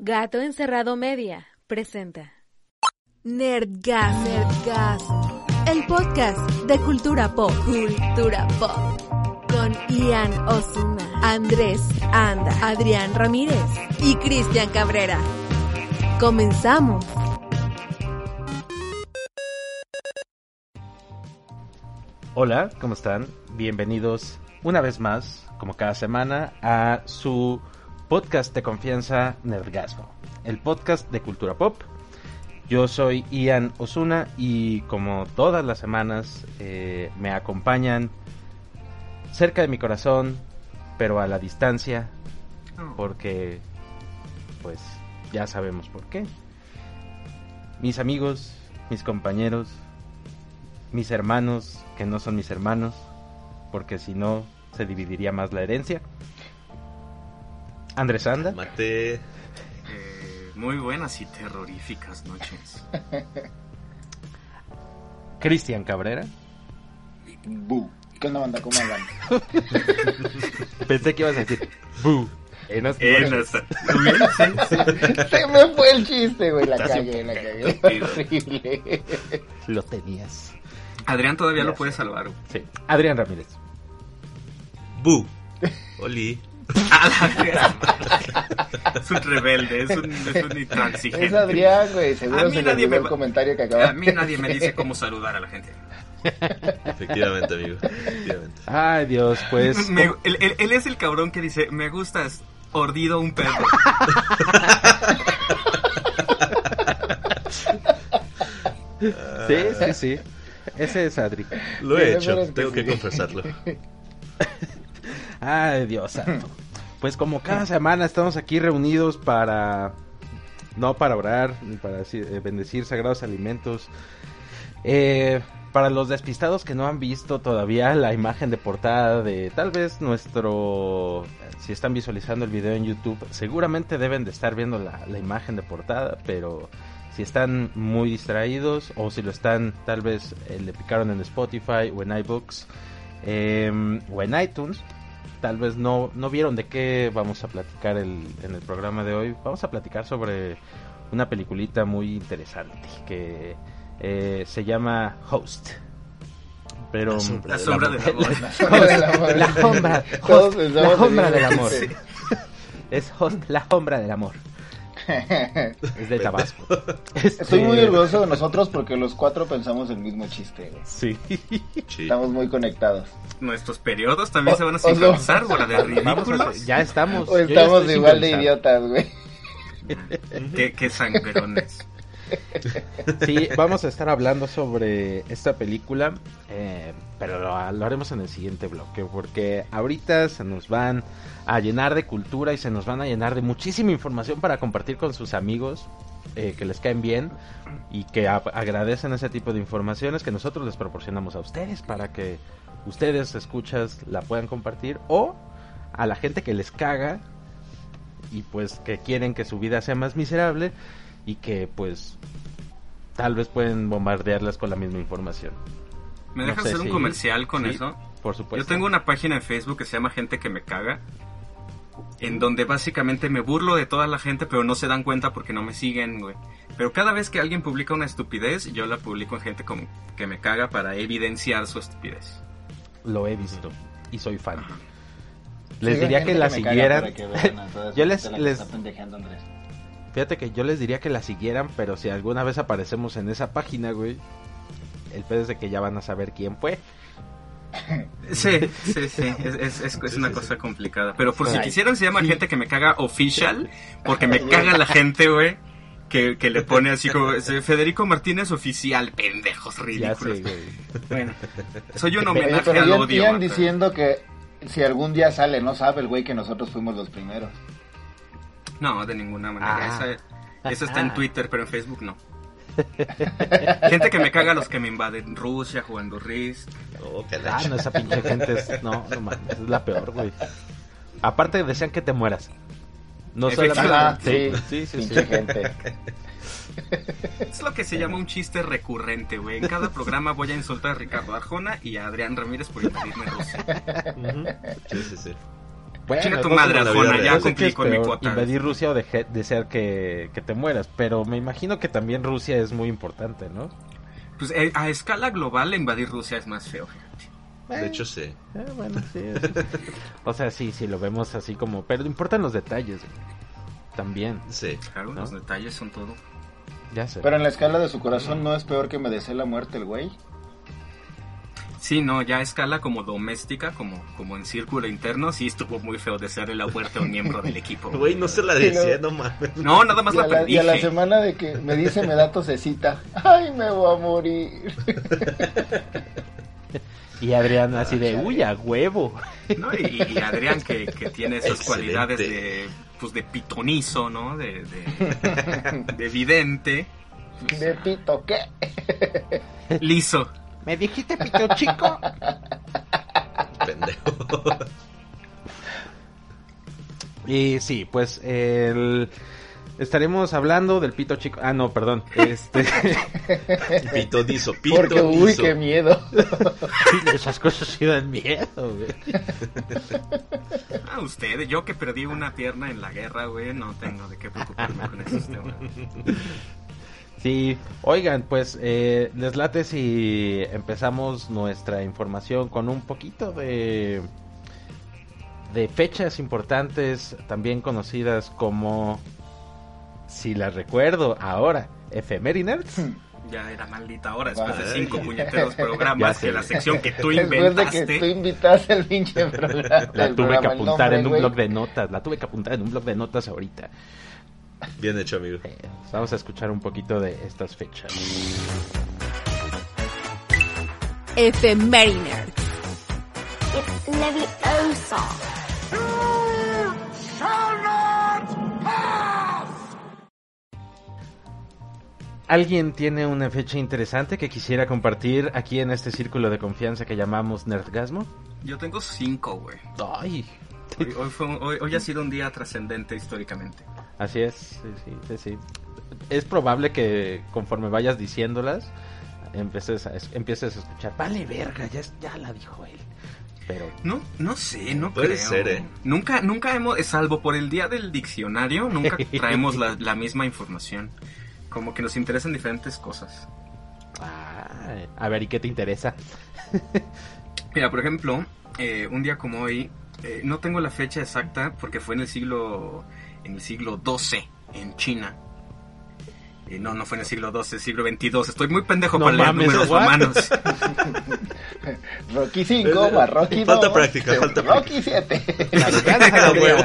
Gato Encerrado Media presenta Nerdgas, Nerdgas, el podcast de cultura pop, cultura pop, con Ian Osuna, Andrés Anda, Adrián Ramírez y Cristian Cabrera. Comenzamos. Hola, ¿cómo están? Bienvenidos una vez más, como cada semana, a su podcast de confianza Nerdgasmo, el podcast de cultura pop. Yo soy Ian Osuna y como todas las semanas eh, me acompañan cerca de mi corazón, pero a la distancia, porque pues ya sabemos por qué. Mis amigos, mis compañeros, mis hermanos, que no son mis hermanos, porque si no se dividiría más la herencia. Andrés Anda. Mate. Eh, muy buenas y terroríficas noches. Cristian Cabrera. Bu. ¿Qué onda, banda? ¿Cómo andan? Pensé que ibas a decir Bu. En las- En esta- Sí, sí. Se me fue el chiste, güey. La cagué, la cagué. Horrible. Lo tenías. Adrián todavía lo puede salvar. güey. Sí. Adrián Ramírez. Bu. Oli. A. Es un rebelde, es un, es un intransigente. Es Adrián, güey. A Seguro mí se nadie me el comentario que acaba. A mí nadie me dice cómo saludar a la gente. Efectivamente, amigo. Efectivamente. Ay, Dios, pues. Me- él, él- él es el cabrón que dice, me gustas ordido un perro. Sí, sí, sí. Ese es Adri. Lo he hecho, tengo que sí. confesarlo. Ay, Dios santo. Pues como cada semana estamos aquí reunidos para... No para orar, ni para decir- eh, bendecir sagrados alimentos. Eh, para los despistados que no han visto todavía la imagen de portada de tal vez nuestro... Si están visualizando el video en YouTube, seguramente deben de estar viendo la, la imagen de portada, pero si están muy distraídos o si lo están, tal vez eh, le picaron en Spotify o en iBooks eh, o en iTunes, tal vez no, no vieron de qué vamos a platicar el, en el programa de hoy. Vamos a platicar sobre una peliculita muy interesante que eh, se llama Host. Pero La sombra La del sombra amor. del amor. Sombra del amor. la sombra, del amor. Es Host, la sombra del amor. Es de Tabasco. Estoy muy orgulloso de nosotros porque los cuatro pensamos el mismo chiste. güey. Sí. Sí. Estamos muy conectados. Nuestros periodos también se van a no. sincronizar, bola de Vamos a ridículos. hacer- ya estamos. O estamos igual de idiotas, güey. Qué, qué sangrones. Sí, vamos a estar hablando sobre esta película, eh, pero lo, haremos en el siguiente bloque, porque ahorita se nos van a llenar de cultura y se nos van a llenar de muchísima información para compartir con sus amigos eh, que les caen bien y que agradecen ese tipo de informaciones que nosotros les proporcionamos a ustedes para que ustedes escuchas la puedan compartir o a la gente que les caga y pues que quieren que su vida sea más miserable y que pues tal vez pueden bombardearlas con la misma información. ¿Me No dejas sé hacer un si- comercial con sí, eso? Por supuesto. Yo tengo una página en Facebook que se llama Gente que me caga. En donde básicamente me burlo de toda la gente, pero no se dan cuenta porque no me siguen, güey. Pero cada vez que alguien publica una estupidez, yo la publico en gente como que me caga para evidenciar su estupidez. Lo he visto y soy fan. Ajá. Les Sí, diría que la siguieran. Yo les- les-. Fíjate que yo les diría que la siguieran, pero si alguna vez aparecemos en esa página, güey, el pedo es de que ya van a saber quién fue. Sí, sí, sí, es, es, es- es Sí, una sí, cosa complicada. Pero por si quisieran, se llama gente que me caga official, porque me caga la gente, güey, que, que le pone así como Federico Martínez oficial, pendejos ridículos. sé. Bueno, soy un homenaje pero al ya odio. diciendo que si algún día sale, no sabe el güey que nosotros fuimos los primeros. No, de ninguna manera. Ah. Esa, esa está en Twitter, pero en Facebook no. Gente que me caga los que me invaden Rusia jugando Risk. Oh, Ah, no, esa pinche gente es. No, no mames, es la peor, güey. Aparte, desean que te mueras. No solamente. Ajá, Sí, sí, sí. pinche sí. gente. Es lo que se llama un chiste recurrente, güey. En cada programa voy a insultar a Ricardo Arjona y a Adrián Ramírez por invadirme Rusia. Ujú. Sí, sí, sí. Bueno, tu madre, Arjona, ya no sé cumplí con mi cuota. invadir Rusia o deje- desear que, que te mueras, pero me imagino que también Rusia es muy importante, ¿no? Pues eh, a escala global invadir Rusia es más feo, fíjate. De hecho, sí. Eh, bueno, sí. o sea, sí, sí, lo vemos así como... Pero importan los detalles, güey. También, Sí. Claro, ¿No? los detalles son todo. ya sé. Pero en la escala de su corazón no es peor que me desee la muerte el güey. Sí, no, ya a escala como doméstica, como, como en círculo interno, sí estuvo muy feo desearle la muerte a un miembro del equipo. Güey, no se la decía, no. no mames. No, nada más Y a, la la, y a la semana de que me dice me da tosecita. Ay, me voy a morir. Y Adrián así de, uy, a huevo. ¿no? Y, y Adrián que, que tiene esas Excelente. cualidades de pues de pitonizo, ¿no? De, de, de vidente, De pito, ¿qué? liso. ¿Me dijiste pito chico? Pendejo. Y sí, pues el... estaremos hablando del pito chico. Ah, no, perdón. Este, Pitonizo, Porque, uy, qué miedo. esas cosas sí dan miedo, güey. Ah, ustedes, yo que perdí una pierna en la guerra, güey, no tengo de qué preocuparme con esos temas. Sí, oigan, pues eh, les late si empezamos nuestra información con un poquito de de fechas importantes, también conocidas como, si las recuerdo ahora, efemérides. Ya era maldita hora después de Vale. cinco puñeteros programas que la sección que tú Después de inventaste. que tú invitaste el pinche programa. La tuve que programa, apuntar en un blog de notas, la tuve que apuntar en un blog de notas ahorita. Bien hecho, amigo. Eh, vamos a escuchar un poquito de estas fechas. Efemérides. It's Leviosa. ¿Alguien tiene una fecha interesante que quisiera compartir aquí en este círculo de confianza que llamamos Nerdgasmo? Yo tengo cinco, güey. Ay, Hoy, hoy, fue un- hoy, hoy ha sido un día trascendente históricamente. Así es, sí, sí, sí, sí. Es probable que conforme vayas diciéndolas, empieces a, es- empieces a escuchar, vale verga, ya, ya la dijo él. Pero No, no sé, no Puede creo. ser, ¿eh? Nunca, nunca hemos, salvo por el día del diccionario, nunca traemos la, la misma información. Como que nos interesan diferentes cosas. ah, a ver, ¿y qué te interesa? Mira, por ejemplo, eh, un día como hoy, eh, no tengo la fecha exacta porque fue en el siglo, en el siglo XII, en China. Eh, no, no fue en el siglo XII, siglo XXII. Estoy muy pendejo No para leer mames, números what? romanos. Rocky 5 más Rocky 2. Falta práctica, falta Rocky 7. A huevo.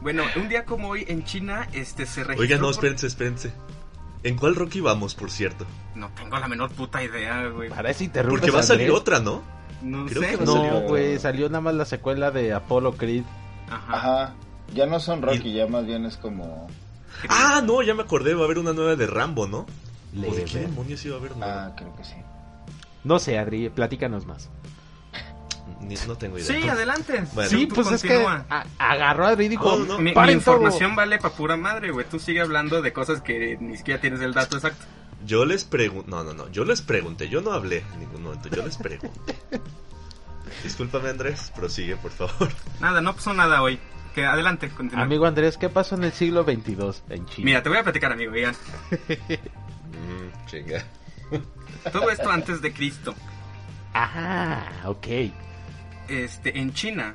bueno, un día como hoy en China, este se registró. Oiga, no, espérense, espérense. ¿En cuál Rocky vamos, por cierto? No tengo la menor puta idea, güey. Para eso interrumpes Porque va a salir otra, ¿no? No Creo sé. que No, salió. güey, salió nada más la secuela de Apollo Creed. Ajá. Ajá. Ya no son Rocky, ya más bien es como. Ah, no, ya me acordé, va a haber una nueva de Rambo, ¿no? ¿O de qué demonios iba a haber nueva? Ah, creo que sí. No sé, Adri, platícanos más. Ni- no tengo idea. Sí, adelante. Bueno. sí, pues es que a- agarró a Adri y dijo, No, no, Mi, mi información vale pa' pura madre, güey. Tú sigue hablando de cosas que ni siquiera tienes el dato exacto. Yo les pregunté, no, no, no, yo les pregunté, yo no hablé en ningún momento, yo les pregunté. Discúlpame Andrés, prosigue por favor. Nada, no pasó nada hoy. Que adelante, continúa. Amigo Andrés, ¿qué pasó en el siglo 22 en China? Mira, te voy a platicar, amigo. Ian. Mm, chinga. Todo esto antes de Cristo. Ah, ok. Este, en China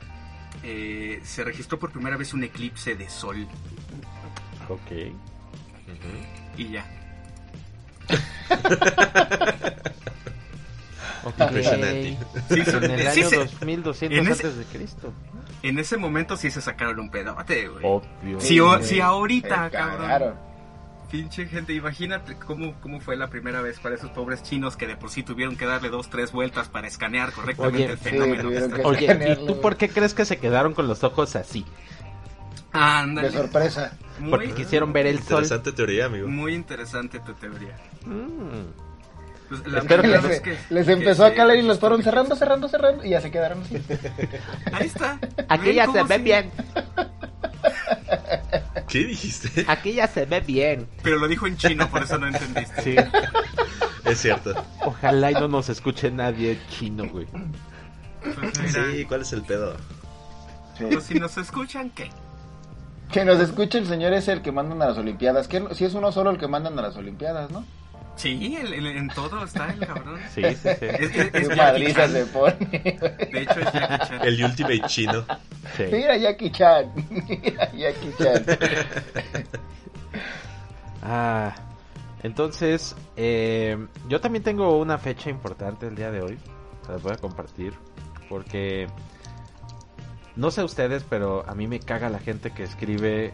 eh, se registró por primera vez un eclipse de sol. Ok. Y ya. Impresionante. Sí, En el sí, año sí. 2200 En ese- antes de Cristo. En ese momento sí se sacaron un pedote, güey. Obvio. Sí, o- sí, ahorita, cabrón. Pinche gente, imagínate cómo, cómo fue la primera vez para esos pobres chinos que de por sí tuvieron que darle dos, tres vueltas para escanear correctamente Oye, el sí, fenómeno. que está- que- Oye, ¿y tú por qué crees que se quedaron con los ojos así? Ándale. De sorpresa. Muy, Porque quisieron ver el sol. Interesante teoría, amigo. muy interesante tu teoría. Mm. Pues, la Espero primera que vez Les, empezó que a calar y los fueron cerrando, cerrando, cerrando y ya se quedaron así. Ahí está. Aquí ¿Ven ya se ve sí? bien. ¿Qué dijiste? Aquí ya se ve bien. Pero lo dijo en chino, por eso no entendiste. Sí. Es cierto. Ojalá y no nos escuche nadie chino, güey. Pues Sí, ¿cuál es el pedo? Sí. pues si nos escuchan, ¿qué? Que nos escuche el señor es el que mandan a las Olimpiadas. Que si es uno solo el que mandan a las Olimpiadas, ¿no? Sí, el- el- en todo está el cabrón. Sí, sí, sí. Es, es- es Qué Jackie madriza Chan. se pone. De hecho, es Jackie Chan. El Ultimate chino. sí. Mira Jackie Chan. Mira Jackie Chan. Ah, entonces, eh, yo también tengo una fecha importante el día de hoy. Se las voy a compartir. Porque, no sé ustedes, pero a mí me caga la gente que escribe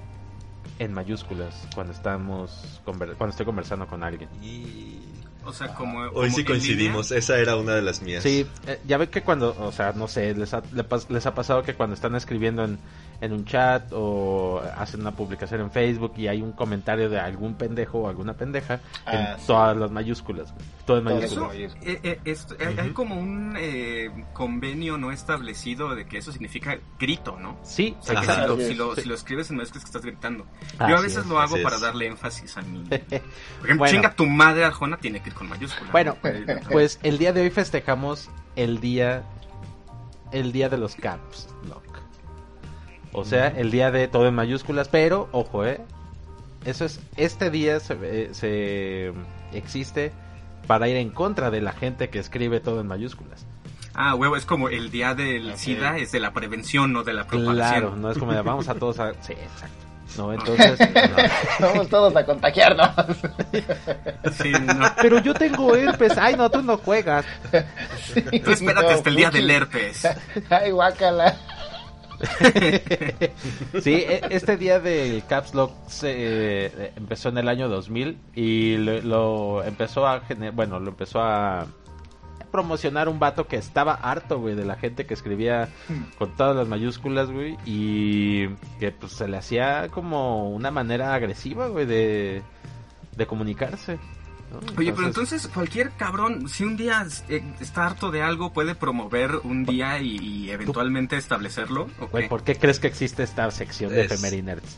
en mayúsculas cuando estamos cuando estoy conversando con alguien. Y... O sea, como. Hoy como sí coincidimos, esa era una de las mías. Sí, eh, ya ven que cuando, o sea, no sé, les ha, les ha pasado que cuando están escribiendo en, en un chat o hacen una publicación en Facebook y hay un comentario de algún pendejo o alguna pendeja Ah, en sí. todas las mayúsculas, todo en mayúsculas. eso. Eh, eh, esto- hay- como un eh, convenio no establecido de que eso significa grito, ¿no? Sí, O sea, que si, lo, si, lo, si lo escribes en mayúsculas que estás gritando. Así Yo a veces es, lo hago para es. darle énfasis a mi... Por ejemplo, Bueno. chinga tu madre Arjona tiene que ir con mayúsculas. Bueno, ¿no? pues el día de hoy festejamos el día el día de los caps lock. O sea, el día de todo en mayúsculas, pero ojo, eh. Eso es este día se, eh, se existe para ir en contra de la gente que escribe todo en mayúsculas. Ah, huevo, es como el día del. SIDA, es de la prevención, no de la propagación. Claro, no es como de vamos a todos a sí, exacto. No, entonces Vamos todos a contagiarnos. Sí, no. Pero yo tengo herpes. Ay, no, tú no juegas. Tú espérate hasta el día del herpes. Ay, guácala. Sí, e- este día del Caps Lock se, eh, empezó en el año 2000 y lo, lo empezó a bueno, lo empezó a promocionar un vato que estaba harto, güey, de la gente que escribía con todas las mayúsculas, güey, y que pues se le hacía como una manera agresiva, güey, de, de comunicarse. ¿No? Oye, pero entonces cualquier cabrón, si un día eh, está harto de algo, puede promover un día y, y eventualmente establecerlo. ¿por qué crees que existe esta sección de Es- Efemerinerds?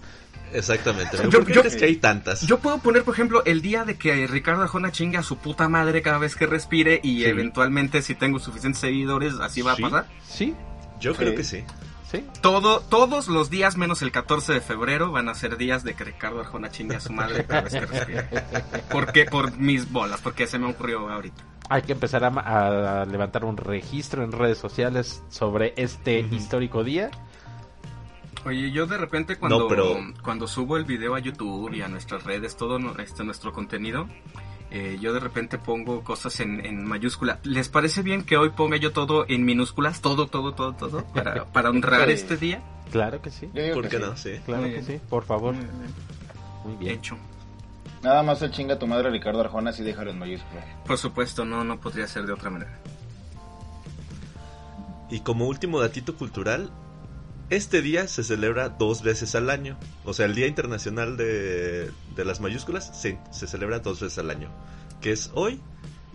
Exactamente. Yo- ¿Por qué yo- crees que hay tantas? Yo puedo poner, por ejemplo, el día de que Ricardo Arjona chinga a su puta madre cada vez que respire y Sí. eventualmente si tengo suficientes seguidores así va Sí, a pasar. Sí, Yo creo que sí. Sí. Todo, todos los días menos el 14 de febrero van a ser días de que Ricardo Arjona chingue a su madre cada vez que respire. ¿Por qué? Por mis bolas, porque se me ocurrió ahorita. Hay que empezar a, a levantar un registro en redes sociales sobre este histórico día. Oye, yo de repente cuando, No, pero- cuando subo el video a YouTube y a nuestras redes, todo este, nuestro contenido, eh, yo de repente pongo cosas en, en mayúscula. ¿Les parece bien que hoy ponga yo todo en minúsculas? Todo, todo, todo, todo, para, para honrar Sí. este día. Claro que sí, ¿Por que qué sí. no? Sí. claro Muy que bien. sí, por favor. Mm. Muy bien. Hecho. Nada más el chinga tu madre Ricardo Arjona así déjalo en mayúsculas. Por supuesto, no, no podría ser de otra manera. Y como último datito cultural, este día se celebra dos veces al año. O sea, el Día Internacional de, de las Mayúsculas se, se celebra dos veces al año. Que es hoy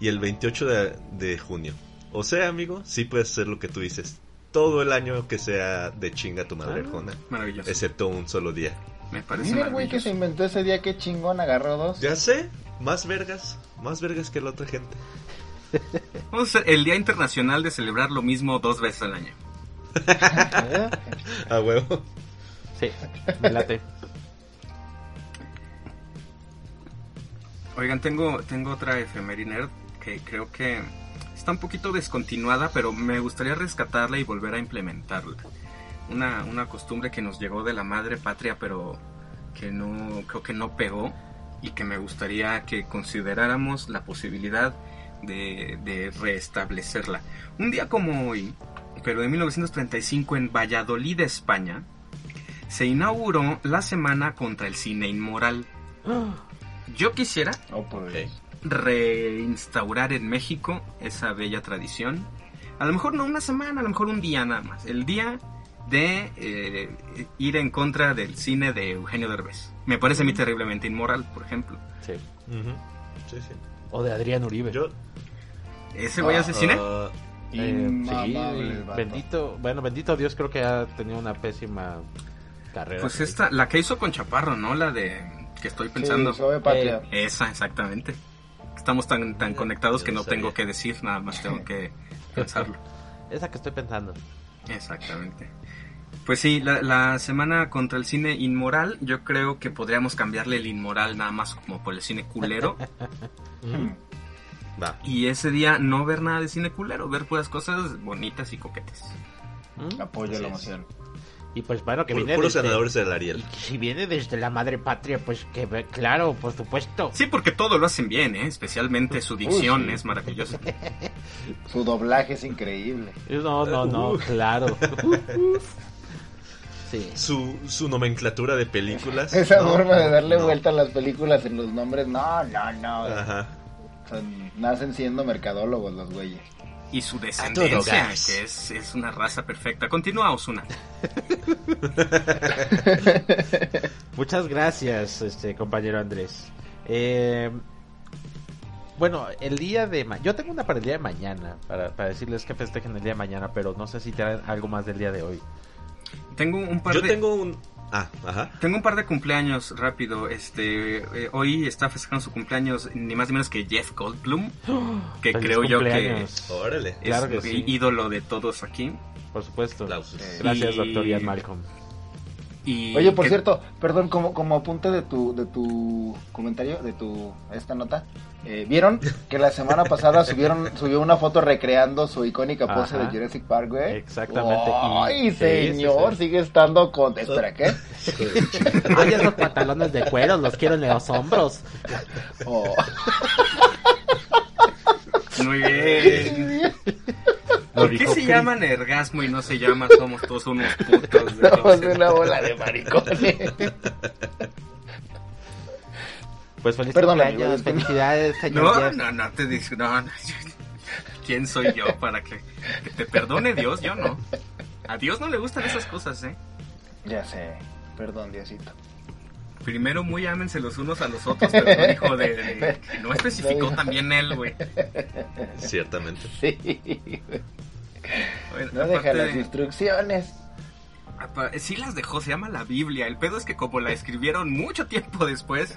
y el 28 de, de junio. O sea, amigo, sí puedes hacer lo que tú dices. Todo el año que sea de chinga tu madre Ah. Arjona. Maravilloso. Excepto un solo día. Me parece Mira el güey que se inventó ese día, qué chingón, agarró dos. Ya sé, más vergas. Más vergas que la otra gente. Vamos a hacer el Día Internacional de celebrar lo mismo dos veces al año. A huevo. Sí, me late. Oigan, tengo, tengo otra efemeriner que creo que está un poquito descontinuada, pero me gustaría rescatarla y volver a implementarla. Una, una costumbre que nos llegó de la madre patria, pero que no, creo que no pegó y que me gustaría que consideráramos la posibilidad de, de restablecerla. Un día como hoy, pero de 1935 en Valladolid, España, se inauguró la Semana contra el Cine Inmoral. Yo quisiera Oh. Dios. reinstaurar en México esa bella tradición. A lo mejor no una semana, a lo mejor un día nada más. El día de eh, ir en contra del cine de Eugenio Derbez. Me parece a mí terriblemente inmoral, por ejemplo. Sí. Sí, sí. O de Adrián Uribe. Yo. ¿Ese güey hace cine? ah, Eh, sí, bendito, bueno, bendito Dios, creo que ha tenido una pésima carrera. Pues esta, la que hizo con Chaparro, ¿no? La de que estoy pensando. Sí, suave patria. Esa, exactamente. Estamos tan, tan conectados yo que no tengo que decir, nada más tengo que pensarlo. Esa que estoy pensando. Exactamente. Pues sí, la, la semana contra el cine inmoral, yo creo que podríamos cambiarle el inmoral nada más como por el cine culero. Va. y ese día no ver nada de cine culero, ver puras cosas bonitas y coquetes. ¿Mm? Apoyo Así la es. emoción. Y pues bueno, que viene puros desde- ganadores del Y que si viene desde la madre patria, pues que ve- claro, por supuesto. Sí, porque todo lo hacen bien, ¿eh? especialmente su dicción sí. es maravillosa. Su doblaje es increíble. No, no, no, Uh. claro. Sí. Su, su nomenclatura de películas. Esa no, forma de darle no. vuelta a las películas en los nombres, no, no, no. Ajá. Son- nacen siendo mercadólogos los güeyes. Y su descendencia, que es, es una raza perfecta. Continúa, Osuna. Muchas gracias, este compañero Andrés. Eh, bueno, el día de ma- yo tengo una para el día de mañana para, para decirles que festejen el día de mañana, pero no sé si traen algo más del día de hoy. Tengo un par Yo de... tengo un. Ah, ajá. Tengo un par de cumpleaños rápido. Este, eh, hoy está festejando su cumpleaños ni más ni menos que Jeff Goldblum, que creo yo que. Órale. es Claro que sí. ídolo de todos aquí. Por supuesto. Aplausos. Gracias, Y- doctor Ian Malcolm. Y Oye, por que- cierto, perdón, como, como apunte de tu, de tu comentario, de tu esta nota, eh, ¿vieron que la semana pasada subieron subió una foto recreando su icónica pose Ajá. de Jurassic Park, güey? Exactamente, y- Ay, sí, señor, sí, sí. sigue estando con... Espera, ¿qué? Ay, esos pantalones de cuero los quiero en los hombros. Oh. Muy bien. ¿Por qué se Chris. llaman ergasmo y no se llama somos todos unos putos? de Somos closet? una bola de maricones. Pues feliz Perdón, felicidades, señor No, Jeff. no, no te digo, no, no. ¿Quién soy yo para que, que te perdone Dios? Yo no. A Dios no le gustan esas cosas, ¿eh? Ya sé, perdón, Diosito. Primero muy ámense los unos a los otros, pero no dijo de, de- que no especificó también él, güey. Ciertamente. Sí, Bueno, no deja las de- instrucciones. apa- sí las dejó, se llama la Biblia. El pedo es que como la escribieron mucho tiempo después,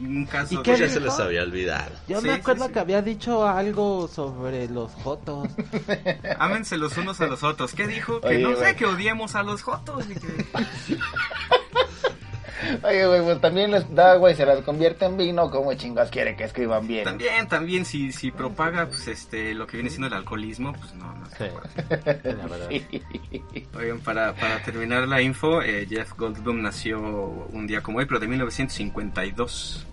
un caso ¿Y de- qué Ya se les había olvidado. Yo Sí, me acuerdo sí. que había dicho algo sobre los jotos. Ámense los unos a los otros. ¿Qué dijo? Que no sé, que odiemos a los jotos. y que- Oye, güey, pues también les da, güey, se las convierte en vino, ¿cómo chingas quiere que escriban bien? También, también, si, si propaga pues este lo que viene siendo el alcoholismo, pues no, no Sí, puede. la verdad. Oigan, para, para terminar la info, eh, Jeff Goldblum nació un día como hoy, pero de 1952.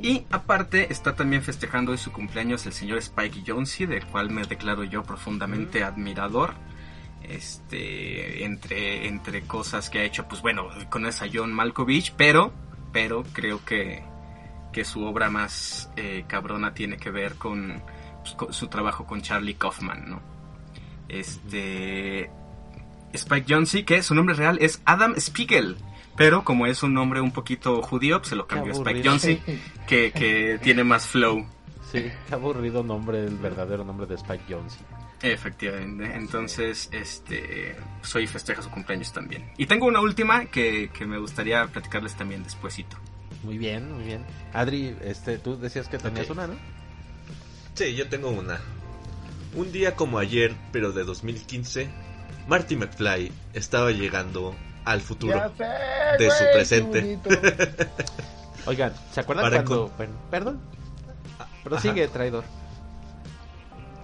Y aparte está también festejando hoy su cumpleaños el señor Spike Jonze, del cual me declaro yo profundamente admirador. Este, entre, entre cosas que ha hecho, pues bueno, conoces a John Malkovich, pero, pero creo que, que su obra más eh, cabrona tiene que ver con, pues, con su trabajo con Charlie Kaufman, ¿no? Este, Spike Jonze, que su nombre real es Adam Spiegel. Pero como es un nombre un poquito judío, pues se lo cambió a Spike. Jonze, que, que tiene más flow. Sí, qué aburrido nombre, el verdadero nombre de Spike Jonze. Efectivamente. Entonces, este, soy festeja su cumpleaños también. Y tengo una última que, que me gustaría platicarles también despuesito. Muy bien, muy bien. Adri, este, tú decías que tenías una, ¿no? Sí, yo tengo una. Un día como ayer, pero de 2015, Marty McFly estaba llegando al futuro. Ya sé, de su güey, presente. bonito. Oigan, ¿se acuerdan Para cuando... bueno, perdón. Prosigue, traidor.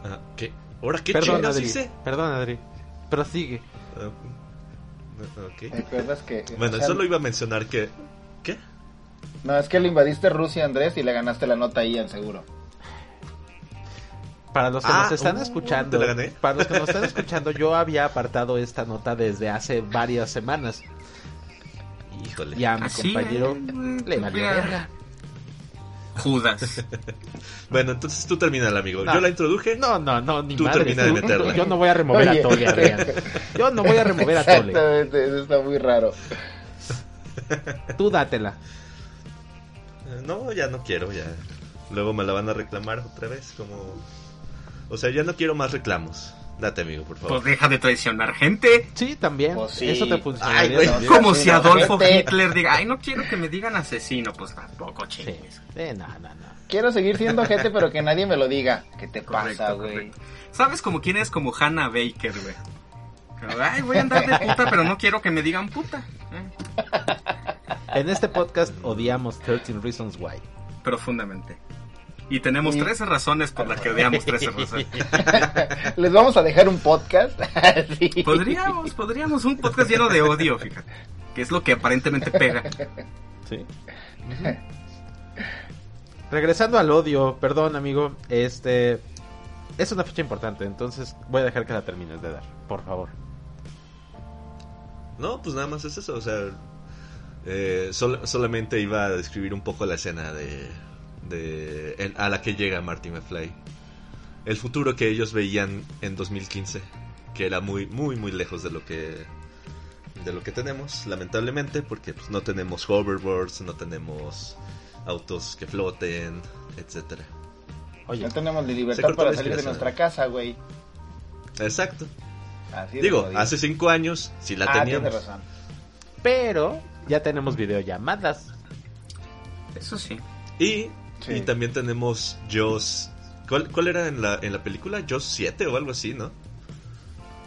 Ah, ¿Qué? ¿Ahora qué Perdón, chingas Adri. hice? Perdón, Adri. Prosigue. Ah, ok. ¿Te acuerdas que... Bueno, o sea, solo iba a mencionar que... ¿Qué? No, es que le invadiste Rusia, Andrés, y le ganaste la nota ahí al seguro. Para los que Ah, nos están uh, escuchando, te la gané. para los que nos están escuchando, yo había apartado esta nota desde hace varias semanas. Híjole. Y a mi Así, compañero le valió verga. Judas. Bueno, entonces tú termina, amigo. No. Yo la introduje. No, no, no, ni Tú madre. termina de meterla. Yo no voy a remover Oye. a Tole, Adrián. Yo no voy a remover a Tole. Exactamente, eso está muy raro. Tú dátela. Eh, No, ya no quiero, ya. Luego me la van a reclamar otra vez, como... O sea, ya no quiero más reclamos. Date, amigo, por favor. Pues deja de traicionar gente. Sí, también. Pues sí. Eso te güey. también. Como si Adolfo gente. Hitler diga, ay, no quiero que me digan asesino. Pues tampoco, chingues. Sí, no, no, no. Quiero seguir siendo gente, pero que nadie me lo diga. ¿Qué te Correcto, pasa, güey? ¿Sabes como quién es? Como Hannah Baker, güey. Ay, voy a andar de puta, pero no quiero que me digan puta. Eh, En este podcast odiamos 13 Reasons Why. Profundamente. Y tenemos Y- 13 razones por las que odiamos 13 razones. Les vamos a dejar un podcast. Sí. Podríamos, podríamos, un podcast lleno de odio, fíjate. Que es lo que aparentemente pega. Sí. Regresando al odio, perdón amigo, este es una fecha importante, entonces voy a dejar que la termines de dar, por favor. No, pues nada más es eso, o sea, eh, sol- solamente iba a describir un poco la escena de, de en- a la que llega Marty McFly. El futuro que ellos veían en 2015, que era muy, muy, muy lejos de lo que de lo que tenemos, lamentablemente, porque pues, no tenemos hoverboards, no tenemos autos que floten, etcétera. Oye, No tenemos ni Se libertad para la salir de nuestra casa, güey. Exacto. Así Digo, hace cinco años sí la Ah, teníamos. tienes razón. pero ya tenemos videollamadas. Eso sí. Y, Sí. y también tenemos Jaws. ¿Cuál, cuál era en la, en la película? Jaws 7 o algo así, ¿no?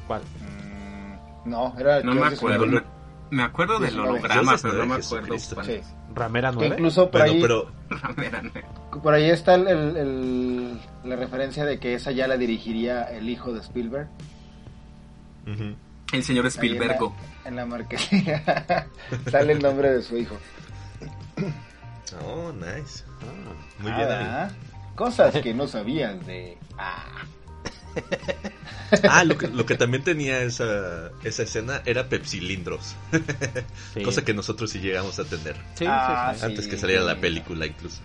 ¿Cuál? Mm, no, era No me acuerdo. Me, me acuerdo del holograma, pero no me acuerdo Sí. ¿Ramera Que 9? incluso por Bueno, ahí, pero Espérame. por ahí está el, el- el- la referencia de que esa ya la dirigiría el hijo de Spielberg. ujú. El señor Ahí Spielbergo. En la, en la marquesina sale el nombre de su hijo. Oh, nice. Muy Ah, bien, ¿verdad? amigo. Cosas que no sabías de... Ah, Ah, lo que, lo que también tenía esa, esa escena era pepsilindros. Sí. Cosa que nosotros sí llegamos a tener. Sí, Ah, sí, sí. Antes Sí, que saliera la película, incluso.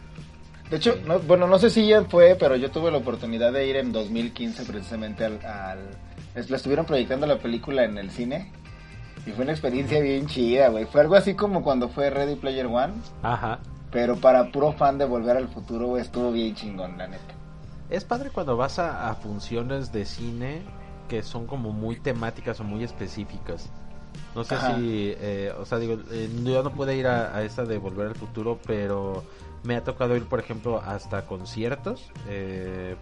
De hecho, no- bueno, no sé si ya fue, pero yo tuve la oportunidad de ir en 2015 precisamente al... al la estuvieron proyectando la película en el cine. Y fue una experiencia bien chida, güey. Fue algo así como cuando fue Ready Player One. Ajá. Pero para puro fan de Volver al Futuro, güey, estuvo bien chingón, la neta. Es padre cuando vas a, a funciones de cine que son como muy temáticas o muy específicas. No sé Ajá. si, eh, o sea, digo, eh, yo no pude ir a, a esta de Volver al Futuro, pero me ha tocado ir, por ejemplo, hasta conciertos. Eh,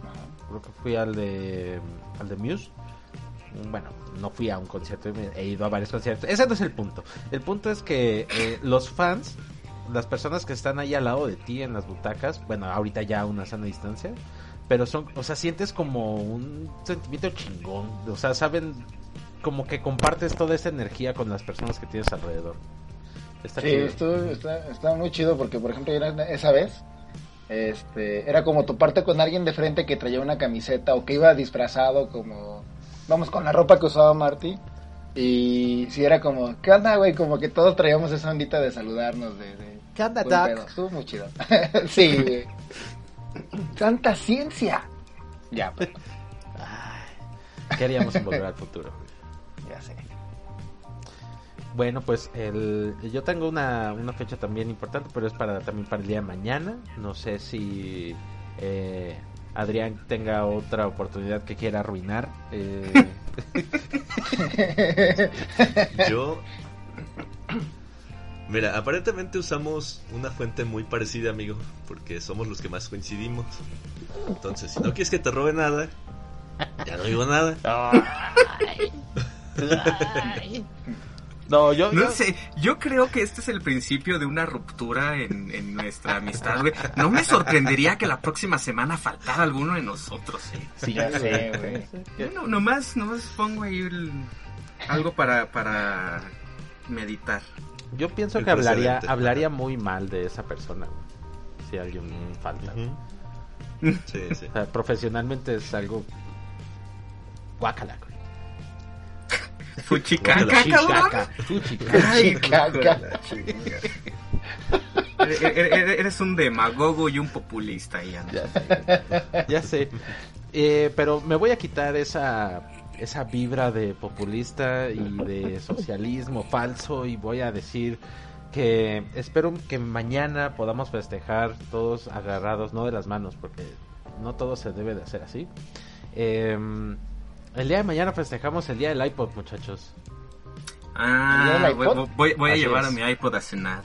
creo que fui al de, al de Muse. Bueno, no fui a un concierto, he ido a varios conciertos. Ese no es el punto. El punto es que eh, los fans, las personas que están ahí al lado de ti en las butacas, bueno, ahorita ya a una sana distancia, pero son, o sea, sientes como un sentimiento chingón, o sea, saben como que compartes toda esa energía con las personas que tienes alrededor. Está Sí, estuvo, está, está muy chido porque, por ejemplo, era- esa vez, este, era como toparte con alguien de frente que traía una camiseta o que iba disfrazado como, vamos, con la ropa que usaba Marty. Y sí era como, ¿qué onda, güey? Como que todos traíamos esa ondita de saludarnos, de... de ¿Qué onda, buen Doc? pedo. Estuvo muy chido. sí, güey. ¡Santa ciencia! Ya, pues, Ay, ¿Qué haríamos en Volver al Futuro? ya sé. Bueno, pues el, yo tengo una, una fecha también importante, pero es para también para el día de mañana. No sé si eh, Adrián tenga otra oportunidad que quiera arruinar. eh, Yo. Mira, aparentemente usamos una fuente muy parecida, amigo, porque somos los que más coincidimos. Entonces, si no quieres que te robe nada, ya no digo nada. no, yo, No yo- sé, yo creo que este es el principio de una ruptura en, en nuestra amistad, güey. No me sorprendería que la próxima semana faltara alguno de nosotros, ¿eh? sí, Ya sí. sé, güey. Bueno, nomás, nomás pongo ahí el- algo para, para meditar. Yo pienso que hablaría, hablaría muy mal de esa persona. Si alguien falta. Sí, sí. O sea, profesionalmente es algo. Guácala, güey. Fuchicaca, fuchicaca. Ay, Caca. hijo de la chingada. Eres- Eres eres un demagogo y un populista, Ian. Ya sé. Ya sé. Eh, pero me voy a quitar esa esa vibra de populista y de socialismo falso y voy a decir que espero que mañana podamos festejar todos agarrados, no de las manos, porque no todo se debe de hacer así. Em, El día de mañana festejamos el día del iPod, muchachos. Ah, ¿El voy, iPod? voy- voy a llevar es. a mi iPod a cenar.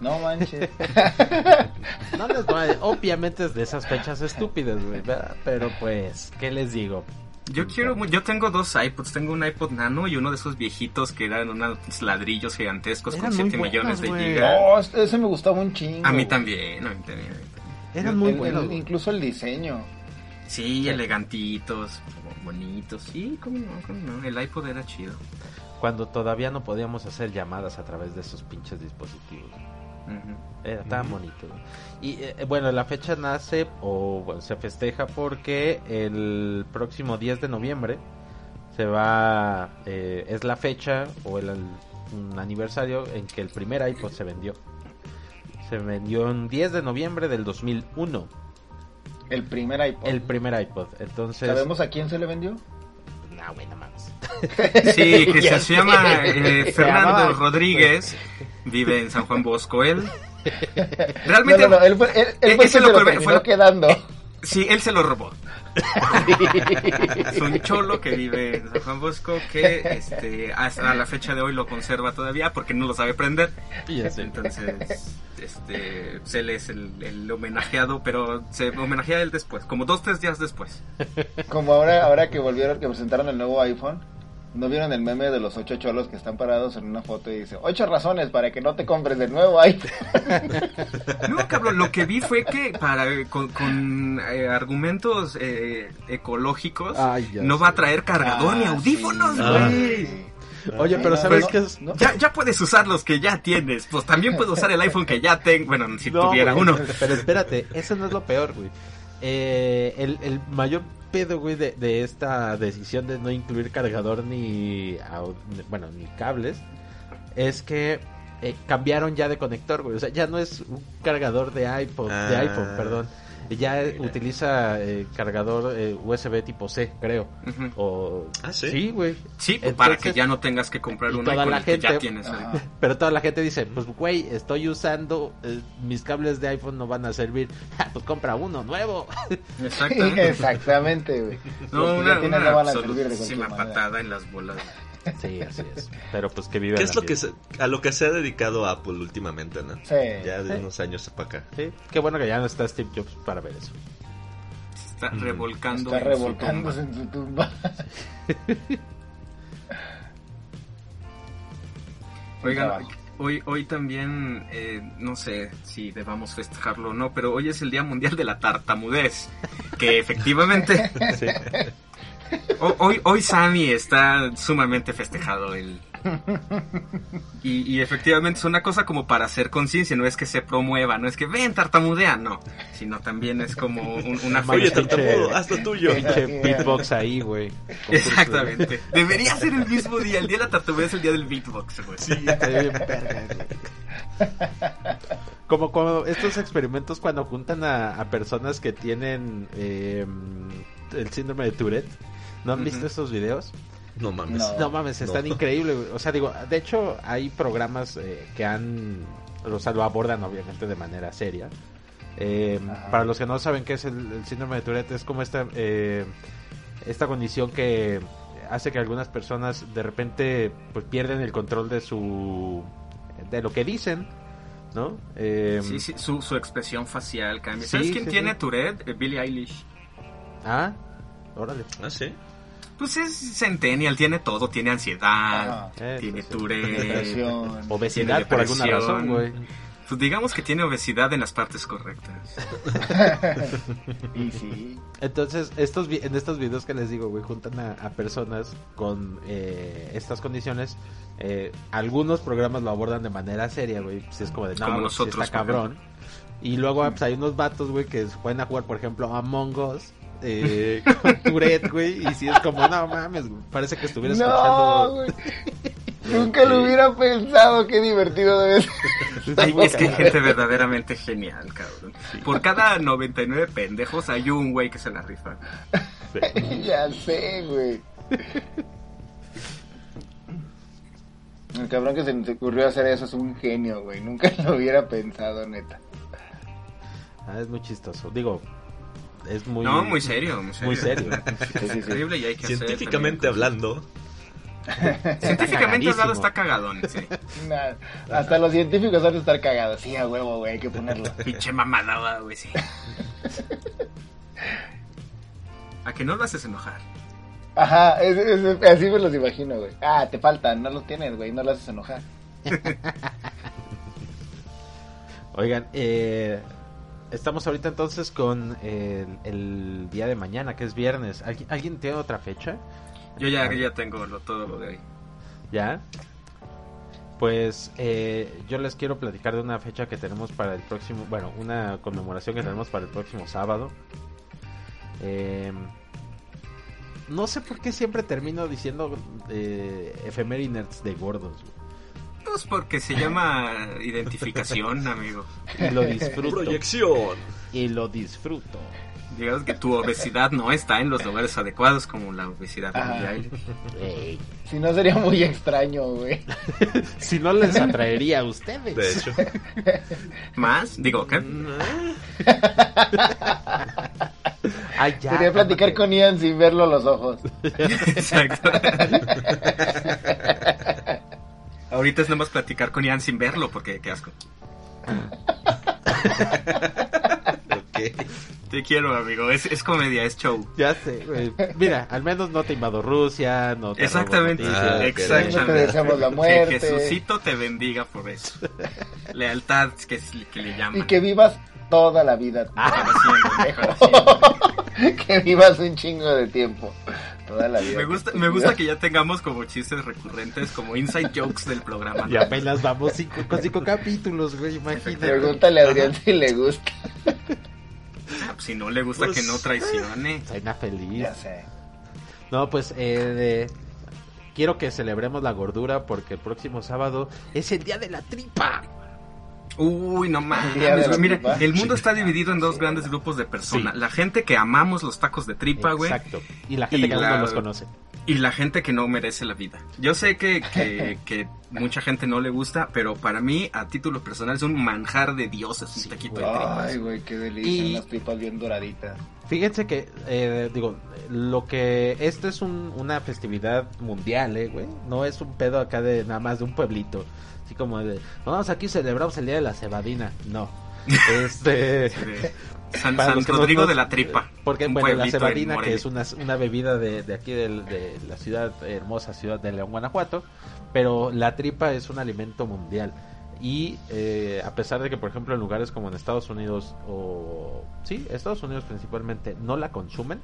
No manches. No les voy a- Obviamente es de esas fechas estúpidas, güey, ¿verdad? Pero pues, ¿qué les digo? Yo quiero, mu- yo tengo dos iPods, tengo un iPod Nano y uno de esos viejitos que eran unos ladrillos gigantescos Eran con muy 7 buenos, millones de gigas. Oh, ese me gustaba un chingo. A mí también, a mí también. Eran muy buenos. incluso el diseño. Sí, elegantitos, bonitos, sí, cómo no, cómo no, el iPod era chido. Cuando todavía no podíamos hacer llamadas a través de esos pinches dispositivos. Ujú. Era tan bonito. güey. Y eh, bueno, la fecha nace o bueno, se festeja porque el próximo 10 de noviembre se va, eh, es la fecha o el, un aniversario en que el primer iPod se vendió. Se vendió en 10 de noviembre del 2001, El primer iPod. el primer iPod. Entonces, ¿Sabemos a quién se le vendió? no, güey, no mames. Sí, que se llama eh, Se Fernando llamaba- Rodríguez, vive en San Juan Bosco, él. Realmente, no, no, él fue, él, él fue el ese que lo se lo fue- quedando. sí, él se lo robó. Es un cholo que vive en San Juan Bosco que este, hasta la fecha de hoy lo conserva todavía porque no lo sabe prender. Ya sé. Entonces, este, pues, él es el, el homenajeado, pero se homenajea a él después, como dos, tres días después. Como ahora, ahora que volvieron, que presentaron el nuevo iPhone, ¿no vieron el meme de los ocho cholos que están parados en una foto y dice, ocho razones para que no te compres el nuevo iPhone? No, cabrón, lo que vi fue que para con, con, eh, argumentos eh, ecológicos Ay, no sé. va a traer cargador ni Ah, audífonos, sí. güey. Oye, pero ¿sabes no, qué es? no. Ya, ya puedes usar los que ya tienes. Pues también puedo usar el iPhone que ya tengo. Bueno, si No, tuviera güey, uno. Pero espérate, eso no es lo peor, güey. Eh, el, el mayor pedo, güey, de, de esta decisión de no incluir cargador ni, bueno, ni cables, es que eh, cambiaron ya de conector, güey. O sea, ya no es un cargador de iPod, de Ah. iPhone, perdón. Ya Mira. utiliza eh, cargador eh, USB tipo C, creo. O... Ah, ¿sí? güey. Sí, pues, para que ya no tengas que comprar uno toda con la el que ya gente- tienes. Ahorita. Pero toda la gente dice, pues güey, estoy usando, eh, mis cables de iPhone no van a servir. Ah, pues compra uno nuevo. Exactamente. Exactamente, güey. No, una, una no van a servir de manera. patada en las bolas. Sí, así es. Pero pues que vive ¿Qué es lo que se- a lo que se ha dedicado Apple últimamente, no? Sí. Ya de Sí. unos años para acá. Sí, qué bueno que ya no está Steve Jobs para ver eso. Está revolcando. Está en revolcándose en su tumba. Oigan, hoy, hoy también, eh, no sé si debamos festejarlo o no, pero hoy es el Día Mundial de la Tartamudez. Que efectivamente, ho- hoy, hoy Sammy está sumamente festejado. El... Y, y efectivamente es una cosa como para hacer conciencia, no es que se promueva, no es que ven tartamudea, no, sino también es como un- una Oye, tartamudo, haz lo tuyo. Pinche beatbox ahí, güey. Exactamente. Debería ser el mismo día, el día de la tartamudea es el día del beatbox, güey. Sí, estaría bien. Como, como estos experimentos cuando juntan a, a personas que tienen eh, el síndrome de Tourette. ¿No han visto estos videos? No mames. No. No mames, están No. increíbles. O sea, digo, de hecho hay programas eh, que han, o sea, lo abordan obviamente de manera seria. Eh, para los que no saben qué es el, el síndrome de Tourette, es como esta, eh, esta condición que hace que algunas personas de repente pues pierden el control de su, de lo que dicen, ¿no? Eh, Sí, sí, su, su expresión facial cambia. Sí, ¿Sabes quién sí, tiene sí. Tourette? Eh, Billie Eilish. Ah, órale. Ah, sí. Pues es centennial, tiene todo, tiene ansiedad. Eh, tiene. Tourette. Depresión. Obesidad Tiene por alguna depresión. razón, güey. Pues digamos que tiene obesidad en las partes correctas. y sí. Entonces, estos vi- en estos videos que les digo, güey, juntan a, a personas con eh, estas condiciones. eh, algunos programas lo abordan de manera seria, güey. Pues es como de, no, Como está cabrón. Y luego pues, hay unos vatos, güey, que se pueden a jugar, por ejemplo, Among Us. Eh, con Tourette, güey. Y si es como, no mames, güey, parece que estuvieras No, escuchando. güey. Nunca lo hubiera pensado. Qué divertido debe ser. Es que hay gente verdaderamente genial, cabrón. Por cada 99 pendejos hay un güey que se la rifa. ya sé, güey. El cabrón que se nos ocurrió hacer eso es un genio, güey. Nunca lo hubiera pensado, neta. Ah, es muy chistoso. Digo, es muy... No, muy serio, muy serio. Muy serio. Sí. Increíble y hay que Científicamente hablando. Científicamente hablado está cagadón, sí. Nah, hasta los científicos van a estar cagados. Sí, a huevo, güey, hay que ponerlo. Pinche mamada, güey, sí. A que no lo haces enojar. Ajá, es- es- así me los imagino, güey. Ah, te faltan, no los tienes, güey, no los haces enojar. Oigan, eh, estamos ahorita entonces con el, el día de mañana, que es viernes. ¿Alguien, ¿alguien tiene otra fecha? Yo ya, ya tengo lo- todo lo de ahí. ¿Ya? Pues eh, yo les quiero platicar de una fecha que tenemos para el próximo, bueno, una conmemoración que tenemos para el próximo sábado. Eh, no sé por qué siempre termino diciendo eh, efemérides de gordos. güey. Pues porque se llama identificación, amigo. Y lo disfruto. proyección. y lo disfruto. Digamos que tu obesidad no está en los lugares adecuados como la obesidad mundial. Si no sería muy extraño, güey. Si no les atraería a ustedes. De hecho. ¿Más? Digo, ¿qué? Ay, ya, Quería platicar con Ian sin verlo a los ojos. Exacto. Ahorita es nomás platicar con Ian sin verlo, porque qué asco. Te quiero, amigo. Es, es comedia, es show. Ya sé, güey. Mira, al menos no te invado Rusia, no te Exactamente, Ah, exactamente. No te deseamos la Que muerte. Jesucito te bendiga por eso. Lealtad que, es- que le llaman. Y que vivas toda la vida. Para siempre, para siempre. que vivas un chingo de tiempo. Toda la vida. Me gusta, me gusta que ya tengamos como chistes recurrentes, como inside jokes del programa. Y apenas vamos cinco, con cinco capítulos, güey, imagínate. Pregúntale a Adrián si le gusta. Ah, pues, si no le gusta Pues- que no traicione. Soy una feliz. Ya sé. No, pues, eh, de- quiero que celebremos la gordura porque el próximo sábado es el día de la tripa. Uy, no mames. Mira, tripa. el mundo está dividido en dos grandes grupos de personas. Sí. La gente que amamos los tacos de tripa, güey. Exacto. Y la gente Y que la- no los conoce. Y la gente que no merece la vida. Yo sé que, que, que mucha gente no le gusta, pero para mí, a título personal, es un manjar de dioses un taquito de tripas. Ay, güey, qué delicia. Y- Unas tripas bien doraditas. Fíjense que, eh, digo, lo que esto es un- una festividad mundial, eh, güey. No es un pedo acá de nada más de un pueblito. Así como de, vamos aquí celebramos el día de la cebadina. No. Este. San, San Rodrigo no- de la Tripa. Porque, bueno, la cebadina, que es una, una bebida de, de aquí de, la ciudad, hermosa ciudad de León, Guanajuato, pero la tripa es un alimento mundial. Y eh, a pesar de que, por ejemplo, en lugares como en Estados Unidos, o sí, Estados Unidos principalmente, no la consumen,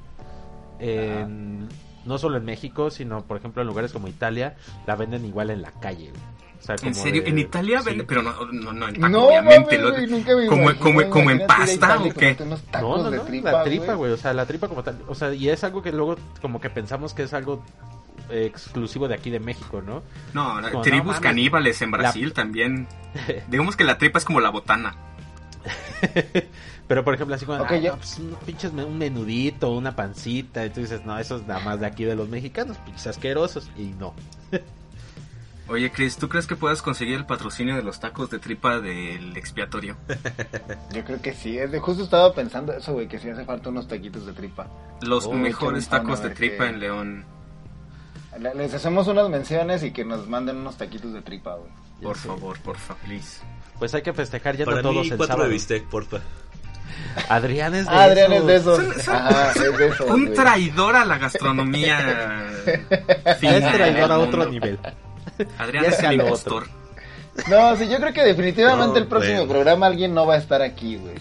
en- no solo en México, sino, por ejemplo, en lugares como Italia, la venden igual en la calle. güey. O sea, ¿En serio? de- ¿En Italia sí. Pero no, no, no en taco, No, obviamente. mames, lo- güey, nunca me como, como, como en pasta o qué? No, no, de no, tripa, la tripa, güey, o sea, la tripa como tal, o sea, y es algo que luego como que pensamos que es algo exclusivo de aquí de México, ¿no? No, Como, tribus caníbales en Brasil también. Digamos que la tripa es como la botana. Pero por ejemplo, así como, Ok, ah, yo- no, pues, un pinches un menudito, una pancita, y tú dices, no, eso es nada más de aquí de los mexicanos, pinches asquerosos, y no. Oye, Chris, ¿tú crees que puedas conseguir el patrocinio de los tacos de tripa del expiatorio? Yo creo que sí. Justo estaba pensando eso, güey, que sí hace falta unos taquitos de tripa. Los Oh, mejores tacos de tripa en León. Le- Les hacemos unas menciones y que nos manden unos taquitos de tripa, güey. Por sé. favor, por favor, please. Pues hay que festejar ya Para no todos mí, el cuatro sábado. de bistec, porfa. Adrián es de Ah, Adrián es de esos. Son- son- Ajá, es de esos. Un güey. traidor a la gastronomía. Es traidor a otro mundo. nivel. Adrián Ya es el lo. No, sí, yo creo que definitivamente No, el próximo bueno. programa alguien no va a estar aquí, güey.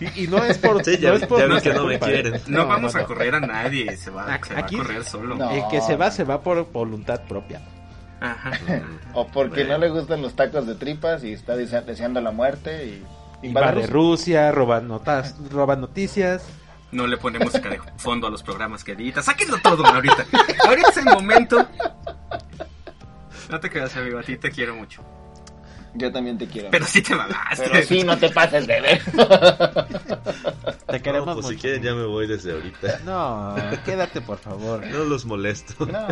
Y, y no es por... Sí, ya- no es por ya vi nuestra que no me quieren. No, vamos no, a correr a nadie, se va, se va Aquí- a correr solo. No. El que se va, se va por voluntad propia. Ajá. O porque Bueno. no le gustan los tacos de tripas y está desea- deseando la muerte y... Y va de Rusia. Rusia, roba, notas, roba noticias. No le pone música de fondo a los programas que edita. Sáquenlo todo ahorita. Ahorita es el momento. No te creas, amigo. A ti te quiero mucho. Yo también te quiero. Pero sí te mamaste. Pero sí, no te pases de ver. Te queremos No, pues si mucho. quieren ya me voy desde ahorita. No, quédate por favor. No los molesto. No.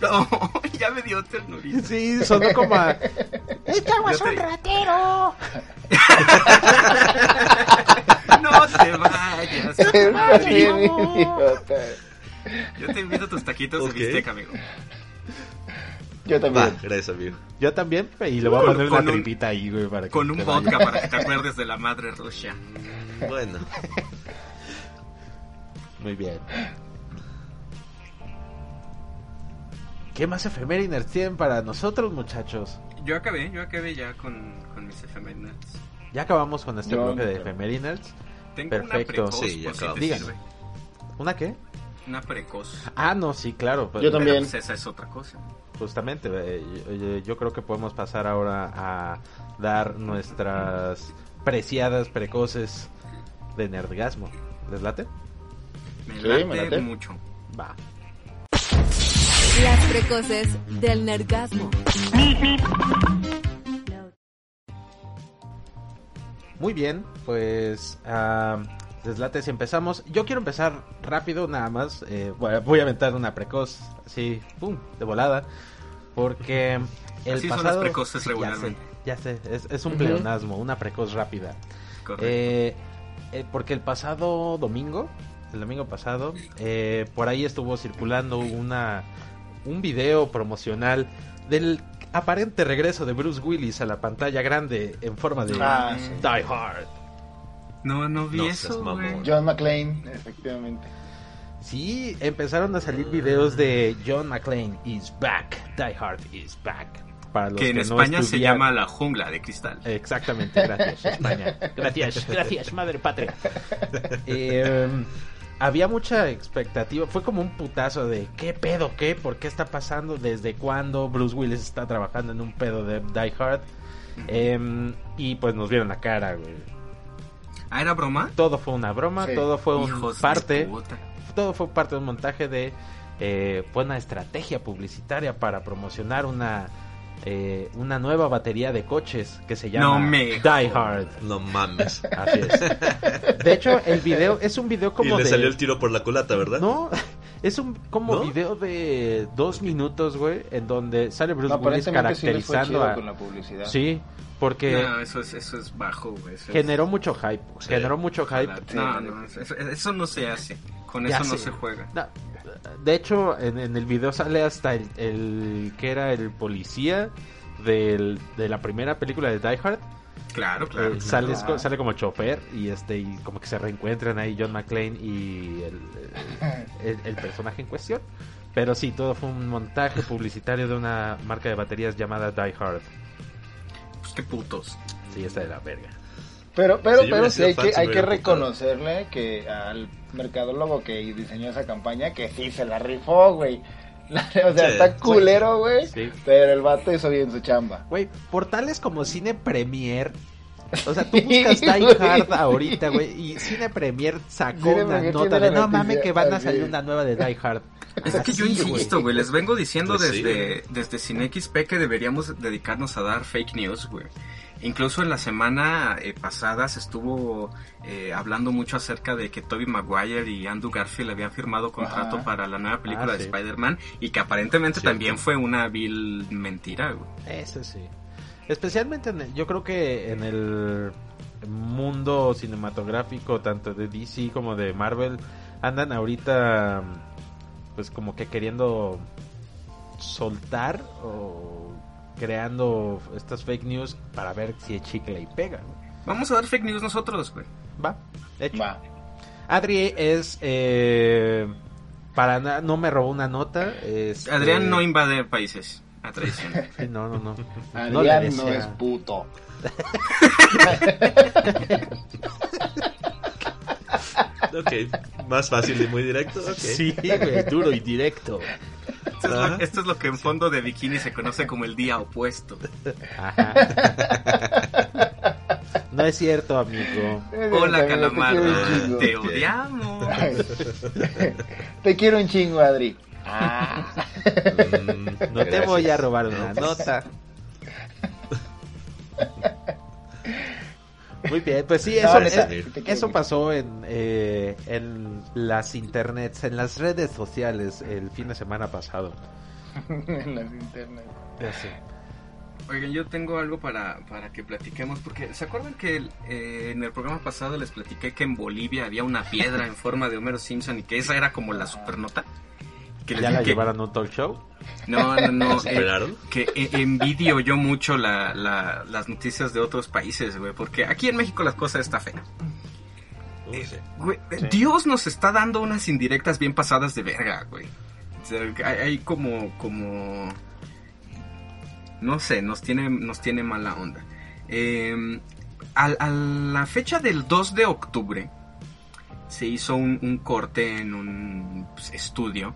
No, ya me dio ternurita. Sí, sonó como a... Este agua es te- un ratero. No te vayas. Bien idiota. Yo te invito a tus taquitos Ok. de bistec, amigo. Yo Va, también. gracias, amigo. Yo también, y le voy a poner con una un- tripita ahí, güey, para que Con un vaya. vodka para que te acuerdes de la madre Rusia. Bueno, Muy bien. ¿Qué más efemérides tienen para nosotros, muchachos? Yo acabé, yo acabé ya con, con mis efemérides. Ya acabamos con este Yo bloque no de efemérides. Tengo Perfecto. una precoz, Sí, ya por si te acabamos. ¿Una qué? Una precoz. Ah, no, sí, claro. pues, Yo también. Pero, pues, esa es otra cosa. Justamente, eh, yo, yo creo que podemos pasar ahora a dar nuestras preciadas precoces de nerdgasmo. ¿Les late? Me Sí, late, me late. mucho. Va. Las precoces del nergasmo. Muy bien, pues ah, deslate si empezamos. Yo quiero empezar rápido nada más. eh, voy, a aventar una precoz, así, pum, de volada. Porque el Así son pasado... las precoces Ya sé, regularmente. ya sé, es, es un pleonasmo, una precoz rápida. Correcto. Eh, eh, porque el pasado domingo, el domingo pasado, eh, por ahí estuvo circulando una un video promocional del aparente regreso de Bruce Willis a la pantalla grande en forma de Ah, sí. Die Hard. No, no vi no eso, güey. John McClane, efectivamente. Sí, empezaron a salir videos de John McClane is back, Die Hard is back. Para los Que en no España se llama la jungla de cristal. Exactamente, gracias, España. Gracias, gracias, madre patria. Eh, había mucha expectativa, fue como un putazo de ¿qué pedo? ¿Qué? ¿Por qué está pasando? ¿Desde cuándo Bruce Willis está trabajando en un pedo de Die Hard? Eh, y pues nos vieron la cara, güey. ¿Ah, era broma? Todo fue una broma, Sí. todo fue un Hijos de parte, todo fue parte de un montaje de eh, fue una estrategia publicitaria para promocionar una eh, una nueva batería de coches que se llama No me Die. Hard. no mames. Así es. De hecho, el video es un video Y como le de salió el tiro por la culata, ¿verdad? no, es un como ¿No? video de dos minutos, güey, en donde sale Bruce No, Willis sí caracterizando chido a con la publicidad. sí, porque No, eso es, eso es bajo, güey. Eso es- generó mucho hype, Sí. generó mucho hype. No, no, eso, eso no se hace. Con Ya eso no sé. se juega. No, de hecho, en, en el video sale hasta el, el que era el policía del- de la primera película de Die Hard. Claro, Eh, claro. sale, claro. sale como chofer y este y como que se reencuentran ahí John McClane y el, el- el personaje en cuestión. Pero sí, todo fue un montaje publicitario de una marca de baterías llamada Die Hard. Qué putos. Sí, está de la verga. Pero, pero, Sí, pero sí hay que, hay que reconocerle que al mercadólogo que diseñó esa campaña, que sí se la rifó, güey. O sea, Sí, está culero, güey. Sí. Pero el vato hizo bien su chamba. Güey, portales como Cine Premier. O sea, tú buscas Die. Hard ahorita, güey, y Cine Premier sacó Cine una Premier nota de la no mames que van a salir una nueva de Die Hard. Es que yo insisto, güey, les vengo diciendo Pues sí, desde, desde CineXP que deberíamos dedicarnos a dar fake news, güey. Incluso en la semana eh, pasada se estuvo eh, hablando mucho acerca de que Tobey Maguire y Andrew Garfield habían firmado contrato Ajá. para la nueva película Ah, de sí. Spider-Man y que aparentemente Cierto. también fue una vil mentira, güey. Eso sí. Especialmente, en el- yo creo que en el mundo cinematográfico, tanto de DC como de Marvel, andan ahorita, pues como que queriendo soltar o creando estas fake news para ver si el chicle y pega. Vamos a dar fake news nosotros, güey. Va, hecho. Va. Adri es, eh, para no me robó una nota. este- Adrián no invade países a traición. Sí, no, no, no. Adrián No no, es puto. Ok, más fácil y muy directo. Sí, güey, duro y directo. Esto es, lo, esto es lo que en fondo de bikini se conoce como el día opuesto. Ajá. No es cierto, amigo. Hola, Te calamardo. chingo. Te odiamos. Te quiero un chingo, Adri. Ah. Mm, No te gracias. voy a robar una No. nota. Muy bien, pues sí, eso, es- quiero eso pasó en, eh, en las internets, en las redes sociales el fin de semana pasado. en las sé. Oigan, yo tengo algo para, para que platiquemos, porque ¿se acuerdan que el- eh, en el programa pasado les platiqué que en Bolivia había una piedra en forma de Homero Simpson y que esa era como la supernota? Que les ¿Ya la que- llevaron a un talk show? No, no, no. eh, que eh, envidio yo mucho la, la- las noticias de otros países, güey, porque aquí en México las cosas está fea. Güey, eh, Sí. Dios nos está dando unas indirectas bien pasadas de verga, güey. O sea, hay, hay como, como, no sé, nos tiene, nos tiene mala onda. Eh, al- a, la fecha del 2 de octubre se hizo un, un corte en un pues, estudio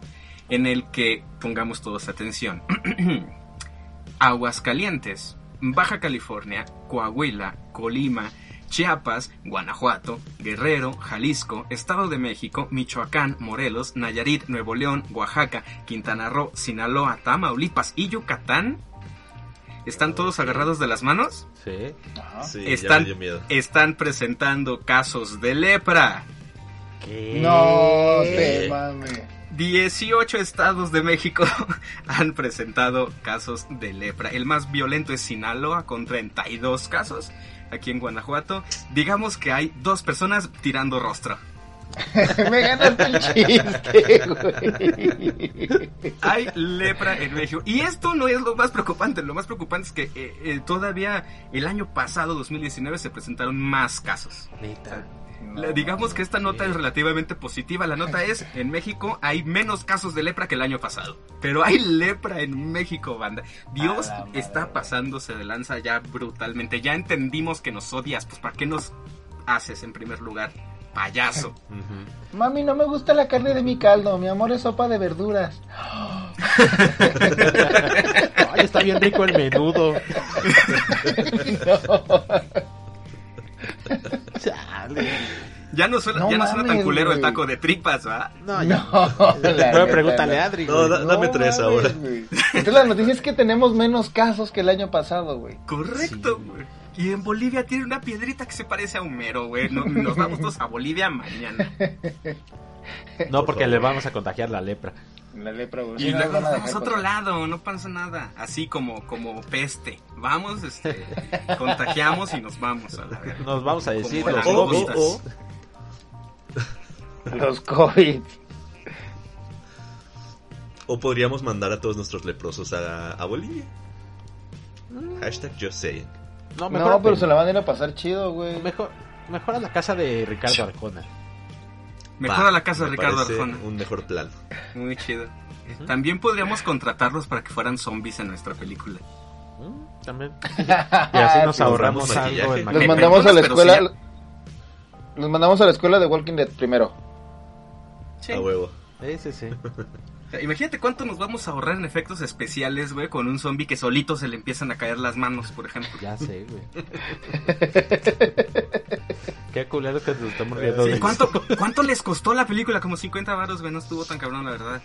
en el que pongamos todos atención. Aguascalientes, Baja California, Coahuila, Colima, Chiapas, Guanajuato, Guerrero, Jalisco, Estado de México, Michoacán, Morelos, Nayarit, Nuevo León, Oaxaca, Quintana Roo, Sinaloa, Tamaulipas y Yucatán. ¿Están todos agarrados de las manos? Sí. Ajá. Sí, ya Están, me dio miedo. están presentando casos de lepra. ¿Qué? No te mames. 18 estados de México han presentado casos de lepra. El más violento es Sinaloa con 32 casos. Aquí en Guanajuato, digamos que hay dos personas tirando rostro. Me ganaste el chiste, güey. Hay lepra en México. Y esto no es lo más preocupante. Lo más preocupante es que eh, eh, todavía el año pasado, 2019, se presentaron más casos. Neta. La- digamos que esta nota es relativamente positiva. La nota es, en México hay menos casos de lepra que el año pasado. Pero hay lepra en México, banda. Dios A la madre. está pasándose de lanza ya brutalmente. Ya entendimos que nos odias. Pues ¿para qué nos haces en primer lugar? Payaso. Mami, no me gusta la carne de mi caldo. Mi amor es sopa de verduras. Ay, está bien rico el menudo. Chale. Ya no suena, No ya no suena tan mames, culero el taco de tripas, ¿va? No, ya. No, neta, pregúntale no. a Adri, No, dame tres ahora. güey. Entonces la noticia es que tenemos menos casos que el año pasado, güey. Correcto, güey. Y en Bolivia tiene una piedrita que se parece a Homero, güey. No- nos vamos todos a Bolivia mañana. No, porque le vamos a contagiar la lepra. La lepra, güey. Y luego nos a vamos a otro lado, no pasa nada. Así como, como peste. Vamos, este, contagiamos y nos vamos a la verga. Nos vamos a decir los O, langostas. o, o, Los COVID. o podríamos mandar a todos nuestros leprosos a, a Bolivia. Hashtag just saying. No, mejor, No, pero se la van a ir a pasar chido, güey. mejor, mejor a la casa de Ricardo Arjona. Mejor Va, a la casa de Ricardo Arjona. Un mejor plan. Muy chido. También podríamos contratarlos para que fueran zombies en nuestra película. Mm, También. Y así nos ahorramos algo en Los mandamos a la escuela. sí Los mandamos a la escuela de Walking Dead primero. Sí. A huevo. Sí, sí, sí. Sea, imagínate cuánto nos vamos a ahorrar en efectos especiales, güey, con un zombie que solito se le empiezan a caer las manos, por ejemplo. Ya sé, güey. Qué culero que nos estamos riendo de ¿Cuánto, ¿Cuánto les costó la película? Como 50 varos, güey, no estuvo tan cabrón, la verdad.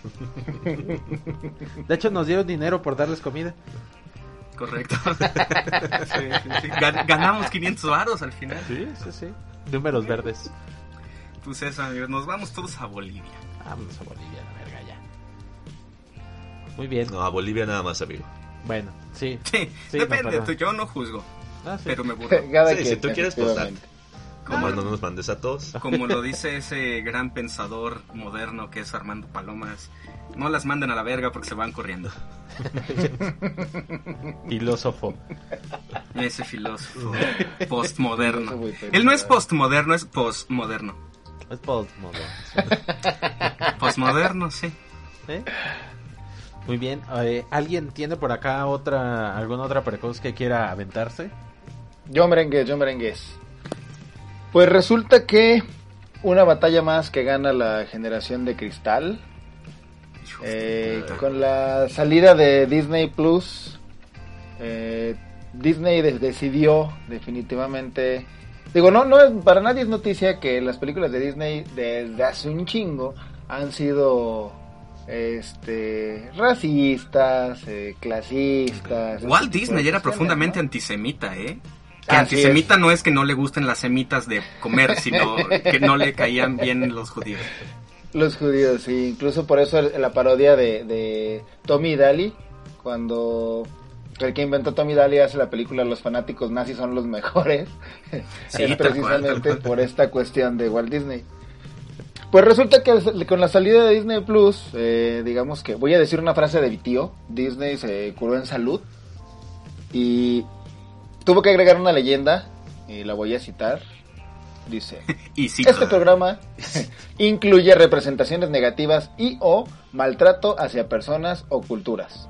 De hecho, nos dieron dinero por darles comida. Correcto. Sí, sí, sí. Gan- Ganamos 500 varos al final. Sí, sí, sí. Números verdes. Pues eso, amigos, nos vamos todos a Bolivia. Vámonos a Bolivia. Muy bien. No, a Bolivia nada más, amigo. Bueno, sí. Sí, Sí, depende, tú, yo no juzgo, Ah, sí. pero me burlo. Cada Sí, quien, si tú quieres, pues, efectivamente. Nomás no nos mandes a todos. Como lo dice ese gran pensador moderno que es Armando Palomas, no las manden a la verga porque se van corriendo. Filósofo. Ese filósofo postmoderno. Él no es postmoderno, es postmoderno. Es postmoderno. Postmoderno, sí. ¿Eh? Muy bien. eh, ¿Alguien tiene por acá otra alguna otra precoz que quiera aventarse? Yo merengues, yo merengues. Pues resulta que una batalla más que gana la generación de cristal. Eh, con la salida de Disney Plus, eh, Disney de- decidió definitivamente. Digo, no, no es para nadie es noticia que las películas de Disney desde hace un chingo han sido este racistas, eh, clasistas. Walt Disney era profundamente ¿no? antisemita, ¿eh? Que Así antisemita no es que no le gusten las semitas de comer, sino que no le caían bien los judíos. Los judíos, sí. Incluso por eso la parodia de, de Tommy Daly, cuando el que inventó Tommy Daly hace la película Los fanáticos nazis son los mejores, Sí, es tal cual, precisamente tal cual. por esta cuestión de Walt Disney. Pues resulta que con la salida de Disney Plus, eh, digamos que voy a decir una frase de mi tío, Disney se curó en salud y tuvo que agregar una leyenda y la voy a citar. Dice, Y este programa incluye representaciones negativas y o maltrato hacia personas o culturas.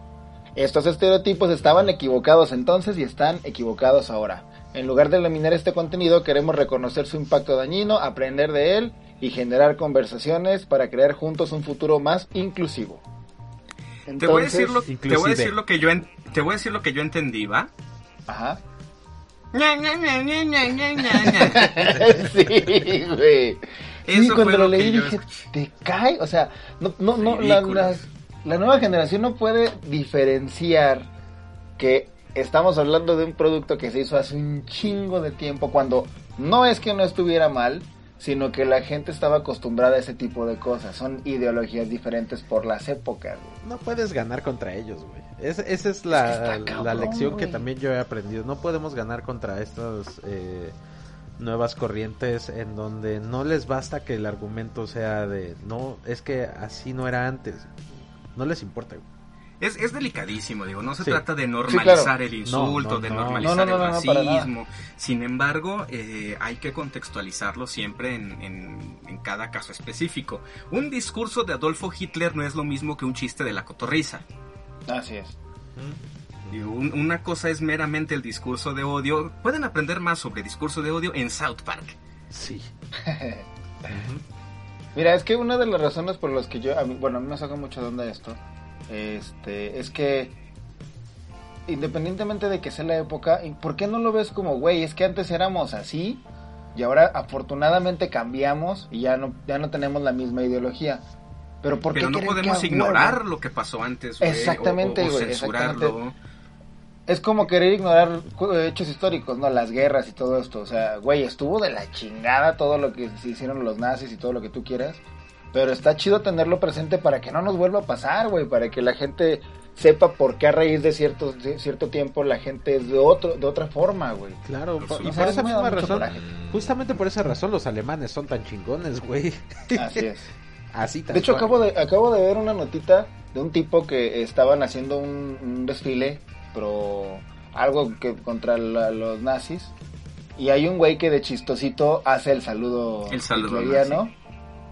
Estos estereotipos estaban equivocados entonces y están equivocados ahora. En lugar de eliminar este contenido, queremos reconocer su impacto dañino, aprender de él y generar conversaciones para crear juntos un futuro más inclusivo. te voy a decir lo, Entonces- te voy a decir lo que yo en- te voy a decir lo que yo entendí, ¿va? Ajá. Sí, güey. Sí, Eso cuando fue lo lo leí yo dije, te cae, o sea, no, no, no, la, Ridículo. la- la nueva generación no puede diferenciar que estamos hablando de un producto que se hizo hace un chingo de tiempo, cuando no es que no estuviera mal, sino que la gente estaba acostumbrada a ese tipo de cosas. Son ideologías diferentes por las épocas. güey. No puedes ganar contra ellos, güey. Es- esa es la, Es que está cabrón, la lección que también yo he aprendido. No podemos ganar contra estas eh, nuevas corrientes en donde no les basta que el argumento sea de, no, es que así no era antes. No les importa, güey. Es, es delicadísimo, digo, no se Sí. trata de normalizar claro. el insulto, No, no, de no. normalizar No, no, no, el racismo. Sin embargo, eh, hay que contextualizarlo siempre en, en- en cada caso específico. Un discurso de Adolfo Hitler no es lo mismo que un chiste de la cotorriza. Así es. Un- una cosa es meramente el discurso de odio. Pueden aprender más sobre discurso de odio en South Park. Sí. Mira, es que una de las razones por las que yo, a mí- bueno, a mí me saca mucho de onda esto, este, es que independientemente de que sea la época, ¿y ¿por qué no lo ves como, güey, es que antes éramos así y ahora afortunadamente cambiamos y ya no, ya no tenemos la misma ideología? Pero ¿por qué Pero no podemos ignorar huevo? lo que pasó antes. güey, Exactamente, o- güey, censurarlo. exactamente. Es como querer ignorar cu- hechos históricos, ¿no? Las guerras y todo esto. O sea, güey, estuvo de la chingada todo lo que se hicieron los nazis y todo lo que tú quieras. Pero está chido tenerlo presente para que no nos vuelva a pasar, güey. Para que la gente sepa por qué a raíz de cierto, de cierto tiempo la gente es de, otro, de otra forma, güey. Claro, y por esa misma razón, coraje. justamente por esa razón los alemanes son tan chingones, güey. Así es. Así De hecho, acabo de, acabo de ver una notita de un tipo que estaban haciendo un, un desfile, pero algo que contra la- los nazis. Y hay un güey que de chistosito hace el saludo, El saludo.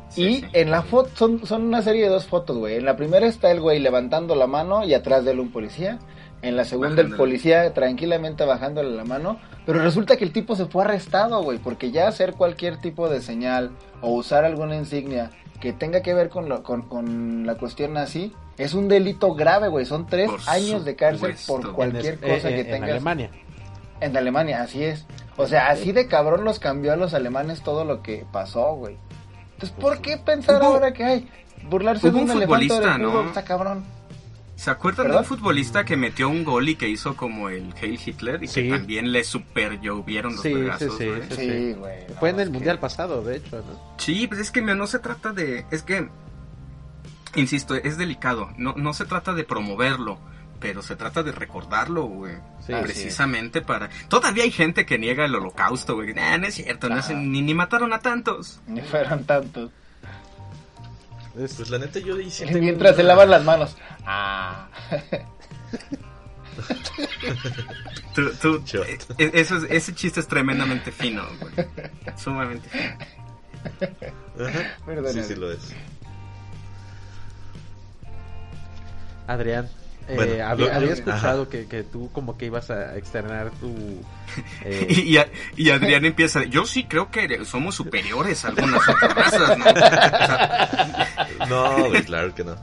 Sí, y sí. en la foto, son, son una serie de dos fotos, güey. En la primera está el güey levantando la mano y atrás de él un policía. En la segunda el policía tranquilamente bajándole la mano. Pero resulta que el tipo se fue arrestado, güey. Porque ya hacer cualquier tipo de señal o usar alguna insignia que tenga que ver con, lo- con, con la cuestión nazi es un delito grave, güey. Son tres Por años de cárcel supuesto. por En cualquier En cosa eh, que eh, en tengas. Alemania. En Alemania, así es. O sea, así de cabrón los cambió a los alemanes todo lo que pasó, güey. Entonces, ¿por qué pensar Hubo- ahora que hay? Burlarse de un, futbolista, fútbol ¿no? está cabrón. ¿Se acuerdan de un futbolista que metió un gol y que hizo como el Heil Hitler y Sí. que también le super llovieron los Sí, sí, sí, güey? sí. Sí, güey. no, Fue en el que- mundial pasado, de hecho, ¿no? Sí, pues es que no se trata de... Es que, insisto, es delicado. No, no se trata de promoverlo, pero se trata de recordarlo, güey. Sí. Precisamente para... Todavía hay gente que niega el holocausto, güey. Nah, no es cierto, no es- ni, ni mataron a tantos. Ni fueron tantos. Es- Pues la neta yo tengo mientras se lavan las manos. Ah. Tú- tú- eh, eh, eso es- ese chiste es tremendamente fino, güey. Sumamente fino. Ajá. Sí, sí lo es. Adrián, eh, Bueno, había, lo- había ajá. escuchado que, que tú como que ibas a externar tu... eh, Y, y a- y Adrián empieza, yo sí creo que somos superiores a algunas otras razas, ¿no? O sea, No, claro que no.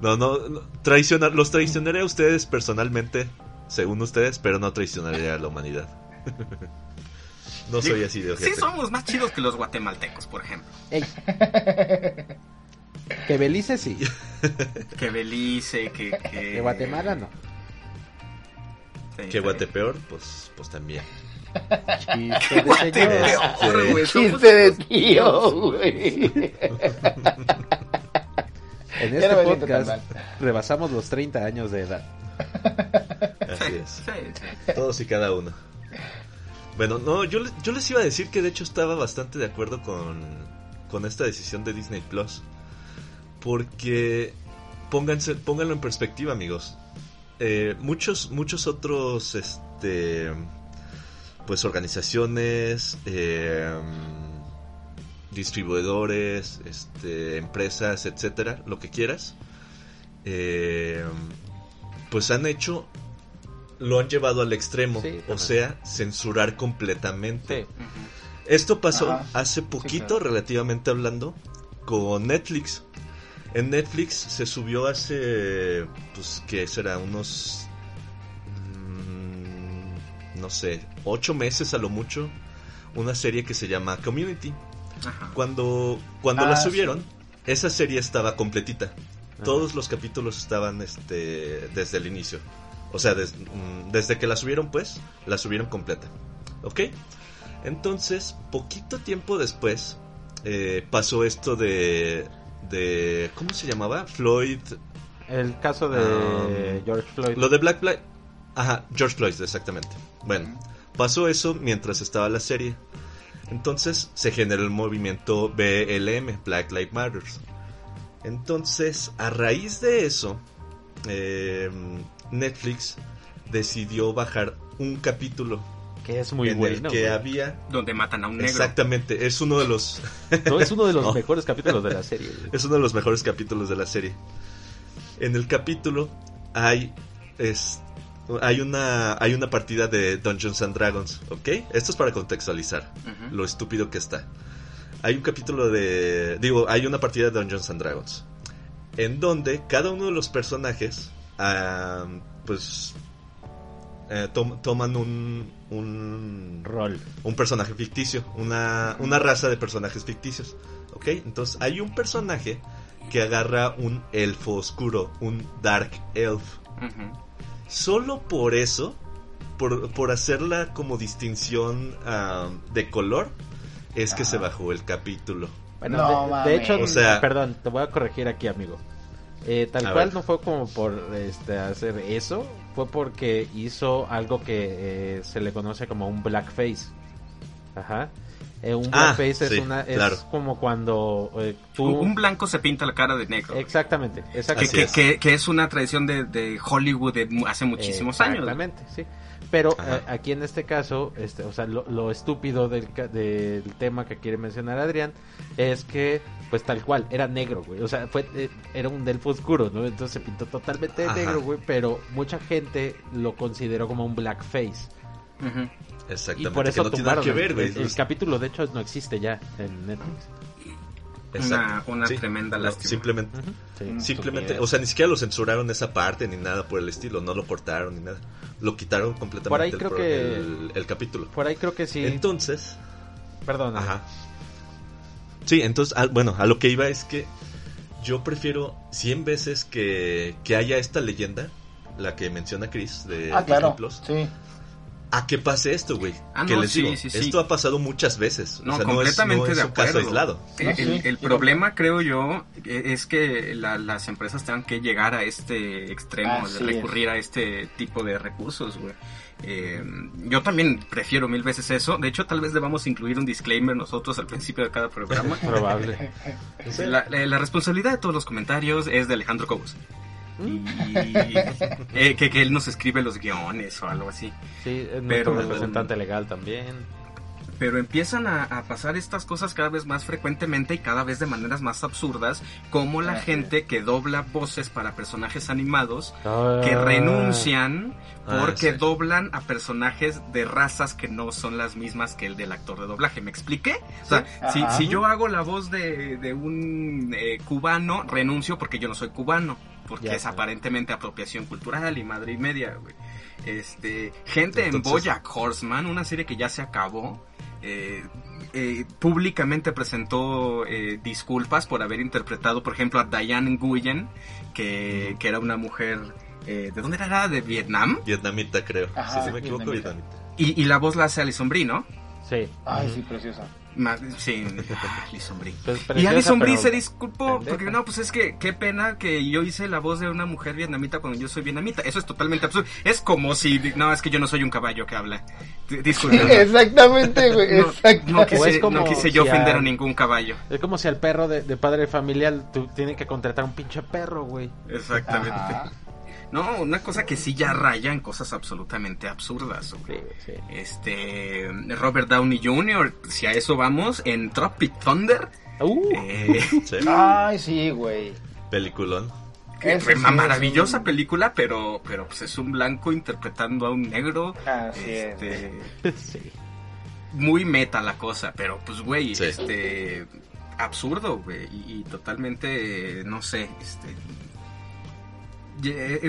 No, no, no. Traicionar, los traicionaré a ustedes personalmente, según ustedes, pero no traicionaré a la humanidad. No soy así de sí ojete. somos más chidos que los guatemaltecos, por ejemplo. ey. que Belice sí, Que Belice, que... Que, que Guatemala no. Sí, Que sí. Guatepeor, pues, pues también. Chiste de güey, Chiste de tío, güey. En este no podcast rebasamos los 30 años de edad. Así es. Sí, sí. Todos y cada uno. Bueno, no, yo, yo les iba a decir que de hecho estaba bastante de acuerdo con, con esta decisión de Disney Plus. Porque pónganse, pónganlo en perspectiva, amigos. Eh, muchos, muchos otros, este, pues organizaciones, eh, distribuidores, este, empresas, etcétera, lo que quieras, eh, pues han hecho, lo han llevado al extremo, Sí, o sea, censurar completamente. Sí. Esto pasó Ajá. hace poquito, claro. relativamente hablando, con Netflix. En Netflix se subió hace, pues, ¿qué será? Unos, mm, no sé, ocho meses a lo mucho, una serie que se llama Community. Ajá. Cuando, cuando Ah, la sí. subieron, esa serie estaba completita. Todos los capítulos estaban este, desde el inicio. O sea, des- mm, desde que la subieron, pues, la subieron completa. ¿Ok? Entonces, poquito tiempo después, eh, pasó esto de, de... ¿Cómo se llamaba? Floyd... El caso de Um, George Floyd. Lo de Black Black... Ajá, George Floyd, exactamente. Bueno, pasó eso mientras estaba la serie. Entonces se generó el movimiento BLM, Black Lives Matter. Entonces, a raíz de eso, eh, Netflix decidió bajar un capítulo que es muy en bueno. el que güey. había... Donde matan a un negro. Exactamente, es uno de los... No, es uno de los No. mejores capítulos de la serie. güey. Es uno de los mejores capítulos de la serie. En el capítulo hay es, hay una hay una partida de Dungeons and Dragons, ¿ok? Esto es para contextualizar lo estúpido que está. Hay un capítulo de digo, hay una partida de Dungeons and Dragons en donde cada uno de los personajes pues eh, tom- toman un, un Rol. un personaje ficticio, una, una raza de personajes ficticios. ¿Ok? Entonces hay un personaje que agarra un elfo oscuro, un Dark Elf. Solo por eso, por, por hacerla como distinción ah, de color, es que se bajó el capítulo. Bueno, No de- hecho, O sea- perdón, te voy a corregir aquí, amigo. Eh, tal A cual ver. no fue como por este, hacer eso, fue porque hizo algo que eh, se le conoce como un blackface. Ajá. Eh, un Ah, blackface sí, es una es claro. como cuando eh, tú Un blanco se pinta la cara de negro. exactamente, que, exactamente. Que, es. que- que es una tradición de, de Hollywood de hace muchísimos años. Exactamente, sí. Pero eh, aquí en este caso, este, o sea, lo, lo estúpido del, ca- del tema que quiere mencionar Adrián es que, pues tal cual, era negro, güey. O sea, fue, eh, era un delfo oscuro, ¿no? Entonces se pintó totalmente de Ajá. negro, güey. Pero mucha gente lo consideró como un blackface. Y Exactamente. por eso que no tiene nada tumbaron que ver, el, güey. el- el capítulo, de hecho, no existe ya en Netflix. Una, una Sí. tremenda No, lástima. simplemente, sí. Simplemente, o sea, ni siquiera lo censuraron esa parte ni nada por el estilo, no lo cortaron ni nada. Lo quitaron completamente Por ahí el, creo pro- que- el- el capítulo. Por ahí creo que sí. Entonces, Perdón. Ajá. Sí, entonces, al- bueno, a lo que iba es que yo prefiero 100 veces que, que haya esta leyenda, la que menciona Chris de Ah, claro. Disney Plus, Sí. a que pase esto, güey. Ah, que no, les sí, digo, sí, sí. esto ha pasado muchas veces. No, o sea, completamente no es, no es de un caso acuerdo. aislado. El, No, sí, el- el sí. problema, creo yo, e- es que la- las empresas tengan que llegar a este extremo Así de recurrir a este tipo de recursos, güey. Eh, yo también prefiero mil veces eso. De hecho, tal vez debamos incluir un disclaimer nosotros al principio de cada programa. Probable. La, la- la responsabilidad de todos los comentarios es de Alejandro Cobos. Y eh, que, que él nos escribe los guiones o algo así. Sí, es nuestro Pero- representante legal también. Pero empiezan a, a pasar estas cosas cada vez más frecuentemente y cada vez de maneras más absurdas, como la gente que dobla voces para personajes animados, Ah. que renuncian Ah, porque sí. doblan a personajes de razas que no son las mismas que el del actor de doblaje. ¿Me expliqué? O sea, si, yo hago la voz de, de un eh, cubano, renuncio porque yo no soy cubano. Porque Ya es aparentemente apropiación cultural y madre y media, güey. Este, gente en Bojack Horseman, una serie que ya se acabó, eh, eh, públicamente presentó eh, disculpas por haber interpretado, por ejemplo, a Diane Nguyen, que, que era una mujer, eh, ¿de dónde era? ¿De Vietnam? Vietnamita, creo. Ajá, si se me equivoco, vietnamita. vietnamita. Y, y la voz la hace Alison Brie, ¿no? Sí. Ay, sí, preciosa. Sí, Alison Brie. Pues, Y Alison Brie se disculpó pendeja. porque no, pues es que qué pena que yo hice la voz de una mujer vietnamita cuando yo soy vietnamita. Eso es totalmente absurdo. Es como si no, es que yo no soy un caballo que habla. Disculpe. Exactamente, güey. No, exacto. no quise, O es como no quise yo si ofender a- a ningún caballo. Es como si al perro de, de padre familiar tú tienes que contratar un pinche perro, güey. Exactamente. Ajá. No, una cosa que sí ya raya en cosas absolutamente absurdas. güey. Sí, sí. Este Robert Downey Jr., si a eso vamos, en Tropic Thunder, Uh, eh, Sí. Ay, sí, güey. Peliculón. Eso una es maravillosa un- película, pero, pero pues es un blanco interpretando a un negro. Así es, este, sí. muy meta la cosa, pero pues güey, Sí. este absurdo, güey, y, y totalmente, no sé, este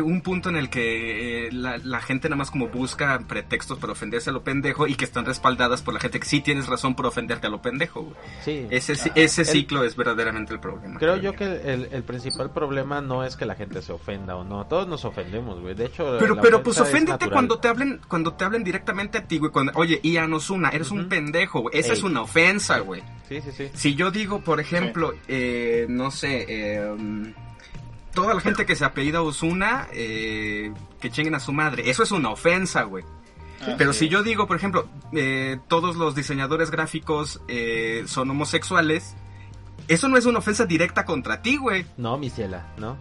un punto en el que eh, la, la gente nada más como busca pretextos para ofenderse a lo pendejo y que están respaldadas por la gente que sí tienes razón por ofenderte a lo pendejo. güey. Sí. Ese, ese El- ciclo es verdaderamente el problema. Creo yo que el, el principal problema no es que la gente se ofenda o no. Todos nos ofendemos, güey. De hecho, Pero, pero pues oféndete cuando te hablen, cuando te hablen directamente a ti, güey. Cuando, Oye, Ian Osuna, eres un pendejo, güey. Esa Ey. es una ofensa, güey. Sí, sí, sí. Si yo digo, por ejemplo, eh, no sé, eh, um, toda la gente que se apellida Osuna, eh, que chinguen a su madre, eso es una ofensa, güey. Así Pero si yo digo, por ejemplo, eh, todos los diseñadores gráficos eh, son homosexuales, eso no es una ofensa directa contra ti, güey. No, mi ciela, ¿no?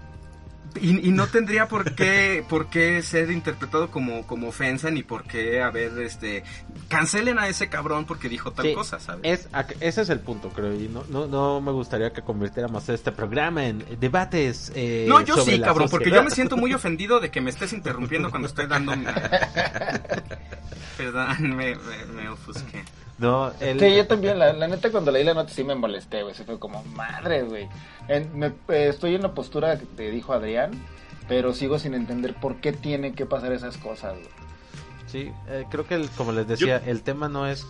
Y, y no tendría por qué, por qué ser interpretado como, como ofensa, ni por qué haber, este, cancelen a ese cabrón porque dijo tal Sí, cosa, ¿sabes? Es, ese es el punto, creo. Y no, no, no me gustaría que convirtiéramos este programa en debates. eh, No, yo sobre sí, cabrón, porque yo me siento muy ofendido de que me estés interrumpiendo cuando estoy dando... mi- Perdón, me, me, me ofusqué. No, el, Sí, yo también, la, la neta cuando leí la nota sí me molesté, güey, se fue como, madre, güey. En- me- eh, estoy en la postura que te dijo Adrián, pero sigo sin entender por qué tienen que pasar esas cosas, güey. Sí, eh, creo que el- como les decía, el tema no es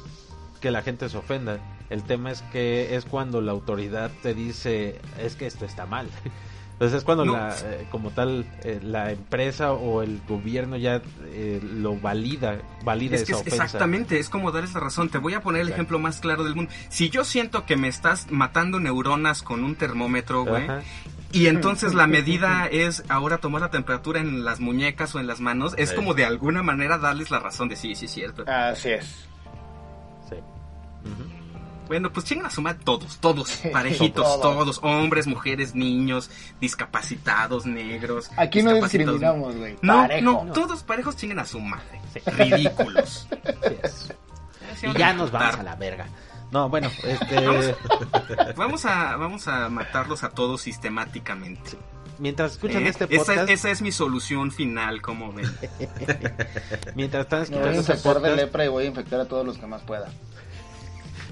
que la gente se ofenda. El tema es que es cuando la autoridad te dice, es que esto está mal. Entonces es cuando No. la, eh, como tal, eh, la empresa o el gobierno ya eh, lo valida, valida Es que esa es- ofensa. exactamente, es como darles la razón. Te voy a poner el Exacto. ejemplo más claro del mundo. Si yo siento que me estás matando neuronas con un termómetro, güey, y entonces la medida es ahora tomar la temperatura en las muñecas o en las manos, es Sí. como de alguna manera darles la razón de sí, sí, es cierto. Así es. Sí. Ujú. Bueno, pues chingan a su madre todos, todos, parejitos, Todos. todos, hombres, mujeres, niños, discapacitados, negros. Aquí no discriminamos, güey. No, no, todos parejos chingan a su madre. Ridículos. Sí es. Y ya nos vamos a la verga. No, bueno, este, Vamos a, vamos a matarlos a todos sistemáticamente. mientras escuchan ¿Eh? este esa, podcast, es, esa es mi solución final, como ven. mientras están Me voy escuchando a este infectar de podcast, lepra y voy a infectar a todos los que más pueda.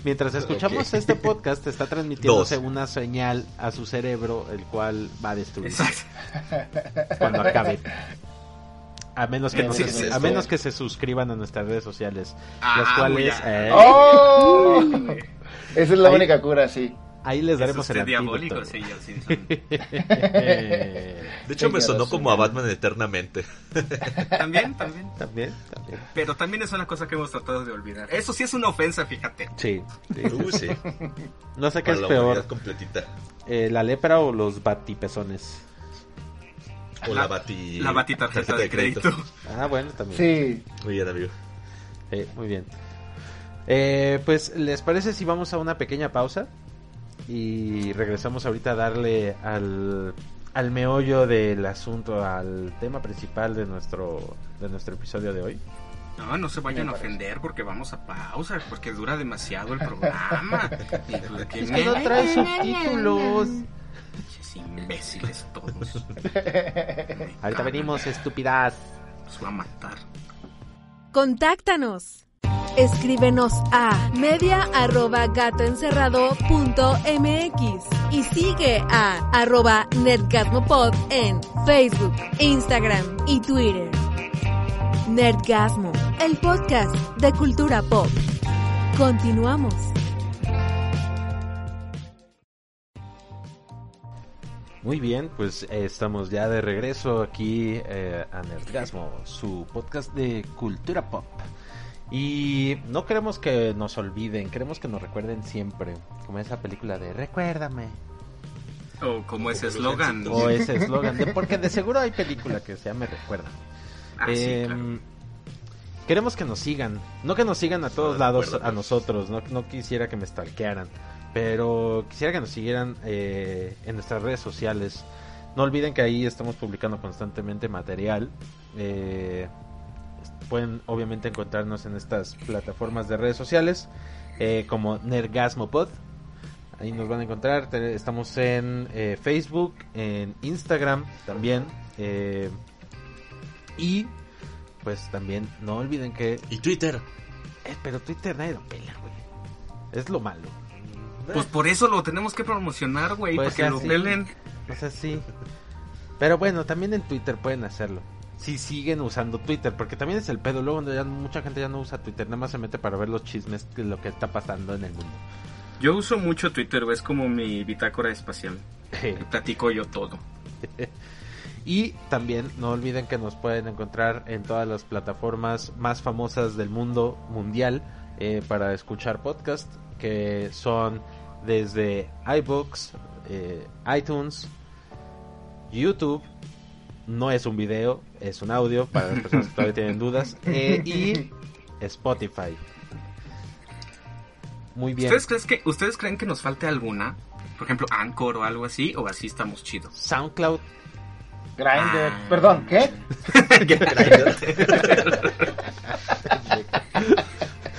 Mientras escuchamos este podcast, está transmitiéndose Dos. una señal a su cerebro, el cual va a destruir Exacto. cuando acabe. A menos que, no Sí, se- sí, a menos que se suscriban a nuestras redes sociales, Ah, las cuales eh, ¡Oh! Esa es la Ahí- única cura, sí. Ahí les Es daremos el diabólico, sí, yo sí. son- De hecho, me sonó como a. Batman eternamente. También, también. también, también. Pero también es una cosa que hemos tratado de olvidar. Eso sí es una ofensa, fíjate. Sí, sí. Uh, sí. No sé qué Para es la peor, completita. eh, la lepra o los batipezones. O La- la, bati... La batitarjeta de crédito. Ah, bueno, también. Sí. Muy bien, amigo. Eh, muy bien. Eh, pues, ¿les parece si vamos a una pequeña pausa? Y regresamos ahorita a darle al, al meollo del asunto, al tema principal de nuestro, de nuestro episodio de hoy. No, no se vayan a ofender porque vamos a pausa, porque dura demasiado el programa. Y porque Es que no trae subtítulos. Imbéciles todos. Ahorita venimos, estúpidas. Los voy a matar. Contáctanos. Escríbenos a media@gatoencerrado.mx y sigue a arroba netgasmopod en Facebook, Instagram y Twitter. Nerdgasmo, el podcast de cultura pop. Continuamos. Muy bien, pues eh, estamos ya de regreso aquí eh, a Nerdgasmo, su podcast de cultura pop. Y no queremos que nos olviden, queremos que nos recuerden siempre, como esa película de Recuérdame. O como ese eslogan. O ese eslogan, porque de seguro hay película que se llame Recuerda. Ah, sí, claro. Queremos que nos sigan, no que nos sigan a todos de lados a nosotros, no, no quisiera que me stalkearan, pero quisiera que nos siguieran eh, en nuestras redes sociales. No olviden que ahí estamos publicando constantemente material. eh, pueden obviamente encontrarnos en estas plataformas de redes sociales eh, como Nergasmopod. Ahí nos van a encontrar. Estamos en eh, Facebook, en Instagram también. eh, y pues también no olviden que... Y Twitter. pero Twitter nadie lo pela, güey. Es lo malo. Pues por eso lo tenemos que promocionar, güey, Pues para que ya lo pelen. O sea, sí. Pero bueno, también en Twitter pueden hacerlo. Si siguen usando Twitter, porque también es el pedo. Luego ya mucha gente ya no usa Twitter, nada más se mete para ver los chismes de lo que está pasando en el mundo. Yo uso mucho Twitter, es como mi bitácora espacial. Platico yo todo. Y también no olviden que nos pueden encontrar en todas las plataformas más famosas del mundo mundial eh, para escuchar podcast, que son desde iBooks, eh, iTunes, YouTube. No es un video, es un audio para las personas que todavía tienen dudas. eh, y Spotify. Muy bien. ¿Ustedes, crees que, ¿Ustedes creen que nos falte alguna? Por ejemplo, Anchor o algo así, o así estamos chidos. SoundCloud. Grindr. Ah. Perdón, ¿qué?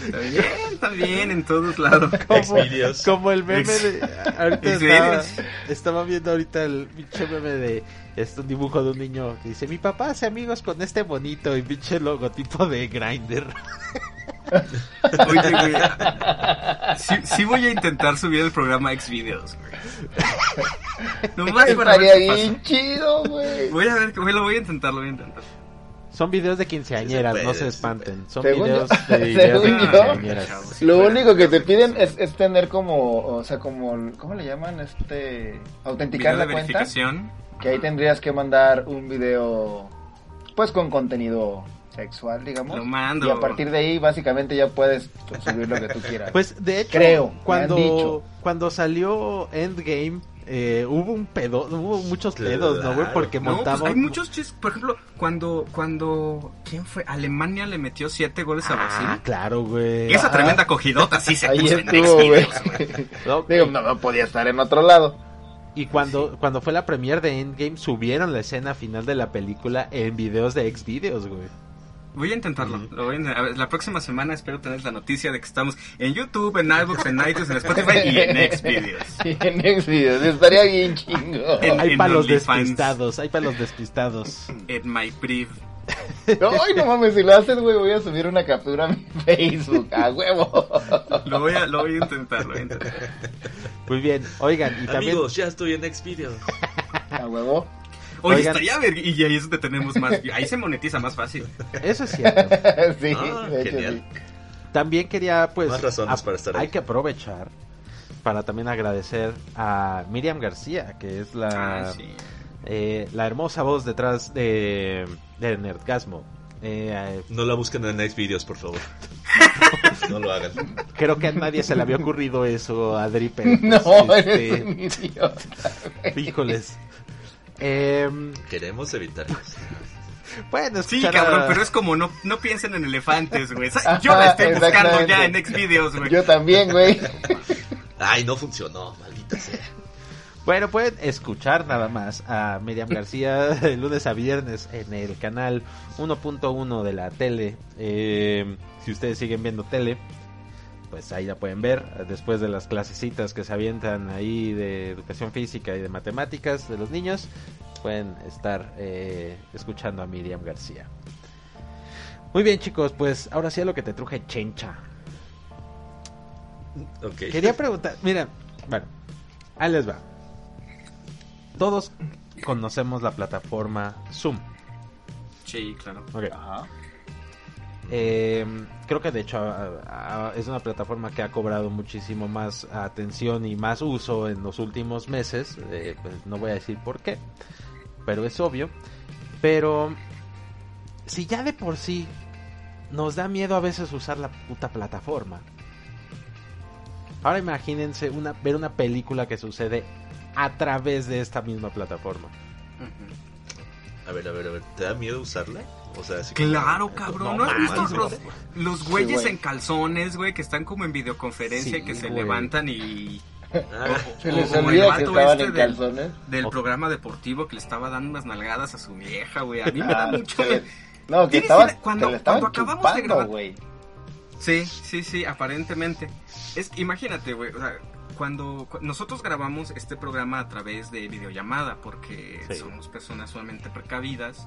Está bien, está bien, en todos lados. Xvideos. Como el meme de. Ahorita estaba viendo ahorita el pinche meme de. Es un dibujo de un niño que dice: Mi papá hace amigos con este bonito y pinche logotipo de Grinder. Oye, güey. Sí, sí voy a intentar subir el programa Xvideos, güey. Nomás para ver qué pasa. bien chido, güey. Voy a ver, güey, lo voy a intentar, lo voy a intentar. Son videos de quinceañeras, Sí se no puede, se espanten. Son Según videos yo- de videos de quinceañeras. Lo único que te piden es, es tener como, o sea, como, ¿cómo le llaman? Este, autenticar Video de la cuenta. verificación. Que ahí tendrías que mandar un video, pues con contenido sexual, digamos. Lo mando. Y a partir de ahí, básicamente, ya puedes subir lo que tú quieras. Pues de hecho, Creo, cuando, dicho. cuando salió Endgame, eh, hubo un pedo, hubo muchos pedos, ¿no, güey? Porque No, pues montamos. hay muchos chistes. Por ejemplo, cuando, cuando, ¿quién fue? Alemania le metió siete goles a Ah, Brasil. claro, güey. Esa tremenda cogidota sí se ahí puso en estuvo, güey. Xvideos, güey. No, Digo, no, no podía estar en otro lado. Y cuando, cuando fue la premiere de Endgame, subieron la escena final de la película en videos de Xvideos, güey. Voy a intentarlo. Ujú. lo voy a intentar. A ver, la próxima semana espero tener la noticia de que estamos en YouTube, en iBooks, en iTunes, en Spotify y en Xvideos. Sí, en Xvideos, estaría bien chingo. En- Hay para los despistados, hay para los despistados. En My Ay, no mames, si lo haces, güey, voy a subir una captura a mi Facebook, a huevo. Lo voy a, lo voy a intentar, lo voy a intentar. Muy bien, oigan, y también Amigos, ya estoy en Xvideos. A huevo. Oye, Oigan. estaría ver y ahí es donde tenemos más. Ahí se monetiza más fácil. eso es cierto. sí, Ah, de hecho, genial. sí. También quería, pues, Más razones para estar hay ahí. que aprovechar para también agradecer a Miriam García, que es la, Ah, sí. eh, la hermosa voz detrás de, de Nerdgasmo. Eh, No la busquen en Xvideos, por favor. No lo hagan. creo que a nadie se le había ocurrido eso, Adri, pero, pues, No, este, eres un idiota. híjoles. Em, Queremos evitarlos. bueno, Sí, cabrón, a- pero es como no, no piensen en elefantes, güey. Yo la estoy buscando ya en exactamente. Xvideos, güey. Yo también, güey. Ay, no funcionó, maldita sea. Bueno, pueden escuchar nada más a Miriam García de lunes a viernes en el canal 1.1 de la tele. Eh, si ustedes siguen viendo tele, pues ahí la pueden ver. Después de las clasecitas que se avientan ahí de educación física y de matemáticas de los niños, pueden estar eh, escuchando a Miriam García. Muy bien, chicos, pues ahora sí a lo que te truje, chencha. Ok. Quería preguntar, mira, bueno, ahí les va. Todos conocemos la plataforma Zoom. Sí, claro. Ok. Ajá. Eh, creo que de hecho a- a- es una plataforma que ha cobrado muchísimo más atención y más uso en los últimos meses. Eh, pues no voy a decir por qué, pero es obvio. Pero si ya de por sí nos da miedo a veces usar la puta plataforma. Ahora imagínense una, ver una película que sucede a través de esta misma plataforma. A ver, a ver, a ver, ¿te da miedo usarla? O sea, así como- Claro, cabrón. ¿No, No has visto los, los güeyes güey. en calzones, güey, que están como en videoconferencia Sí, y que se güey. levantan y... Ah, Se O- les o el olvida que vato este en del- calzones. Del O- programa deportivo que le estaba dando unas nalgadas a su vieja, güey. A mí me da mucho... le- No, que estaban, cuando- estaban acabamos de grabar- güey. Sí, sí, sí, aparentemente. Es que imagínate, güey, o sea, cuando cu- nosotros grabamos este programa a través de videollamada, porque Sí. somos personas sumamente precavidas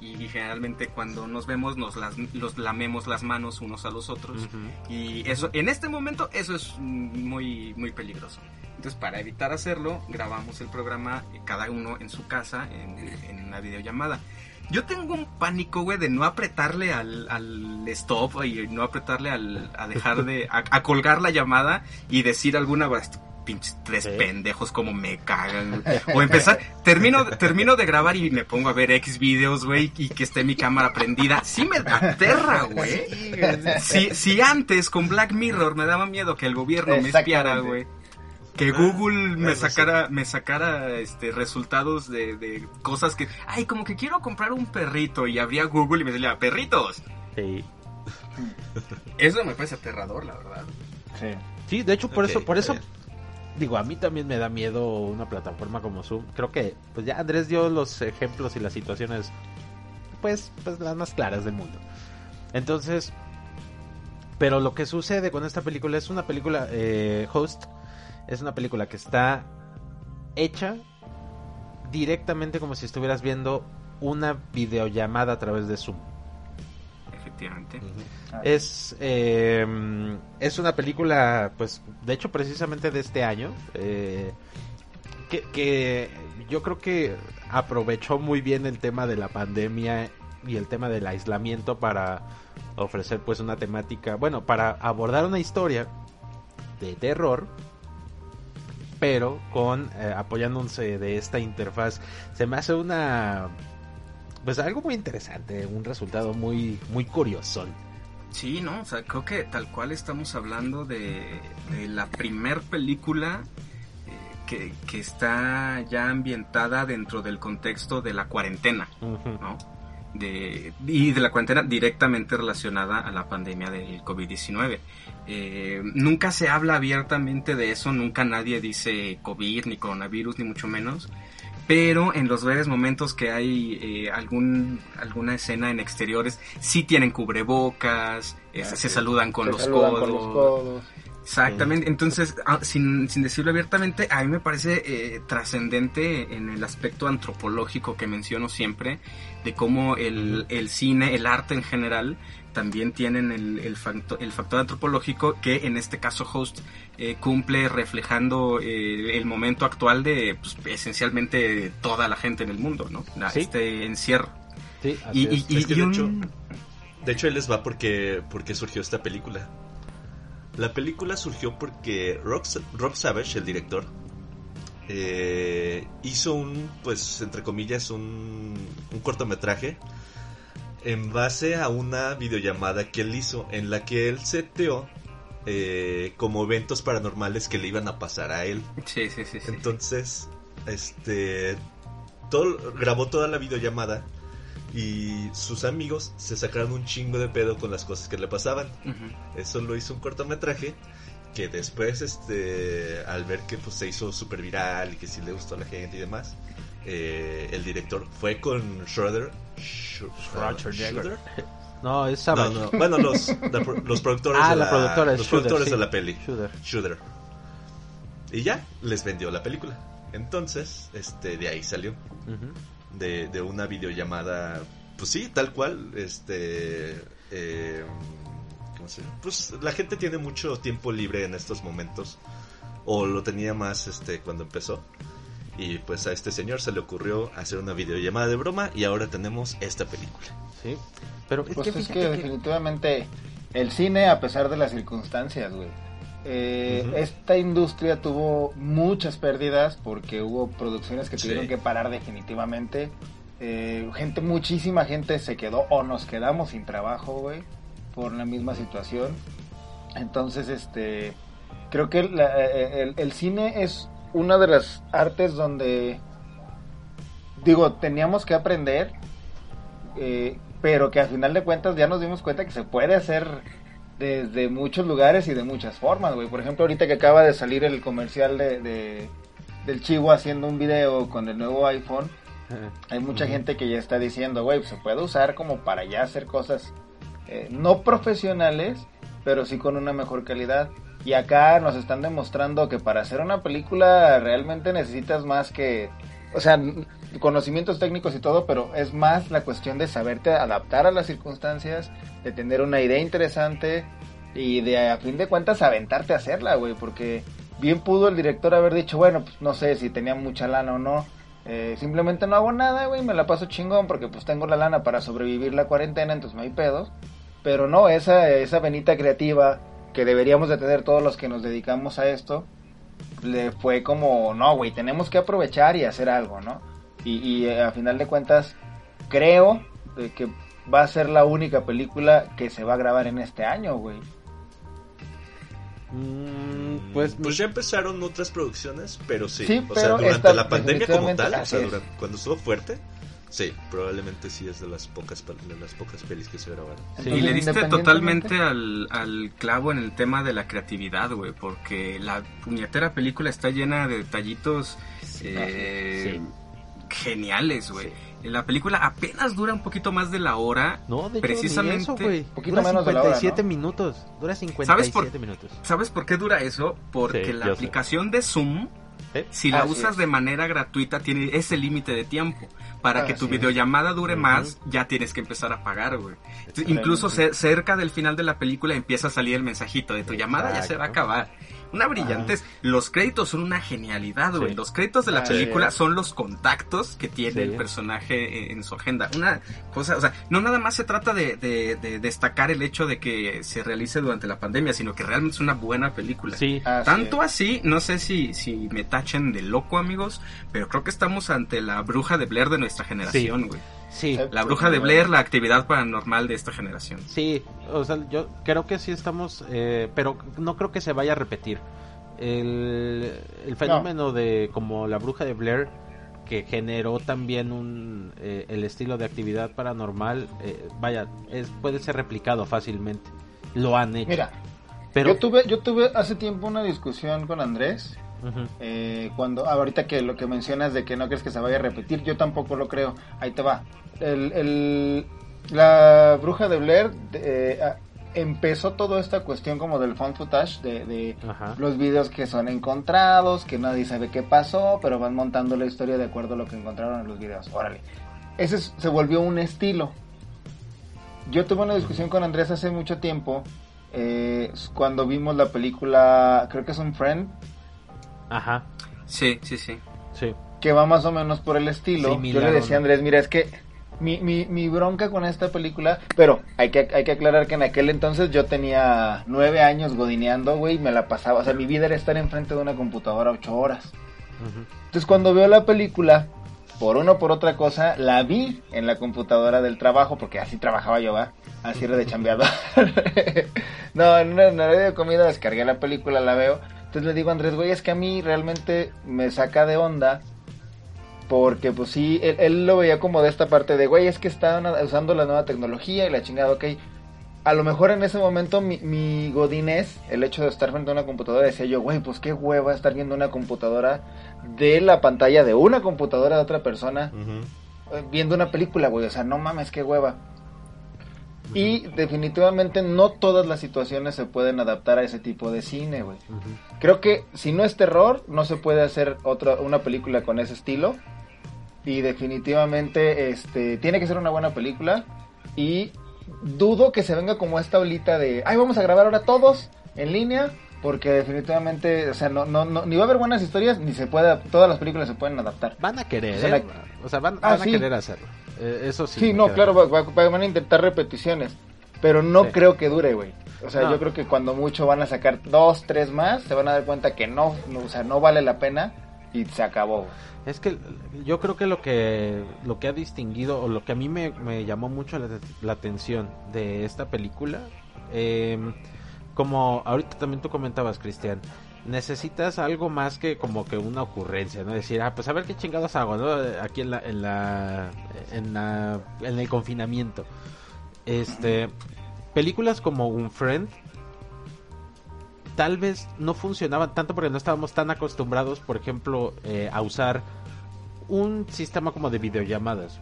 y generalmente cuando nos vemos nos las, los lamemos las manos unos a los otros y eso, en este momento, eso es muy, muy peligroso. Entonces, para evitar hacerlo, grabamos el programa eh, cada uno en su casa en, en una videollamada. Yo tengo un pánico, güey, de no apretarle al, al stop y no apretarle al, a dejar de, a, a colgar la llamada y decir alguna, pinches tres Sí. pendejos como me cagan. O empezar, termino, termino de grabar y me pongo a ver X videos, güey, y que esté mi cámara prendida. Sí me aterra, güey. Si, si antes con Black Mirror me daba miedo que el gobierno me espiara, güey. Que Ah, Google me sacara, me sacara este resultados de, de cosas que, ay, como que quiero comprar un perrito y abría Google y me decía, perritos. Sí. Eso me parece aterrador, la verdad. Sí. Sí, de hecho por eso, por eso bien. digo, a mí también me da miedo una plataforma como Zoom. Creo que pues ya Andrés dio los ejemplos y las situaciones pues pues las más claras del mundo. Entonces, pero lo que sucede con esta película es una película eh, Host es una película que está hecha directamente como si estuvieras viendo una videollamada a través de Zoom. Efectivamente. Es, eh, es una película, pues, de hecho, precisamente de este año, eh, que, que yo creo que aprovechó muy bien el tema de la pandemia y el tema del aislamiento para ofrecer, pues, una temática, bueno, para abordar una historia de terror, pero con eh, apoyándose de esta interfaz. Se me hace una, pues, algo muy interesante, un resultado muy, muy curioso. Sí, no, o sea, creo que tal cual estamos hablando de, de la primer película eh, que, que está ya ambientada dentro del contexto de la cuarentena. ¿no? De, y de la cuarentena directamente relacionada a la pandemia del COVID-19. Eh, nunca se habla abiertamente de eso, nunca nadie dice COVID ni coronavirus, ni mucho menos. Pero en los breves momentos que hay eh, algún, alguna escena en exteriores, sí tienen cubrebocas, eh, se saludan con, Se los, saludan codos, con los codos. Exactamente, entonces, ah, sin, sin decirlo abiertamente, a mí me parece eh, trascendente en el aspecto antropológico que menciono siempre, de cómo el, el cine, el arte en general, también tienen el, el, facto- el factor antropológico que en este caso Host eh, cumple reflejando eh, el momento actual de pues, esencialmente toda la gente en el mundo, ¿no? La- Sí. Este encierro. Sí, Y, y- Es que y de un- hecho- De hecho, ahí les va porque, porque surgió esta película. La película surgió porque Rob, Rob Savage, el director, eh, hizo un, pues, entre comillas, un, un cortometraje en base a una videollamada que él hizo en la que él seteó eh, como eventos paranormales que le iban a pasar a él. Sí, sí, sí. sí. Entonces, este, todo, grabó toda la videollamada y sus amigos se sacaron un chingo de pedo con las cosas que le pasaban. Eso lo hizo un cortometraje que después, este, al ver que pues, se hizo súper viral y que sí le gustó a la gente y demás, eh, el director fue con Schroeder. Roger Schroeder. Degger. No, es No, Savage. no, bueno, los, la los productores, Ah, de, la la, productora los Shooter, productores sí. de la peli. Shooter. Shooter. Y ya, les vendió la película. Entonces, este, de ahí salió. De, de una videollamada, pues sí, tal cual, este... eh, ¿cómo se llama? Pues la gente tiene mucho tiempo libre en estos momentos. O lo tenía más, este, cuando empezó. Y pues a este señor se le ocurrió hacer una videollamada de broma y ahora tenemos esta película. Sí. Pero es Pues que es que fíjate que- definitivamente el cine, a pesar de las circunstancias, güey. Eh. Esta industria tuvo muchas pérdidas porque hubo producciones que Sí. tuvieron que parar definitivamente. Eh, gente, muchísima gente se quedó o nos quedamos sin trabajo, güey. por la misma situación. Entonces, este, creo que la- eh, el, el cine es una de las artes donde, digo, teníamos que aprender, eh, pero que al final de cuentas ya nos dimos cuenta que se puede hacer desde muchos lugares y de muchas formas, güey. Por ejemplo, ahorita que acaba de salir el comercial de, de- del Chivo haciendo un video con el nuevo iPhone, hay mucha gente que ya está diciendo, güey, pues, se puede usar como para ya hacer cosas eh, no profesionales, pero sí con una mejor calidad. Y acá nos están demostrando que para hacer una película realmente necesitas más que, o sea, conocimientos técnicos y todo, pero es más la cuestión de saberte adaptar a las circunstancias, de tener una idea interesante y de a fin de cuentas aventarte a hacerla, güey, porque bien pudo el director haber dicho, bueno, pues no sé si tenía mucha lana o no, eh, simplemente no hago nada, güey, me la paso chingón porque pues tengo la lana para sobrevivir la cuarentena, entonces no hay pedos. Pero no, esa, esa venita creativa que deberíamos de tener todos los que nos dedicamos a esto, le fue como, no, güey, tenemos que aprovechar y hacer algo, ¿no? Y, y eh, a final de cuentas, creo eh, que va a ser la única película que se va a grabar en este año, güey. Mm, pues, Pues ya empezaron otras producciones, pero sí. Sí, o pero sea, durante esta la pandemia como tal, o sea, durante- cuando estuvo fuerte, sí, probablemente sí es de las pocas de las pocas pelis que se grabaron. Sí. Y le diste totalmente al, al clavo en el tema de la creatividad, güey, porque la puñetera película está llena de detallitos eh, geniales, güey. La película apenas dura un poquito más de la hora. No, de hecho, precisamente- ni eso, güey. Poquito Dura menos de la hora, 57 ¿no? minutos. Dura ¿Sabes 57 por- minutos. ¿Sabes por qué dura eso? Porque Sí, la sé. aplicación de Zoom, ¿Eh? si la usas de manera gratuita, tiene ese límite de tiempo. Para que tu videollamada dure más, ya tienes que empezar a pagar, güey. Entonces. Incluso ce- cerca del final de la película empieza a salir el mensajito de tu llamada ya se va a acabar. Una brillantez. Los créditos son una genialidad, güey. Sí. Los créditos de la Así película son los contactos que tiene Sí. el personaje en, en su agenda. Una cosa, o sea, no nada más se trata de, de- de destacar el hecho de que se realice durante la pandemia, sino que realmente es una buena película. Sí. Así Tanto así, no sé si, si me tachen de loco, amigos, pero creo que estamos ante la bruja de Blair de nuestra generación, güey. Sí. La bruja de Blair, la actividad paranormal de esta generación. Sí, o sea, yo creo que sí estamos, eh, pero no creo que se vaya a repetir. El, el fenómeno de como la bruja de Blair, que generó también un, eh, el estilo de actividad paranormal, eh, vaya, es, puede ser replicado fácilmente. Lo han hecho. Mira, pero... yo tuve, yo tuve hace tiempo una discusión con Andrés Eh, cuando ahorita que lo que mencionas de que no crees que se vaya a repetir, yo tampoco lo creo. Ahí te va. El, el- la bruja de Blair eh, empezó toda esta cuestión como del found footage de, los videos que son encontrados, que nadie sabe qué pasó, pero van montando la historia de acuerdo a lo que encontraron en los videos. Órale. Ese es- se volvió un estilo. Yo tuve una discusión con Andrés hace mucho tiempo. eh, cuando vimos la película, creo que es un friend, Ajá, Sí, sí, sí. sí. que va más o menos por el estilo. Yo le decía a. Andrés, mira, es que mi, mi, mi bronca con esta película, pero hay que, hay que aclarar que en aquel entonces yo tenía nueve años godineando, güey, y me la pasaba, o sea, mi vida era estar enfrente de una computadora ocho horas. Entonces cuando veo la película, por una o por otra cosa, la vi en la computadora del trabajo, porque así trabajaba yo, ¿va? Así era de chambeado. no, en una, en una hora de comida descargué la película, la veo. Entonces le digo a Andrés, güey, es que a mí realmente me saca de onda. Porque pues sí, él, él lo veía como de esta parte de, güey, es que están usando la nueva tecnología y la chingada, ok. A lo mejor en ese momento mi, mi godinés, el hecho de estar frente a una computadora, decía yo, güey, pues qué hueva estar viendo una computadora de la pantalla de una computadora de otra persona viendo una película, güey. O sea, no mames, qué hueva. Y definitivamente no todas las situaciones se pueden adaptar a ese tipo de cine, güey. Creo que si no es terror, no se puede hacer otra una película con ese estilo. Y definitivamente este tiene que ser una buena película y dudo que se venga como esta olita de, "Ay, vamos a grabar ahora todos en línea." Porque definitivamente, o sea, no, no, no, ni va a haber buenas historias, ni se puede, todas las películas se pueden adaptar. Van a querer, O sea, ¿eh? O sea, van, Ah, van a querer hacerlo. Eh, eso sí. Sí, no, claro, va- va- van a intentar repeticiones, pero no Sí. creo que dure, güey. O sea, No. yo creo que cuando mucho van a sacar dos, tres más, se van a dar cuenta que no, no, o sea, no vale la pena y se acabó. Es que yo creo que lo que lo que ha distinguido o lo que a mí me, me llamó mucho la, la atención de esta película eh, como ahorita también tú comentabas, Cristian, necesitas algo más que como que una ocurrencia, ¿no? Decir, ah, pues a ver qué chingados hago, ¿no? Aquí en la, en la, en la, en el confinamiento. Este, películas como Un Friend tal vez no funcionaban tanto porque no estábamos tan acostumbrados, por ejemplo, eh, a usar un sistema como de videollamadas.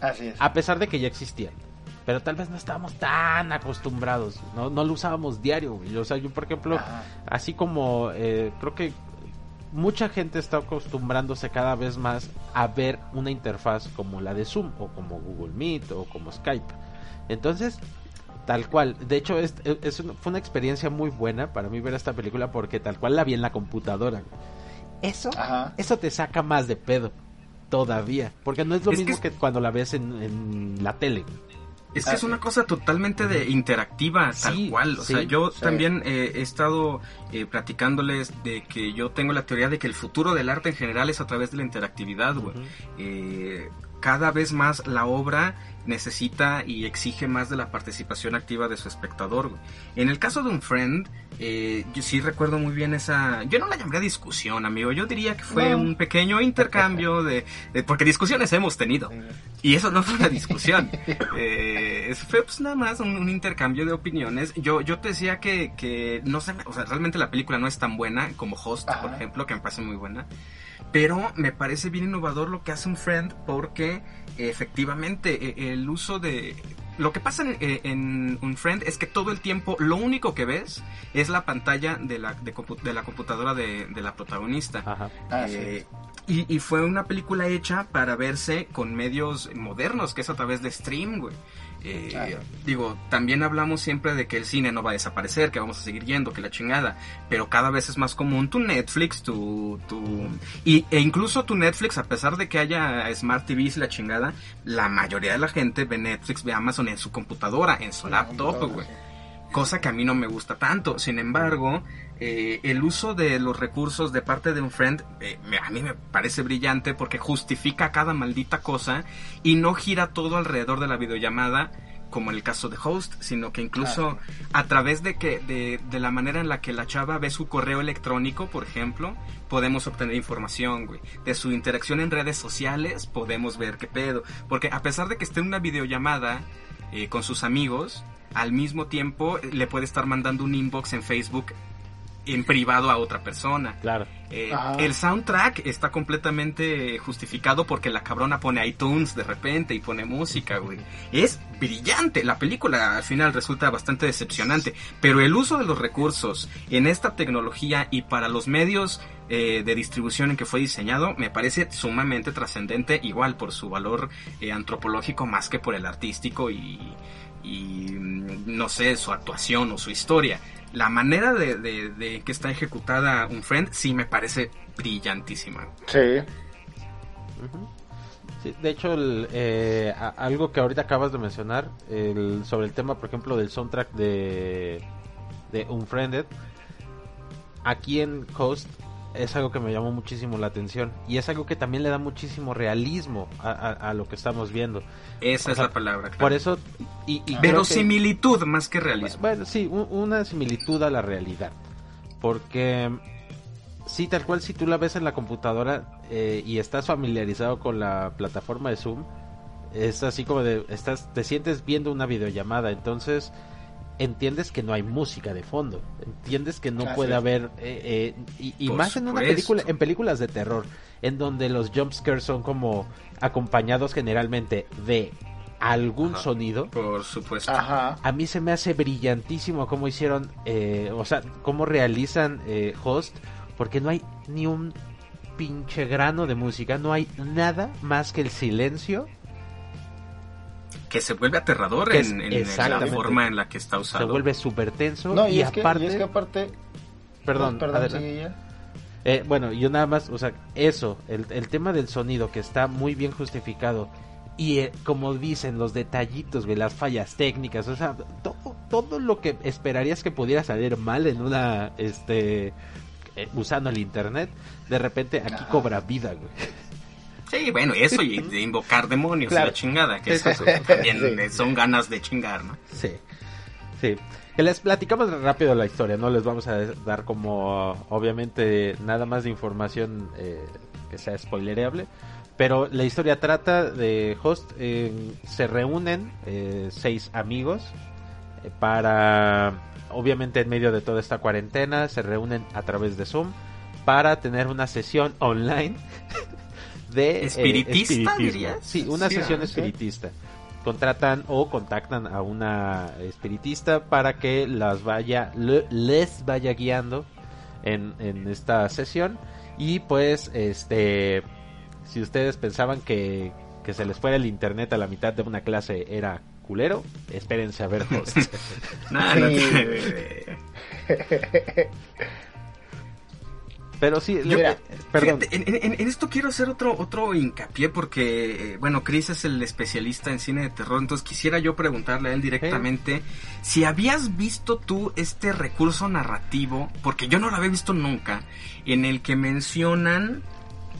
Así es. A pesar de que ya existían. Pero tal vez no estábamos tan acostumbrados. No, no lo usábamos diario. güey. O sea, yo, por ejemplo, así como eh, creo que mucha gente está acostumbrándose cada vez más a ver una interfaz como la de Zoom o como Google Meet o como Skype. Entonces, tal cual. De hecho, es, es una- fue una experiencia muy buena para mí ver esta película porque tal cual la vi en la computadora. Eso, Ajá. eso te saca más de pedo todavía. Porque no es lo Es mismo que- que, cuando la ves en, en la tele. Es que Ah, es sí. una cosa totalmente de interactiva, tal cual. O sí, sea, yo sí. también eh, he estado eh, platicándoles de que yo tengo la teoría de que el futuro del arte en general es a través de la interactividad, güey. Eh, cada vez más la obra necesita y exige más de la participación activa de su espectador. güey. En el caso de un friend, eh, yo sí recuerdo muy bien esa... Yo no la llamaría discusión, amigo. Yo diría que fue No. un pequeño intercambio de, de- Porque discusiones hemos tenido. Y eso no fue una discusión. Eh, fue pues nada más un, un intercambio de opiniones. Yo, yo te decía que, que no sé, o sea, realmente la película no es tan buena como Host, por ejemplo, que me parece muy buena. Pero me parece bien innovador lo que hace un friend porque efectivamente eh, el uso de... Lo que pasa en, en un friend es que todo el tiempo lo único que ves es la pantalla de la, de, compu- de la computadora de, de la protagonista. Ajá. Ah, sí. Eh, y, y fue una película hecha para verse con medios modernos, que es a través de stream, güey. Eh, digo, también hablamos siempre de que el cine no va a desaparecer, que vamos a seguir yendo, que la chingada. Pero cada vez es más común tu Netflix, tu... tu y, e incluso tu Netflix, a pesar de que haya Smart TVs y la chingada, la mayoría de la gente ve Netflix, ve Amazon en su computadora, en su laptop, güey cosa que a mí no me gusta tanto. Sin embargo, eh, el uso de los recursos de parte de un friend eh, me- a mí me parece brillante porque justifica cada maldita cosa y no gira todo alrededor de la videollamada como en el caso de Host, sino que incluso a través de que de, de la manera en la que la chava ve su correo electrónico, por ejemplo, podemos obtener información, güey. De su interacción en redes sociales podemos ver qué pedo, porque a pesar de que esté en una videollamada eh, con sus amigos, al mismo tiempo le puede estar mandando un inbox en Facebook en privado a otra persona. Claro. Eh, Ajá. el soundtrack está completamente justificado porque la cabrona pone iTunes de repente y pone música, güey. Es brillante. La película al final resulta bastante decepcionante. Pero el uso de los recursos en esta tecnología y para los medios eh, de distribución en que fue diseñado me parece sumamente trascendente, igual por su valor eh, antropológico más que por el artístico y, y mm, no sé, su actuación o su historia. La manera de, de- de que está ejecutada un friend sí me parece brillantísima. Sí. De hecho, el, eh, a- algo que ahorita acabas de mencionar, el, sobre el tema, por ejemplo, del soundtrack de, de Unfriended, aquí en Host es algo que me llamó muchísimo la atención y es algo que también le da muchísimo realismo a, a- a lo que estamos viendo. Esa O es sea, la palabra. claro. Por eso, y, y que- Verosimilitud más que realismo. bueno, sí, un- una similitud a la realidad. Porque sí, tal cual, si tú la ves en la computadora eh, y estás familiarizado con la plataforma de Zoom, es así como de, estás, te sientes viendo una videollamada, entonces entiendes que no hay música de fondo, entiendes que no puede haber, eh, eh, y, más en una película, en películas de terror, en donde los jumpscares son como acompañados generalmente de algún Ajá. sonido. Por supuesto. Ajá. A mí se me hace brillantísimo cómo hicieron, eh, o sea, cómo realizan eh, Host, porque no hay ni un pinche grano de música, no hay nada más que el silencio. Que se vuelve aterrador en, en la forma en la que está usado. Se vuelve súper tenso. No, y, y, es que, aparte, y es que aparte... perdón, perdón, adelante. sigue ya. Eh, bueno, yo nada más, o sea, eso, el, el tema del sonido que está muy bien justificado. Y eh, como dicen, los detallitos, güey, las fallas técnicas, o sea, todo, todo lo que esperarías que pudiera salir mal en una, este, eh, usando el internet, de repente aquí cobra vida, güey. Sí, bueno, eso y de invocar demonios Claro. la chingada, que eso también Sí. son ganas de chingar, ¿no? Sí. Sí, que les platicamos rápido la historia, no les vamos a dar como, obviamente, nada más de información eh, que sea spoilereable, pero la historia trata de Host, eh, se reúnen eh, seis amigos eh, para, obviamente en medio de toda esta cuarentena, se reúnen a través de Zoom para tener una sesión online de eh, ¿Espiritista, dirías? Sí, una Sí, sesión espiritista. Contratan o contactan a una espiritista para que las vaya, le- les vaya guiando en, en esta sesión. Y pues, este, si ustedes pensaban que, que se les fuera el internet a la mitad de una clase era culero, espérense a ver Host. No, no Sí. te- Pero sí, Yo- le- perdón. Fíjate, en, en- en esto quiero hacer otro otro hincapié porque, eh, bueno, Chris es el especialista en cine de terror, entonces quisiera yo preguntarle a él directamente si habías visto tú este recurso narrativo, porque yo no lo había visto nunca, en el que mencionan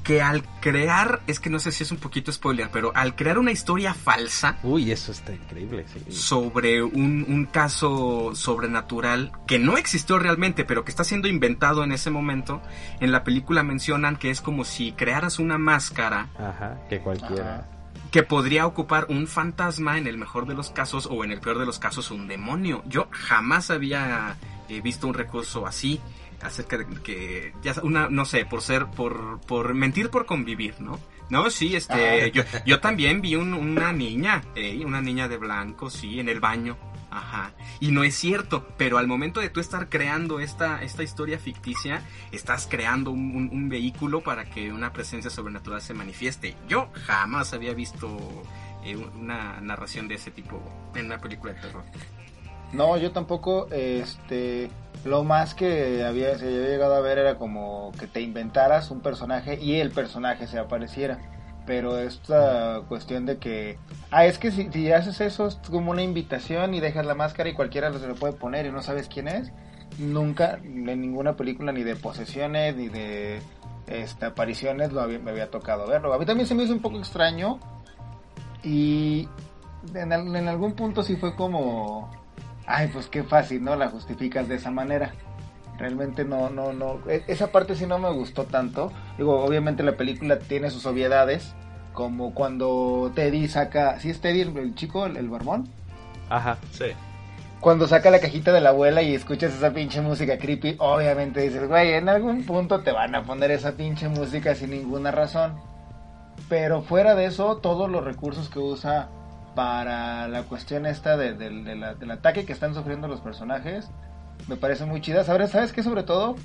que al crear, es que no sé si es un poquito spoiler, pero al crear una historia falsa, Uy, eso está increíble. sí. sobre un, un caso sobrenatural que no existió realmente, pero que está siendo inventado en ese momento. En la película mencionan que es como si crearas una máscara Ajá, que cualquiera. Ajá. que podría ocupar un fantasma en el mejor de los casos o en el peor de los casos un demonio. Yo jamás había eh, visto un recurso así acerca de que ya una no sé por ser por por mentir por convivir no no sí este Ah. yo yo también vi un- una niña eh, una niña de blanco sí en el baño Ajá. Y no es cierto, pero al momento de tú estar creando esta, esta historia ficticia, estás creando un, un- un vehículo para que una presencia sobrenatural se manifieste. Yo jamás había visto eh, una narración de ese tipo en una película de terror. No, yo tampoco, este, lo más que había, llegado a ver era como que te inventaras un personaje y el personaje se apareciera. Pero esta cuestión de que, ah, es que si, haces eso es como una invitación y dejas la máscara y cualquiera se lo puede poner y no sabes quién es, nunca en ninguna película ni de posesiones ni de este, apariciones lo había- me había tocado verlo. A mí también se me hizo un poco extraño y en algún punto sí fue como, ay, pues qué fácil, ¿no? La justificas de esa manera. Realmente no, no, no. e- Esa parte sí no me gustó tanto. Digo, obviamente la película tiene sus obviedades. Como cuando Teddy saca. ¿Sí es Teddy el, el chico, el, el barbón? Ajá. Sí. Cuando saca la cajita de la abuela y escuchas esa pinche música creepy, obviamente dices, güey, en algún punto te van a poner esa pinche música sin ninguna razón. Pero fuera de eso, todos los recursos que usa para la cuestión esta de- de- de la- del ataque que están sufriendo los personajes, me parece muy chida. ¿Sabes, ¿Sabes qué? Sobre todo,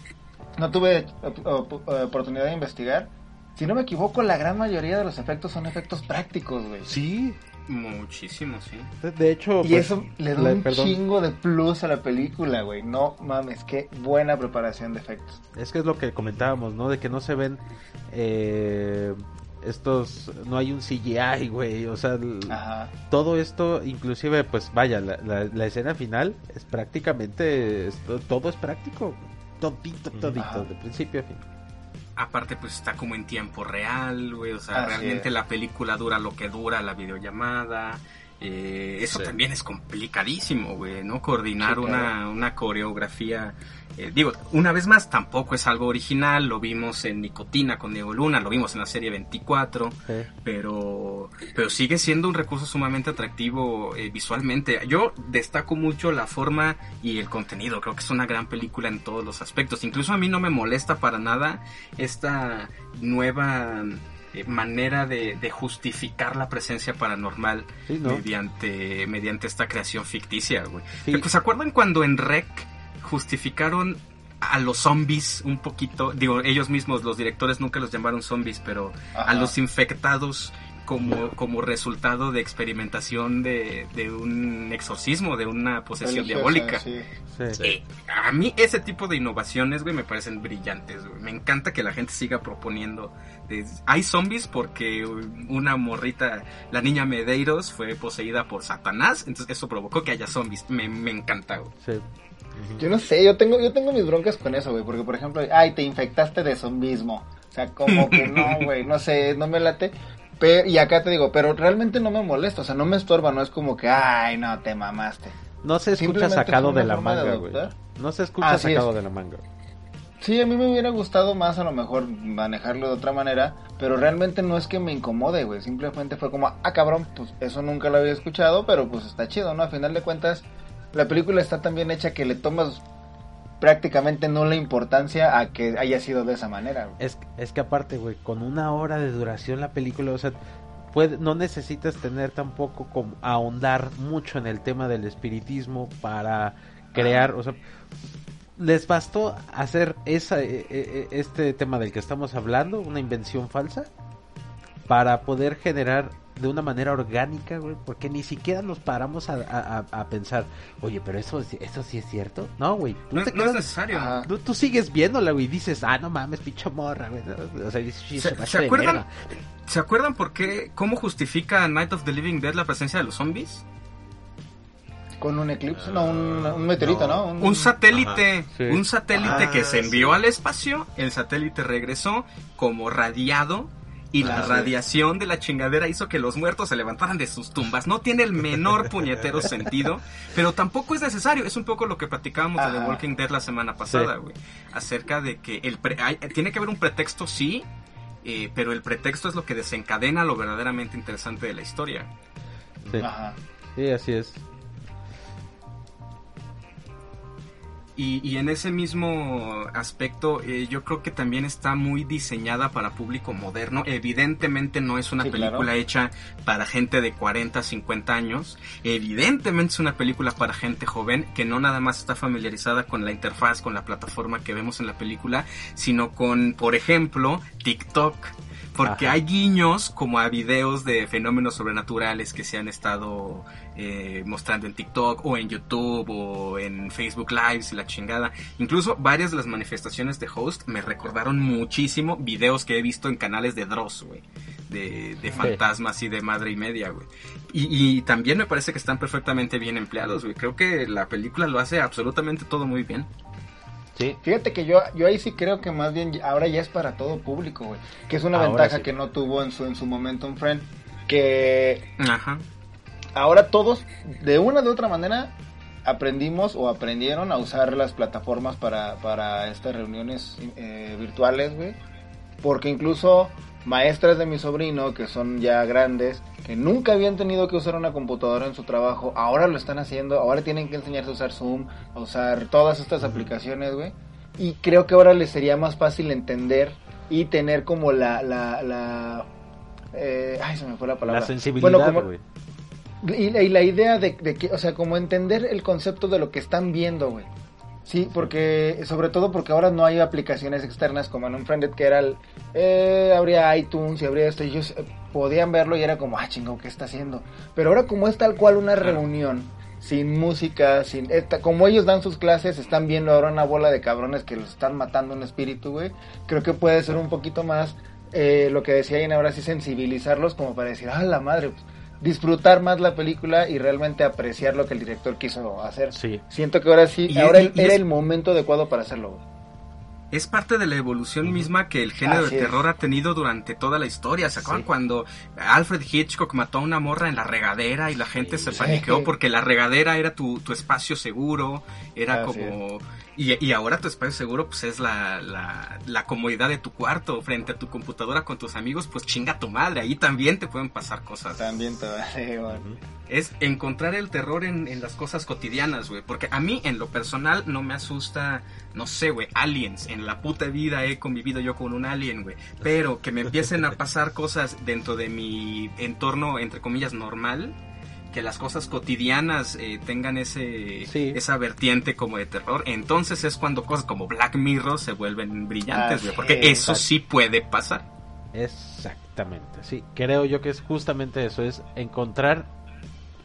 no tuve op- op- oportunidad de investigar. Si no me equivoco, la gran mayoría de los efectos son efectos prácticos, güey. Sí, Muchísimo, sí. de- de hecho... Y pues, eso le da un perdón. chingo de plus a la película, güey. No mames, qué buena preparación de efectos. Es que es lo que comentábamos, ¿no? De que no se ven eh, estos... No hay un CGI, güey. O sea, Ajá. todo esto, inclusive, pues vaya, la, la- la escena final es prácticamente... es- todo es práctico. Todito, todito, Ajá. de principio a fin. Aparte, pues está como en tiempo real, güey. O sea, Así realmente es. la película dura lo que dura la videollamada. Eh, eso Sí. también es complicadísimo, güey, ¿no? Coordinar Sí, una, una coreografía. Eh, digo, una vez más, tampoco es algo original. Lo vimos en Nicotina con Diego Luna, lo vimos en la serie 24. Sí. pero pero sigue siendo un recurso sumamente atractivo eh, visualmente. Yo destaco mucho la forma y el contenido, creo que es una gran película en todos los aspectos. Incluso a mí no me molesta para nada esta nueva eh, manera de, de justificar la presencia paranormal Sí, ¿no? mediante mediante esta creación ficticia, güey. Sí. Pues, ¿Se acuerdan cuando en Rec justificaron a los zombies un poquito? Digo, ellos mismos, los directores nunca los llamaron zombies, pero a los infectados como, como resultado de experimentación de, de un exorcismo, de una posesión diabólica. sí. Sí. Eh, a mí ese tipo de innovaciones, güey, me parecen brillantes, güey. Me encanta que la gente siga proponiendo. de- hay zombies porque una morrita, la niña Medeiros, fue poseída por Satanás, entonces eso provocó que haya zombies. Me, me encanta, güey. Sí. Yo no sé, yo tengo, yo tengo mis broncas con eso, güey. Porque, por ejemplo, ay, te infectaste de zombismo. O sea, como que no, güey, no sé, no me late. Pero, y acá te digo, pero realmente no me molesta, o sea, no me estorba, no es como que, ay, no, te mamaste. no se escucha sacado es de la manga, güey. No se escucha Así sacado es. de la manga. Sí, a mí me hubiera gustado más a lo mejor manejarlo de otra manera, pero realmente no es que me incomode, güey. Simplemente fue como, ah, cabrón, pues eso nunca lo había escuchado, pero pues está chido, ¿no? A final de cuentas, la película está tan bien hecha que le tomas prácticamente no la importancia a que haya sido de esa manera, güey. Es, es que aparte, güey, con una hora de duración la película, o sea, puede, no necesitas tener tampoco como ahondar mucho en el tema del espiritismo para crear, o sea, les bastó hacer esa, e- e- este tema del que estamos hablando, una invención falsa, para poder generar de una manera orgánica, güey, porque ni siquiera nos paramos a, a- pensar, oye, pero eso, eso sí es cierto. No, güey, tú No, te es- no es quedas- necesario. Ajá. Tú, tú sigues viéndola, güey, y dices, ah, no mames, pinche morra, güey. O sea, dices, sí, ¿Se, se, se acuerdan, ¿Se acuerdan por qué, cómo justifica Night of the Living Dead la presencia de los zombies? Con un eclipse, no, un, un meteorito, ¿no? Un satélite, Ajá. Sí. un satélite Ah, que se envió sí. al espacio, el satélite regresó como radiado y la sí. radiación de la chingadera hizo que los muertos se levantaran de sus tumbas. No tiene el menor puñetero sentido, pero tampoco es necesario. Es un poco lo que platicábamos de The. Walking Dead la semana pasada, güey. Acerca de que el pre- hay- tiene que haber un pretexto, sí, eh, pero el pretexto es lo que desencadena lo verdaderamente interesante de la historia. Sí, Ajá. sí, así es. Y, y en ese mismo aspecto, eh, yo creo que también está muy diseñada para público moderno. Evidentemente no es una Sí, película claro. hecha para gente de 40, 50 años. Evidentemente es una película para gente joven que no nada más está familiarizada con la interfaz, con la plataforma que vemos en la película, sino con, por ejemplo, TikTok. Porque Ajá. hay guiños como a videos de fenómenos sobrenaturales que se han estado eh, mostrando en TikTok o en YouTube o en Facebook Lives y la chingada. Incluso varias de las manifestaciones de Host me recordaron muchísimo videos que he visto en canales de Dross, güey. De, de fantasmas y de madre y media, güey. Y, y también me parece que están perfectamente bien empleados, güey. Creo que la película lo hace absolutamente todo muy bien. Sí, Fíjate que yo, yo ahí sí creo que más bien ahora ya es para todo público, güey. Que es una Ahora ventaja sí. que no tuvo en su, en su momento un friend. Que Ajá. Ahora todos, de una de otra manera, aprendimos o aprendieron a usar las plataformas para, para estas reuniones eh, virtuales, güey. Porque incluso maestras de mi sobrino, que son ya grandes, que nunca habían tenido que usar una computadora en su trabajo, ahora lo están haciendo, ahora tienen que enseñarse a usar Zoom, a usar todas estas aplicaciones, güey. Y creo que ahora les sería más fácil entender y tener como la... la, la eh, ay, se me fue la palabra. la sensibilidad, Bueno, güey. Y la, y la idea de, de que, o sea, como entender el concepto de lo que están viendo, güey. Sí, porque, sobre todo porque ahora no hay aplicaciones externas como en un Friended que era el, eh, habría iTunes y habría esto y ellos eh, podían verlo y era como, ah, chingo, ¿qué está haciendo? Pero ahora como es tal cual una reunión, sin música, sin, esta, como ellos dan sus clases, están viendo ahora una bola de cabrones que los están matando un espíritu, güey. Creo que puede ser un poquito más, eh, lo que decía Ian ahora sí, sensibilizarlos como para decir, ah, la madre, pues, disfrutar más la película y realmente apreciar lo que el director quiso hacer. Sí. Siento que ahora sí, Y- ahora era es- el momento adecuado para hacerlo. güey. Es parte de la evolución misma que el género Así de es. terror ha tenido durante toda la historia. ¿Se acuerdan Sí. cuando Alfred Hitchcock mató a una morra en la regadera y la gente se Sí. paniqueó porque la regadera era tu, tu espacio seguro? Era Así como... Y, y ahora tu espacio seguro pues es la, la, la comodidad de tu cuarto frente a tu computadora con tus amigos. Pues chinga tu madre, ahí también te pueden pasar cosas. También te va sí, güey. Es encontrar el terror en, en las cosas cotidianas, güey. Porque a mí, en lo personal, no me asusta, no sé, güey, aliens. En la puta vida he convivido yo con un alien, güey. Pero que me empiecen a pasar cosas dentro de mi entorno, entre comillas, normal. Que las cosas cotidianas eh, tengan ese Sí. esa vertiente como de terror. Entonces es cuando cosas como Black Mirror se vuelven brillantes, güey. Porque es, eso sí puede pasar. Exactamente, sí. Creo yo que es justamente eso, es encontrar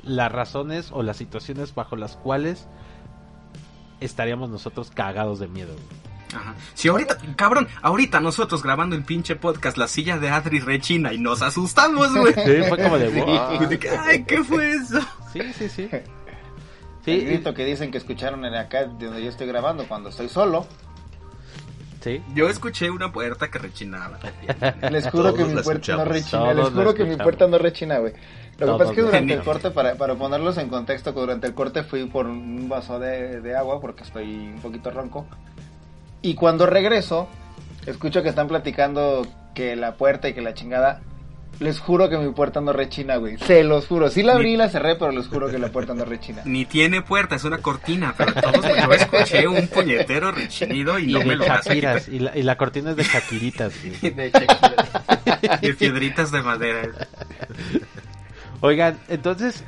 las razones o las situaciones bajo las cuales estaríamos nosotros cagados de miedo. güey. Ajá. Si ahorita, cabrón, ahorita nosotros grabando el pinche podcast La silla de Adri rechina y nos asustamos, güey. Sí, fue como de. "Wow". De que, Ay, ¿qué fue eso? Sí, sí, sí. El Sí, grito que dicen que escucharon en acá de donde yo estoy grabando cuando estoy solo. Sí. Yo escuché una puerta que rechinaba. Les juro que mi puerta no rechina. Les juro que mi puerta no rechina, güey. Lo que pasa es que durante el corte, para, para ponerlos en contexto, durante el corte fui por un vaso de, de agua porque estoy un poquito ronco. Y cuando regreso, escucho que están platicando que la puerta y que la chingada. Les juro que mi puerta no rechina, güey. Se los juro. Sí la abrí y la cerré, pero les juro que la puerta no rechina. Ni tiene puerta, es una cortina, pero todos yo escuché un puñetero rechinido y, Y no me lo Shakiras. Y la, y la cortina es de Shakiritas. güey. De quitar. De piedritas de madera. Oigan, entonces,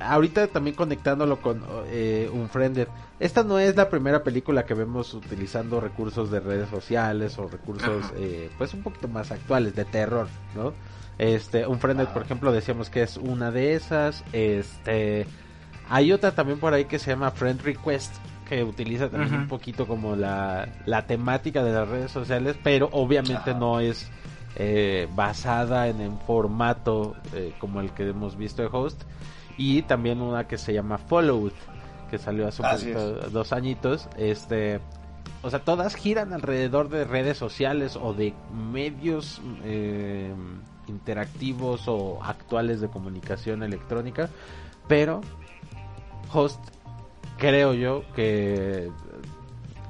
ahorita también conectándolo con eh, Unfriended, esta no es la primera película que vemos utilizando recursos de redes sociales o recursos, eh, pues un poquito más actuales, de terror, ¿no? Este, Unfriended, por ejemplo, decíamos que es una de esas. Este, hay otra también por ahí que se llama Friend Request, que utiliza también un poquito como la, la temática de las redes sociales, pero obviamente no es eh, basada en un formato eh, como el que hemos visto de Host. Y también una que se llama Followed, que salió hace un poquito- dos añitos. Este, o sea, todas giran alrededor de redes sociales o de medios eh, interactivos o actuales de comunicación electrónica, pero Host creo yo que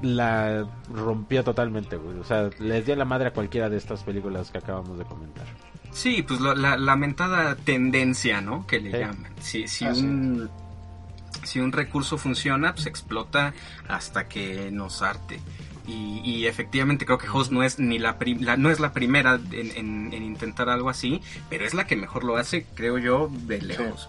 la rompió totalmente, güey. O sea, les dio la madre a cualquiera de estas películas que acabamos de comentar. Sí, pues lo- la lamentada tendencia, ¿no? Que le Sí. llaman. Si, si, un, si un recurso funciona, pues explota hasta que nos arte. Y, y efectivamente creo que Host no es ni la, la- no es la primera en, en- en intentar algo así, pero es la que mejor lo hace, creo yo, de lejos.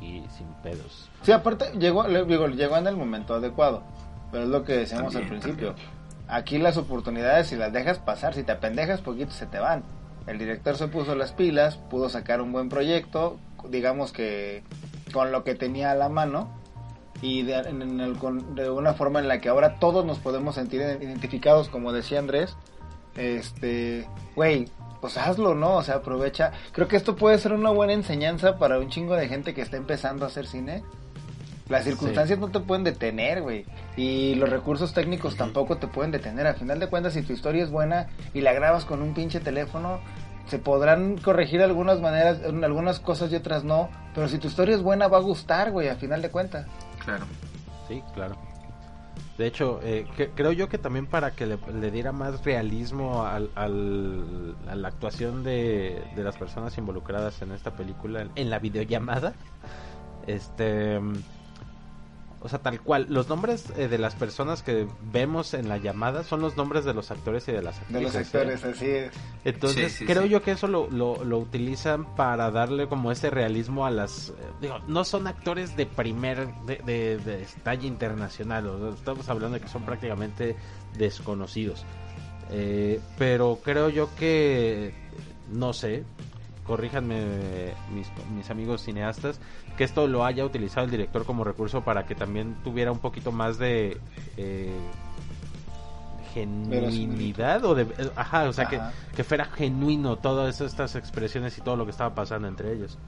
Sí, sin pedos. Sí, aparte llegó, le- digo, llegó en el momento adecuado. Pero es lo que decíamos al También, principio. Aquí las oportunidades, si las dejas pasar, si te apendejas poquito, se te van. El director se puso las pilas, pudo sacar un buen proyecto, digamos que con lo que tenía a la mano. Y de, en- el- de una forma en la que ahora todos nos podemos sentir identificados, como decía Andrés. Este, güey, pues hazlo, ¿no? O sea, aprovecha. Creo que esto puede ser una buena enseñanza para un chingo de gente que está empezando a hacer cine. Las circunstancias no te pueden detener, güey. Y los recursos técnicos tampoco te pueden detener. Al final de cuentas, si tu historia es buena y la grabas con un pinche teléfono, se podrán corregir algunas maneras, en algunas cosas y otras no. Pero si tu historia es buena, va a gustar, güey, al final de cuentas. Claro. Sí, claro. De hecho, eh, que- creo yo que también para que le, le diera más realismo al, al- a la actuación de, de las personas involucradas en esta película, en, en la videollamada, este... O sea, tal cual, los nombres eh, de las personas que vemos en la llamada son los nombres de los actores y de las De actrices. los ¿eh? actores, así es. Entonces, Sí, sí, creo sí. yo que eso lo, lo, lo utilizan para darle como ese realismo a las... eh, digo, no son actores de primer, de, de, de talla internacional, o sea, estamos hablando de que son prácticamente desconocidos. Eh, pero creo yo que, no sé, corríjanme mis, mis amigos cineastas, que esto lo haya utilizado el director como recurso para que también tuviera un poquito más de... eh, genuinidad o de eh, ajá o sea que, Ajá. que fuera genuino todas estas expresiones y todo lo que estaba pasando entre ellos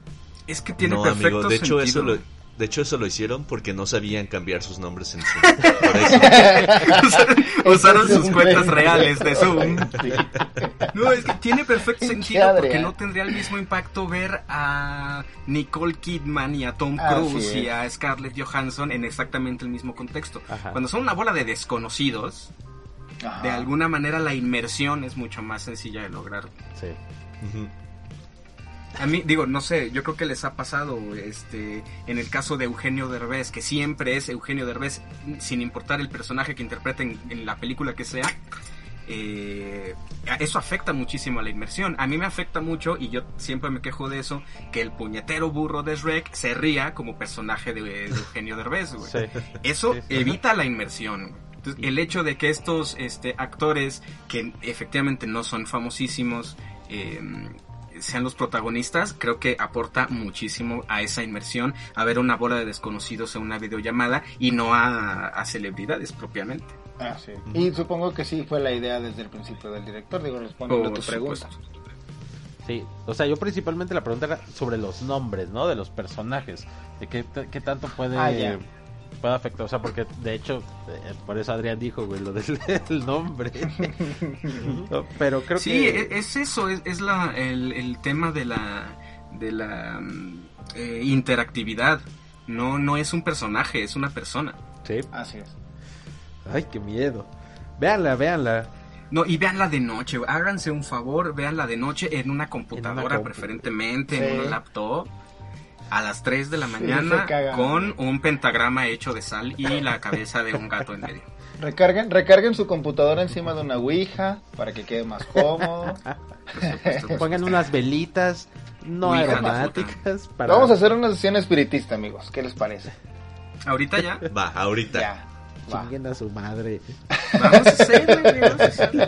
Es que tiene no, perfecto amigo, de hecho sentido. eso lo, de hecho eso lo hicieron porque no sabían cambiar sus nombres en Zoom. Por eso. Usaron sus cuentas reales de Zoom. No, es que tiene perfecto sentido porque Adrián. no tendría el mismo impacto ver a Nicole Kidman y a Tom Cruise y a Scarlett Johansson en exactamente el mismo contexto. Ajá. Cuando son una bola de desconocidos, Ajá. de alguna manera la inmersión es mucho más sencilla de lograr. sí Ujú. A mí, digo, no sé, yo creo que les ha pasado, este, en el caso de Eugenio Derbez, que siempre es Eugenio Derbez, sin importar el personaje que interpreten en la película que sea, eh, eso afecta muchísimo a la inmersión. A mí me afecta mucho, y yo siempre me quejo de eso, que el puñetero burro de Shrek se ría como personaje de, de Eugenio Derbez, güey. sí Eso Sí, sí. evita la inmersión. Entonces, el hecho de que estos este, actores, que efectivamente no son famosísimos, eh, sean los protagonistas, creo que aporta muchísimo a esa inmersión, a ver una bola de desconocidos en una videollamada y no a, a celebridades propiamente. Ah, sí. Y supongo que sí fue la idea desde el principio del director, digo, respondiendo a tu pregunta. supuesto. Sí, o sea, yo principalmente la pregunta era sobre los nombres, ¿no? De los personajes, de qué, qué tanto puede Ah, ya. puede afectar, o sea, porque de hecho, eh, por eso Adrián dijo, güey, lo del el nombre. No, Pero creo sí, que... e- es eso, es, es la, el, el tema de la, de la mm, eh, interactividad. No, no es un personaje, es una persona. Sí. Así es. Ay, qué miedo. Véanla, véanla. No, y véanla de noche, háganse un favor, véanla de noche en una computadora, compu. preferentemente Sí. en un laptop, a las 3 de la mañana, con un pentagrama hecho de sal y la cabeza de un gato en medio. Recarguen, recarguen su computadora encima de una ouija para que quede más cómodo. Pongan unas velitas no Ouija, aromáticas para... Vamos a hacer una sesión espiritista, amigos. ¿Qué les parece? Ahorita ya, Va, ahorita. Ya. Chinguen a su madre. vamos a hacerlo, güey, vamos a hacerlo.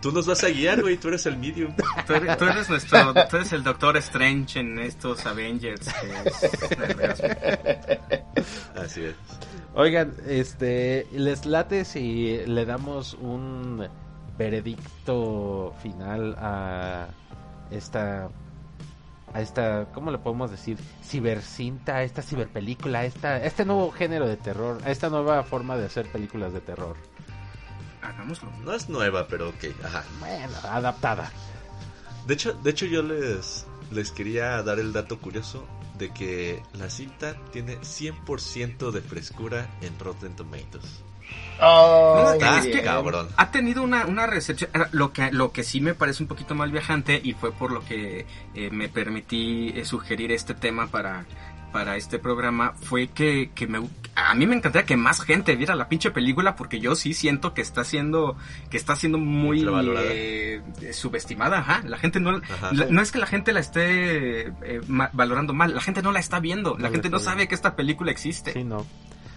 Tú nos vas a guiar, güey. Tú eres el medium. Tú eres, tú eres nuestro, tú eres el Doctor Strange en estos Avengers. que es- Así es. Oigan, este, ¿les late si le damos un veredicto final a esta a esta, ¿cómo le podemos decir? Cibercinta, a esta ciberpelícula, a esta, a este nuevo género de terror, a esta nueva forma de hacer películas de terror. Hagámoslo. No es nueva, pero ok. Ajá. Bueno, adaptada. De hecho, de hecho yo les, les quería dar el dato curioso de que la cinta tiene 100% de frescura en Rotten Tomatoes. Oh, No, Está es que- cabrón. Ha tenido una, una recepción. Lo que, lo que sí me parece un poquito mal viajante y fue por lo que eh, me permití eh, sugerir este tema para, para este programa fue que, que me, a mí me encantaría que más gente viera la pinche película porque yo sí siento que está siendo que está siendo muy eh, subestimada. Ajá. La gente no, Ajá. la- no es que la gente la esté eh, ma- valorando mal, la gente no la está viendo, la gente no sabe que esta película existe. Sí, no.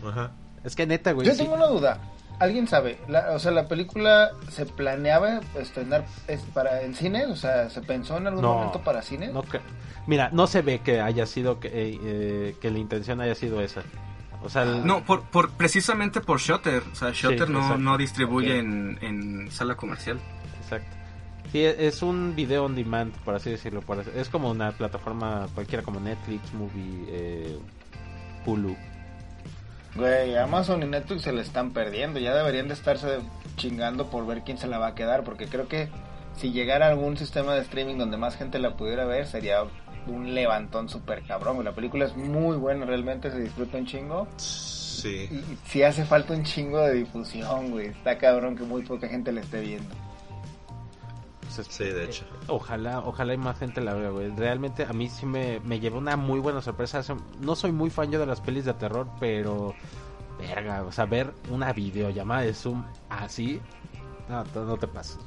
Ajá. Es que neta, güey. Yo sí. tengo una duda. ¿Alguien sabe? La- o sea, la película se planeaba estrenar es para en cine, o sea, se pensó en algún No, momento para cine. No cre- Mira, no se ve que haya sido que, eh, eh, que la intención haya sido esa. O sea, el- No, por, por, precisamente por Shutter. O sea, Shutter no, exacto. no distribuye en, en sala comercial. Exacto. Sí, e- es un video on demand, por así decirlo. por así- Es como una plataforma cualquiera como Netflix, Movie, eh, Hulu. Güey, Amazon y Netflix se le están perdiendo. Ya deberían de estarse chingando por ver quién se la va a quedar. Porque creo que si llegara algún sistema de streaming donde más gente la pudiera ver, sería un levantón súper cabrón. La película es muy buena, realmente se disfruta un chingo. Sí. Y, sí hace falta un chingo de difusión, güey. Está cabrón que muy poca gente la esté viendo. Pues, Sí, de hecho. Ojalá, ojalá y más gente la vea, güey. Realmente a mí sí me, me llevó una muy buena sorpresa. No soy muy fan yo de las pelis de terror, pero... Verga, o sea, ver una videollamada de Zoom así... No, no no te pases.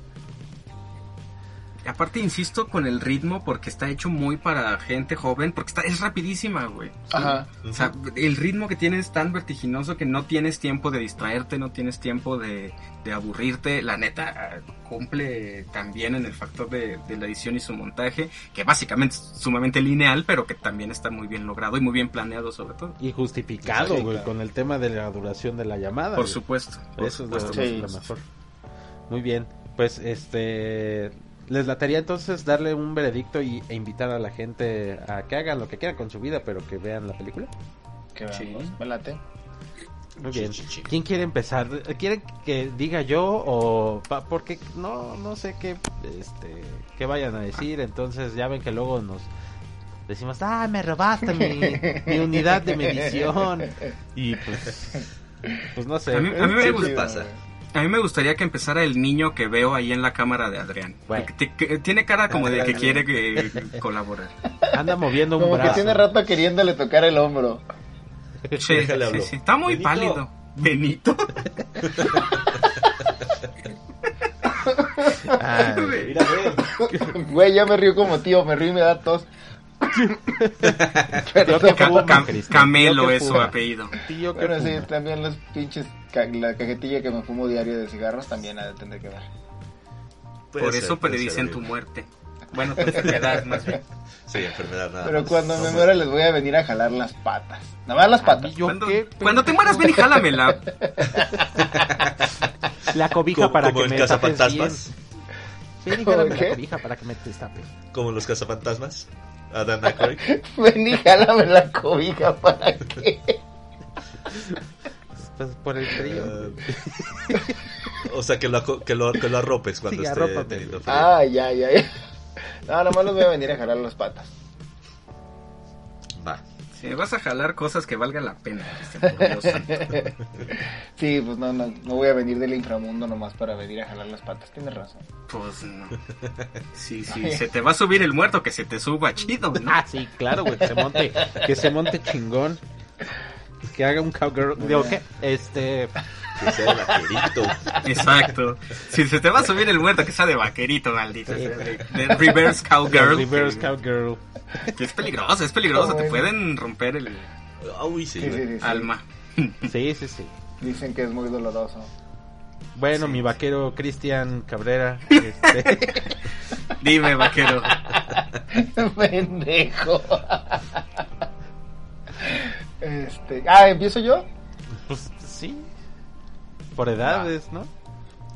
Aparte, insisto con el ritmo porque está hecho muy para gente joven, porque está, es rapidísima, güey. Ajá. O sea, el ritmo que tiene es tan vertiginoso que no tienes tiempo de distraerte, no tienes tiempo de, de aburrirte. La neta cumple también en el factor de, de la edición y su montaje, que básicamente es sumamente lineal, pero que también está muy bien logrado y muy bien planeado sobre todo. Y justificado, güey, con el tema de la duración de la llamada. Por güey. supuesto. por Eso es lo, supuesto. lo- Sí. lo mejor. Muy bien, pues este les lataría entonces darle un veredicto y, e invitar a la gente a que hagan lo que quieran con su vida, pero que vean la película. Que Sí. Me late. Muy bien. sí, sí. ¿Quién quiere empezar? ¿Quieren que diga yo o pa- porque no no sé qué este qué vayan a decir, entonces ya ven que luego nos decimos, "Ah, me robaste mi, mi unidad de medición." Y pues pues no sé. A mí- a mí me Sí, gusta- chido, pasa. Güey. A mí me gustaría que empezara el niño que veo ahí en la cámara de Adrián. Bueno. Que- tiene cara como de que quiere que, colaborar. Anda moviendo un Como brazo. que tiene rato queriéndole tocar el hombro. Sí, sí, sí. Está muy Benito. pálido. Benito. Ay, Mira, ve. Güey, ya me río como tío, me río y me da tos. Pero, Tío Camelo es su apellido. Tío que bueno, sí, también los pinches, ca- la cajetilla que me fumo diario de cigarros también ha de tener que ver. Puede Por ser, eso predicen tu muerte. Bueno, tu enfermedad más bien. Sí, enfermedad nada. Pero cuando No me muera les voy a venir a jalar las patas. Nada más las patas. ¿Yo Cuando, qué? cuando te mueras, ven y jálamela. La cobija Como, para como que en me bien. Ven y jálame la cobija para que me destape. Como los cazafantasmas. Adam Aykroyd. Ven y jálame la cobija para que. Pues por el frío. Ah, o sea, que lo, aco- que lo, que lo arropes cuando Sí, esté arrópame. teniendo frío. Ah, ya, ya, ya. No, nomás los voy a venir a jalar las patas. Va. Me vas a jalar cosas que valgan la pena, Cristian, por Dios santo. Sí, pues no, no, no voy a venir del inframundo nomás para venir a jalar las patas. Tienes razón. Pues no. Sí, sí, se te va a subir el muerto, que se te suba chido, ¿no? Ah, sí, claro, güey, que se monte, que se monte chingón. Que haga un cowgirl. Digo, ¿qué? Este. Que sea el vaquerito. Exacto. Si se te va a subir el muerto, que sea de vaquerito, maldito. De, de reverse cowgirl. Reverse cowgirl. Que es peligroso, es peligroso. Te bueno. pueden romper el Uy, sí, Sí, güey. sí, sí, sí. alma. Sí, sí, sí. Dicen que es muy doloroso. Bueno, Sí. mi vaquero Cristian Cabrera. Este, Dime, vaquero. Pendejo. Este, ah, ¿empiezo yo? pues sí. Por edades, ¿no?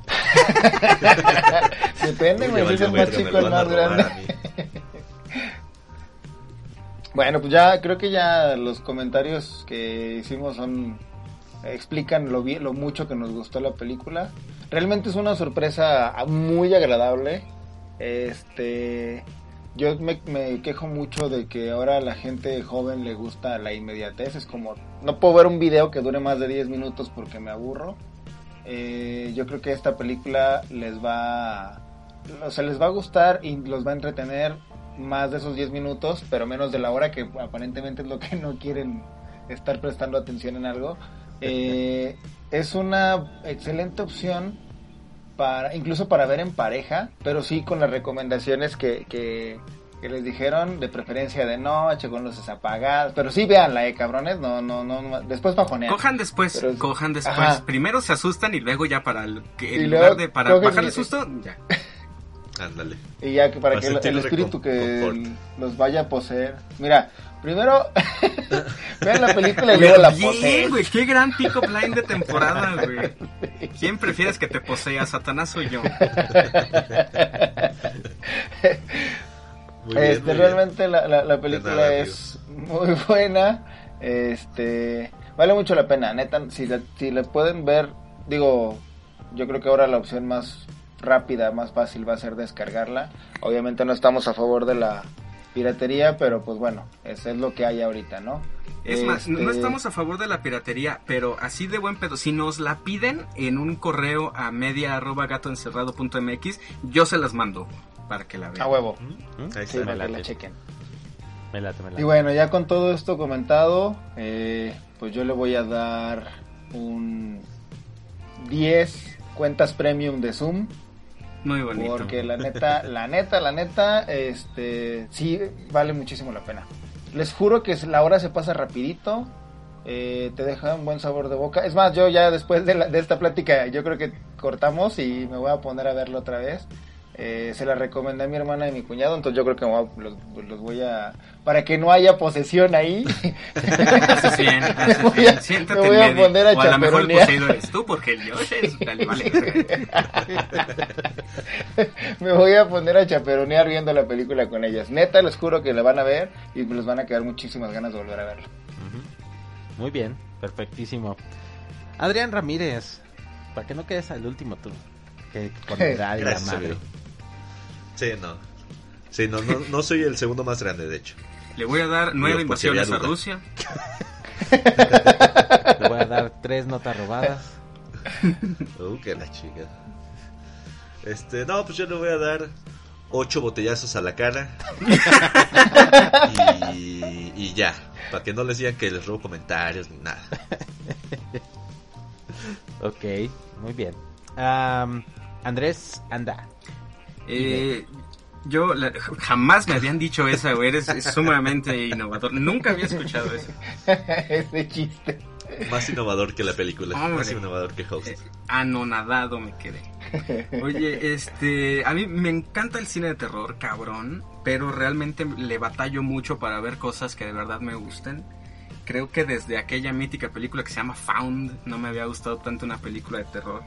Depende, güey, si es el valió más chico el más grande. Bueno, pues ya creo que ya los comentarios que hicimos son explican lo bien, lo mucho que nos gustó la película. Realmente es una sorpresa muy agradable. Este, yo me, me quejo mucho de que ahora a la gente joven le gusta la inmediatez. Es como no puedo ver un video que dure más de 10 minutos porque me aburro. Eh, yo creo que esta película les va, o sea, les va a gustar y los va a entretener más de esos 10 minutos, pero menos de la hora que aparentemente es lo que no quieren estar prestando atención en algo. Eh, es una excelente opción para, incluso para ver en pareja, pero sí con las recomendaciones que, que, que les dijeron, de preferencia de noche, con luces apagadas, pero sí véanla, eh, cabrones, no, no, no, no, después bajonean. Cojan después, Pero- cojan después. Ajá. Primero se asustan y luego ya para el, que en lugar de para bajar el susto, ya. Ándale. Y ya que para Para que el, el espíritu que confort. los vaya a poseer. Mira, primero vean la película y luego la poseen. güey, qué gran pick-up line de temporada, güey. ¿Quién prefieres que te posea, Satanás o yo? Muy bien, este, bien. realmente la, la, la película nada, es muy buena. Este, vale mucho la pena, neta. Si la, si la pueden ver, digo, yo creo que ahora la opción más rápida, más fácil va a ser descargarla. Obviamente no estamos a favor de la piratería, pero pues bueno, eso es lo que hay ahorita, ¿no? Es más, no no Este, estamos a favor de la piratería, pero así de buen pedo. Si nos la piden en un correo a media arroba gatoencerrado.mx, yo se las mando para que la vean. A huevo. ¿Mm? Ahí Sí, está. para que la chequen. Me late, me late. Y bueno, ya con todo esto comentado, eh, pues yo le voy a dar un 10 cuentas premium de Zoom. Muy bonito. Porque la neta, la neta, la neta, este, sí vale muchísimo la pena. Les juro que la hora se pasa rapidito, eh, te deja un buen sabor de boca. Es más, yo ya después de, la- de esta plática, yo creo que cortamos y me voy a poner a verlo otra vez. Eh, se la recomendé a mi hermana y mi cuñado, entonces yo creo que los, los voy a... Para que no haya posesión ahí. Haces bien, haces Me voy bien. a- Siéntate me voy a poner a o a lo mejor el chaperonear. poseído eres tú, porque el Josh es... Vale. me voy a poner a chaperonear viendo la película con ellas. Neta, les juro que la van a ver y les van a quedar muchísimas ganas de volver a verla. Muy bien, perfectísimo. Adrián Ramírez, para que no quedes al último tú. Que con edad y la madre. Sí, no. Sí, no, no, no soy el segundo más grande, de hecho. Le voy a dar nueve había invasiones a. Rusia. Le voy a dar tres notas robadas. Uh, que la chica. Este, no, pues yo le voy a dar ocho botellazos a la cara. y, y ya. Para que no les digan que les robo comentarios ni nada. Ok, muy bien. Am, Andrés, anda. Eh, yo la- jamás me habían dicho esa, güey. Eres es sumamente innovador. Nunca había escuchado eso. Ese chiste. Más innovador que la película. Hombre. Más innovador que Host. Eh, anonadado me quedé. Oye, este, a mí me encanta el cine de terror, cabrón, pero realmente le batallo mucho para ver cosas que de verdad me gusten. Creo que desde aquella mítica película que se llama Found no me había gustado tanto una película de terror.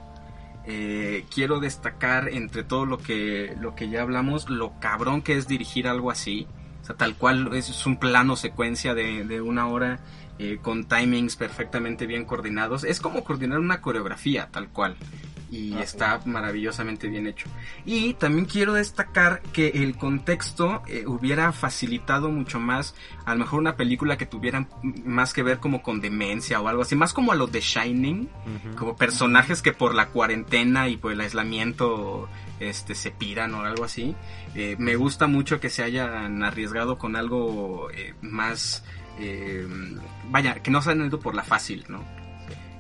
Eh, quiero destacar entre todo lo que lo que ya hablamos lo cabrón que es dirigir algo así. O sea, tal cual es, un plano secuencia de, de una hora eh, con timings perfectamente bien coordinados. Es como coordinar una coreografía, tal cual. Y Ah, está maravillosamente bien hecho. Y también quiero destacar que el contexto eh, hubiera facilitado mucho más, a lo mejor una película que tuviera más que ver como con demencia o algo así, más como a lo de Shining, como personajes que por la cuarentena y por el aislamiento este se piran o algo así. Eh, me gusta mucho que se hayan arriesgado con algo eh, más eh, vaya, que no se han ido por la fácil, ¿no?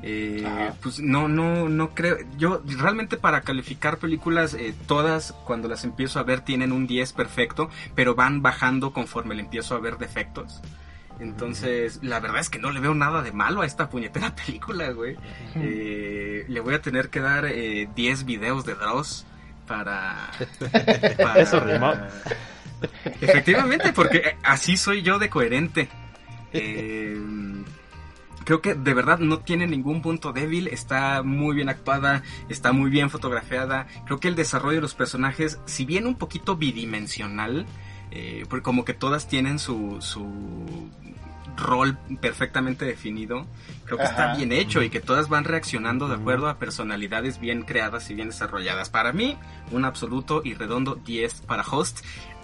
Eh, pues no, no, no creo. Yo realmente para calificar películas, eh, todas cuando las empiezo a ver tienen un 10 perfecto, pero van bajando conforme le empiezo a ver defectos. Entonces, la verdad es que no le veo nada de malo a esta puñetera película, güey. Eh, le voy a tener que dar eh, 10 videos de Dross para, para- Eso rimó. Efectivamente, porque así soy yo de coherente. Eh, creo que de verdad no tiene ningún punto débil, está muy bien actuada, está muy bien fotografiada. Creo que el desarrollo de los personajes, si bien un poquito bidimensional, eh, porque como que todas tienen su, su rol perfectamente definido, creo que está bien hecho y que todas van reaccionando de acuerdo a personalidades bien creadas y bien desarrolladas. Para mí, un absoluto y redondo 10 para Host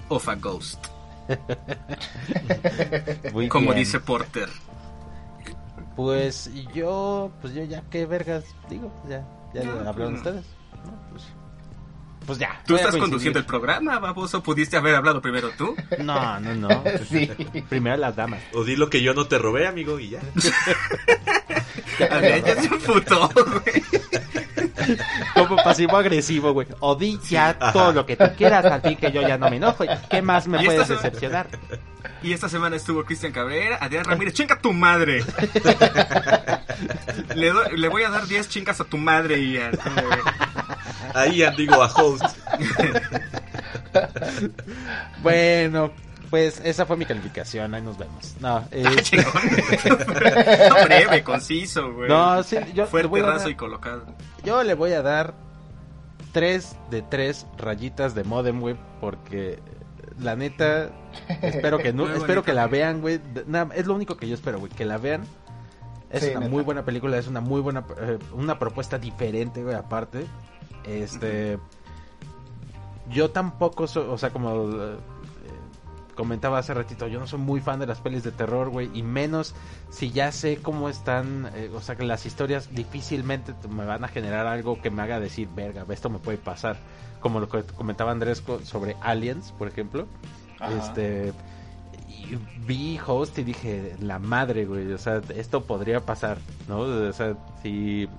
of a Ghost, Muy como bien. dice Porter. Pues yo, pues yo ya qué vergas digo, ya, ya No, hablaron pues no. ustedes. No, pues, pues ya. Tú estás conduciendo el programa, baboso. ¿Pudiste haber hablado primero tú? No, no, no. Sí. Primero las damas. O di lo que yo no te robé, amigo, y ya. A ver, ya se emputó, güey. Como pasivo agresivo, güey. O di ya Ajá. todo lo que tú quieras, así que yo ya no me enojo. ¿Qué más me Y puedes decepcionar? Y esta semana estuvo Cristian Cabrera, Adrián Ramírez, chinga tu madre. le, voy a dar 10 chingas a tu madre, Ian. Ahí ya digo a host. Bueno, pues esa fue mi calificación. Ahí nos vemos. No, eh, Ah, chingón. Breve, conciso, güey. no, sí, yo Fuerte, voy a dar- raso y colocado. Yo le voy a dar 3 de 3 rayitas de modem, güey, porque la neta espero que no, Muy espero bonita. que la vean, güey. Nada, es lo único que yo espero, güey, que la vean. Es Sí, una neta. muy buena película, es una muy buena eh, una propuesta diferente, güey, aparte. Este yo tampoco soy, o sea, como eh, comentaba hace ratito, yo no soy muy fan de las pelis de terror, güey, y menos si ya sé cómo están, eh, o sea, que las historias difícilmente te- me van a generar algo que me haga decir, verga, esto me puede pasar, como lo que comentaba Andrés sobre Aliens, por ejemplo. Ajá. Este y vi Host y dije, la madre, güey, o sea, esto podría pasar, ¿no? O sea, si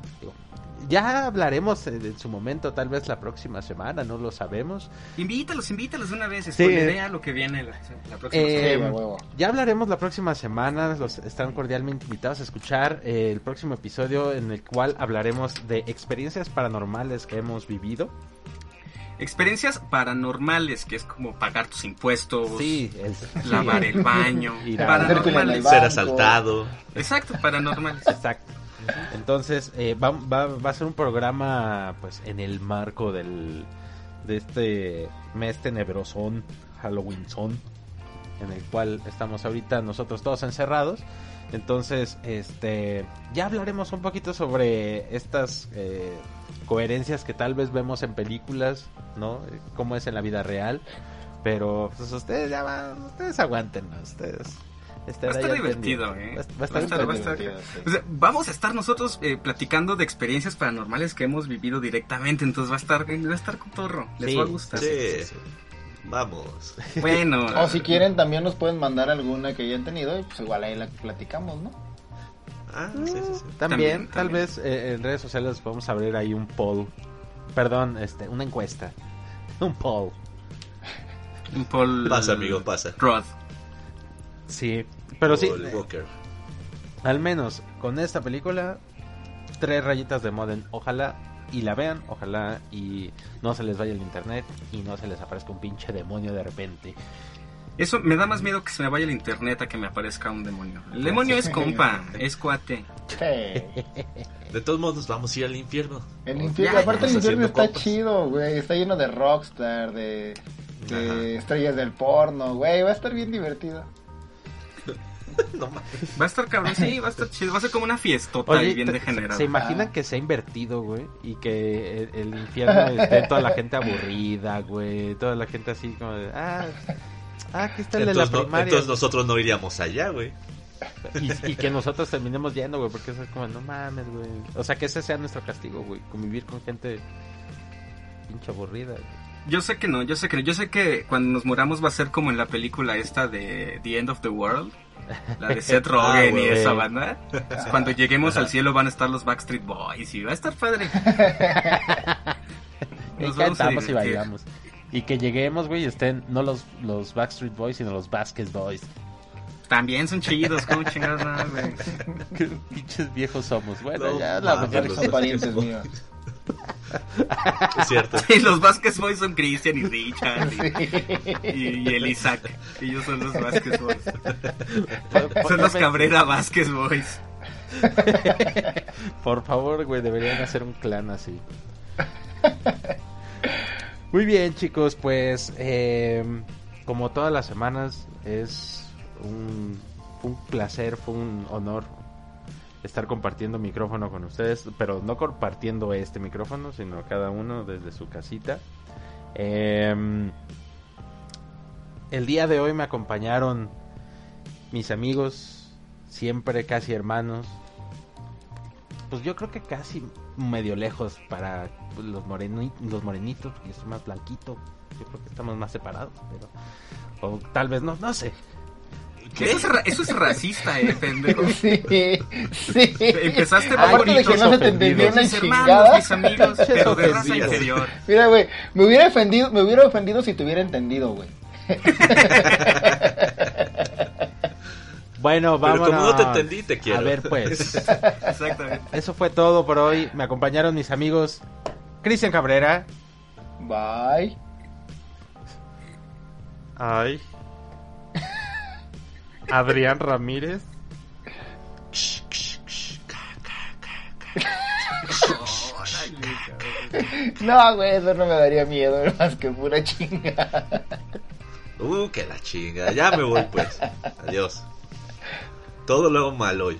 ya hablaremos en en su momento, tal vez la próxima semana, no lo sabemos. Invítalos, invítalos de una vez. Sí. Spoilerea lo que viene la, la próxima Eh, semana. Ya hablaremos la próxima semana, los están cordialmente invitados a escuchar eh, el próximo episodio en el cual hablaremos de experiencias paranormales que hemos vivido. Experiencias paranormales, que es como pagar tus impuestos, Sí, el- lavar el baño. Ir a-. Ser asaltado. Exacto, paranormales. Exacto. Entonces, eh, va, va, a ser un programa, pues, en el marco del, de este mes tenebrosón, Halloween en el cual estamos ahorita nosotros todos encerrados. Entonces, este, ya hablaremos un poquito sobre estas eh, coherencias que tal vez vemos en películas, ¿no? Cómo es en la vida real. Pero, pues, ustedes ya van, ustedes aguanten, ustedes. Va a estar divertido. ¿eh? Va a- va a Va a estar va a divertido. estar- sí. o sea, vamos a estar nosotros eh, platicando de experiencias paranormales que hemos vivido directamente, entonces va a estar, va a estar cotorro, les Sí, va a gustar. Sí. Vamos. Bueno, O si quieren también nos pueden mandar alguna que hayan tenido y pues igual ahí la platicamos, ¿no? Ah, sí, sí, sí. También, También, tal también. vez eh, en redes sociales a abrir ahí un poll. Perdón, este, una encuesta. Un poll. un Paul Pasa, amigo, pasa. Rod. Sí, pero sí, Walker. al menos con esta película, tres rayitas de Modern. Ojalá y la vean, ojalá y no se les vaya el internet y no se les aparezca un pinche demonio de repente. Eso me da más miedo que se me vaya el internet a que me aparezca un demonio. El demonio es compa, es cuate. Sí. De todos modos, vamos a ir al infierno. El infierno, Ya, aparte el infierno está chido, güey. Está lleno de rockstar, de, de estrellas del porno, güey. Va a estar bien divertido. no mames. Va a estar cabrón, sí, va a estar chido. Va a ser como una fiestota Oye, y bien degenerada. ¿se imaginan Ah. que se ha invertido, güey? Y que el, el infierno esté toda la gente aburrida, güey. Toda la gente así como de, ah, ah, aquí está el de la Entonces, no- primaria. entonces nosotros no iríamos allá, güey. y, y que nosotros terminemos yendo, güey, porque eso es como, no mames, güey. O sea, que ese sea nuestro castigo, güey. Convivir con gente pinche aburrida. güey. Yo sé que no, yo sé que no. Yo sé que cuando nos muramos va a ser como en la película esta de The End of the World. La de Seth Rogen y esa banda. Cuando lleguemos al cielo van a estar los Backstreet Boys y va a estar padre. Y Nos a cantamos y bailamos. Y que lleguemos, güey, y estén no los, los Backstreet Boys, sino los Basket Boys. También son chidos, como chingados, güey. Qué pinches viejos somos. Bueno, No ya la los son parientes míos. Es cierto. Y los Vasquez Boys son Christian y Richard y, y- y el Isaac. Ellos son los Vasquez Boys. Son los Cabrera Vasquez Boys. Por favor, güey, deberían hacer un clan así. Muy bien, chicos, pues eh, como todas las semanas es un placer, fue un honor estar compartiendo micrófono con ustedes, pero no compartiendo este micrófono, sino cada uno desde su casita. Em, el día de hoy me acompañaron mis amigos, siempre casi hermanos, pues yo creo que casi medio lejos para los, moreni- los morenitos, porque yo soy más blanquito. Yo creo que estamos más separados, pero... O tal vez no, no sé. Eso es, ra- eso es racista, eh, pendejo. Sí, sí. Empezaste muy Aparte de bonito. que no se te entendió una Mis hermanos, chingada. mis amigos, pero de raza inferior. Mira, güey, me hubiera ofendido, me hubiera ofendido si te hubiera entendido, güey. Bueno, Pero vamos como no te entendí, te quiero. A ver, pues. Exactamente. Eso fue todo por hoy. Me acompañaron mis amigos Cristian Cabrera. Bye. Ay. Adrián Ramírez. No, güey, eso no me daría miedo, más que pura chinga. Uh, que la chinga. Ya me voy, pues. Adiós. Todo luego mal hoy.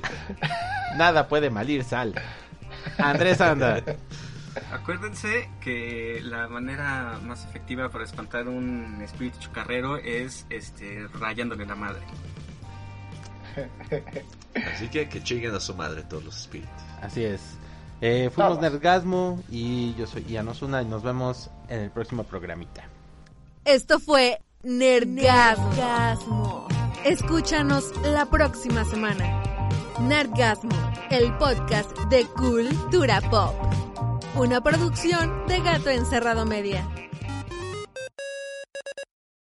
Nada puede malir sal. Andrés Anda. Acuérdense que la manera más efectiva para espantar un espíritu chocarrero es este rayándole la madre. Así que que chinguen a su madre todos los espíritus. Así es. Eh, fuimos Vamos. Nergasmo y yo soy Ian Osuna y nos vemos en el próximo programita. Esto fue Nerdgasmo. Escúchanos la próxima semana. Nerdgasmo, el podcast de Cultura Pop. Una producción de Gato Encerrado Media.